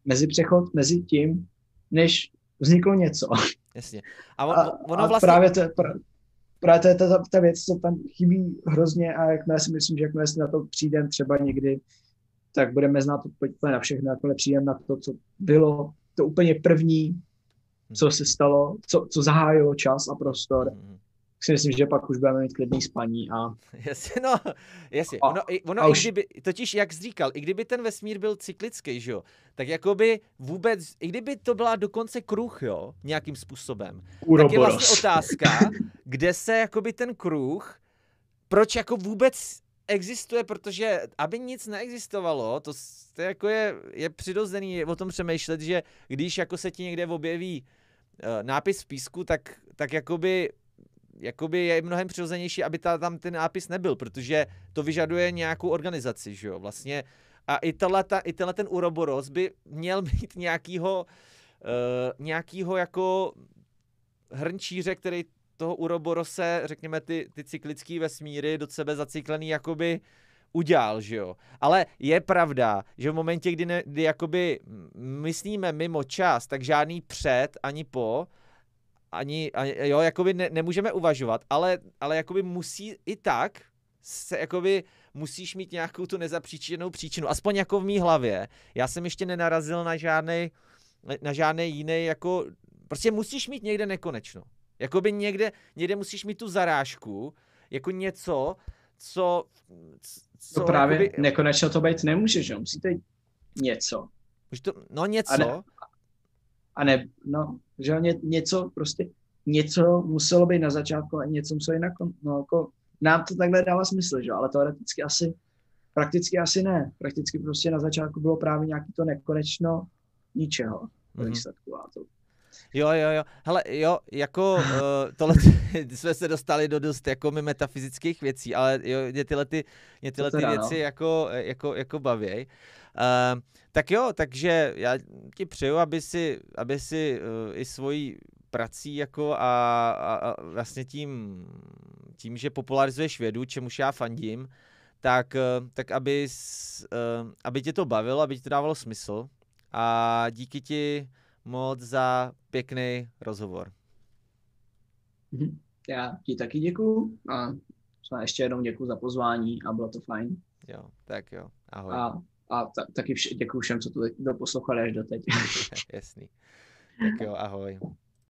mezi přechod, mezi tím, než vzniklo něco. Jasně. A, on, a, ono vlastně... a právě to, právě to je ta, ta věc, co tam chybí hrozně a jakmile si myslím, že jakmile si na to přijdeme třeba někdy, tak budeme znát úplně na všechno, jakmile přijdeme na to, co bylo, to úplně první, co se stalo, co, co zahájilo čas a prostor, mm si myslím, že pak už budeme mít klidný spaní a... Jasně, no, jasně. A, ono, ono a i už... kdyby, totiž, jak jsi říkal, i kdyby ten vesmír byl cyklický, že jo, tak jakoby vůbec, i kdyby to byla dokonce kruh, jo, nějakým způsobem, Uroboros. tak je vlastně otázka, kde se jakoby ten kruh, proč jako vůbec existuje, protože aby nic neexistovalo, to, to jako je, je přirozený o tom přemýšlet, že když jako se ti někde objeví uh, nápis v písku, tak, tak jakoby jakoby je mnohem přirozenější, aby ta, tam ten nápis nebyl, protože to vyžaduje nějakou organizaci, že jo, vlastně. A i, tohleta, i tenhle ten Uroboros by měl mít nějakýho, uh, nějakýho jako hrnčíře, který toho Uroborose, řekněme, ty, ty cyklický vesmíry do sebe zacyklený jakoby udělal, že jo. Ale je pravda, že v momentě, kdy, ne, kdy jakoby myslíme mimo čas, tak žádný před ani po, ani, ani jo, jakoby ne, nemůžeme uvažovat, ale, ale jakoby musí i tak se jakoby musíš mít nějakou tu nezapříčiněnou příčinu, aspoň jako v mý hlavě. Já jsem ještě nenarazil na žádný na žádný jiný, jako, prostě musíš mít někde nekonečno. Jakoby někde, někde musíš mít tu zarážku, jako něco, co... co no právě jakoby, nekonečno to být nemůže, že musíte něco. To, no něco. A ne, a ne, no, že ně, něco prostě, něco muselo být na začátku a něco muselo být na kon, no, jako, nám to takhle dává smysl, že ale teoreticky asi, prakticky asi ne. Prakticky prostě na začátku bylo právě nějaký to nekonečno ničeho mm-hmm. výsledku a to Jo, jo, jo. Hele, jo, jako uh, tohle jsme se dostali do dost jako my metafyzických věcí, ale jo, mě tyhle, ty, mě tyhle ty věci no. jako, jako, jako bavěj. Uh, tak jo, takže já ti přeju, aby si, aby si uh, i svojí prací jako a, a, a vlastně tím, tím, že popularizuješ vědu, čemuž já fandím, tak, uh, tak aby, uh, aby tě to bavilo, aby ti to dávalo smysl a díky ti moc za pěkný rozhovor. Mhm. Já ti taky děkuju a ještě jednou děkuji za pozvání a bylo to fajn. Jo, tak jo, ahoj. A, a ta, taky vš- děkuji všem, co to doposlouchali až do teď. Jasný. Tak jo, ahoj.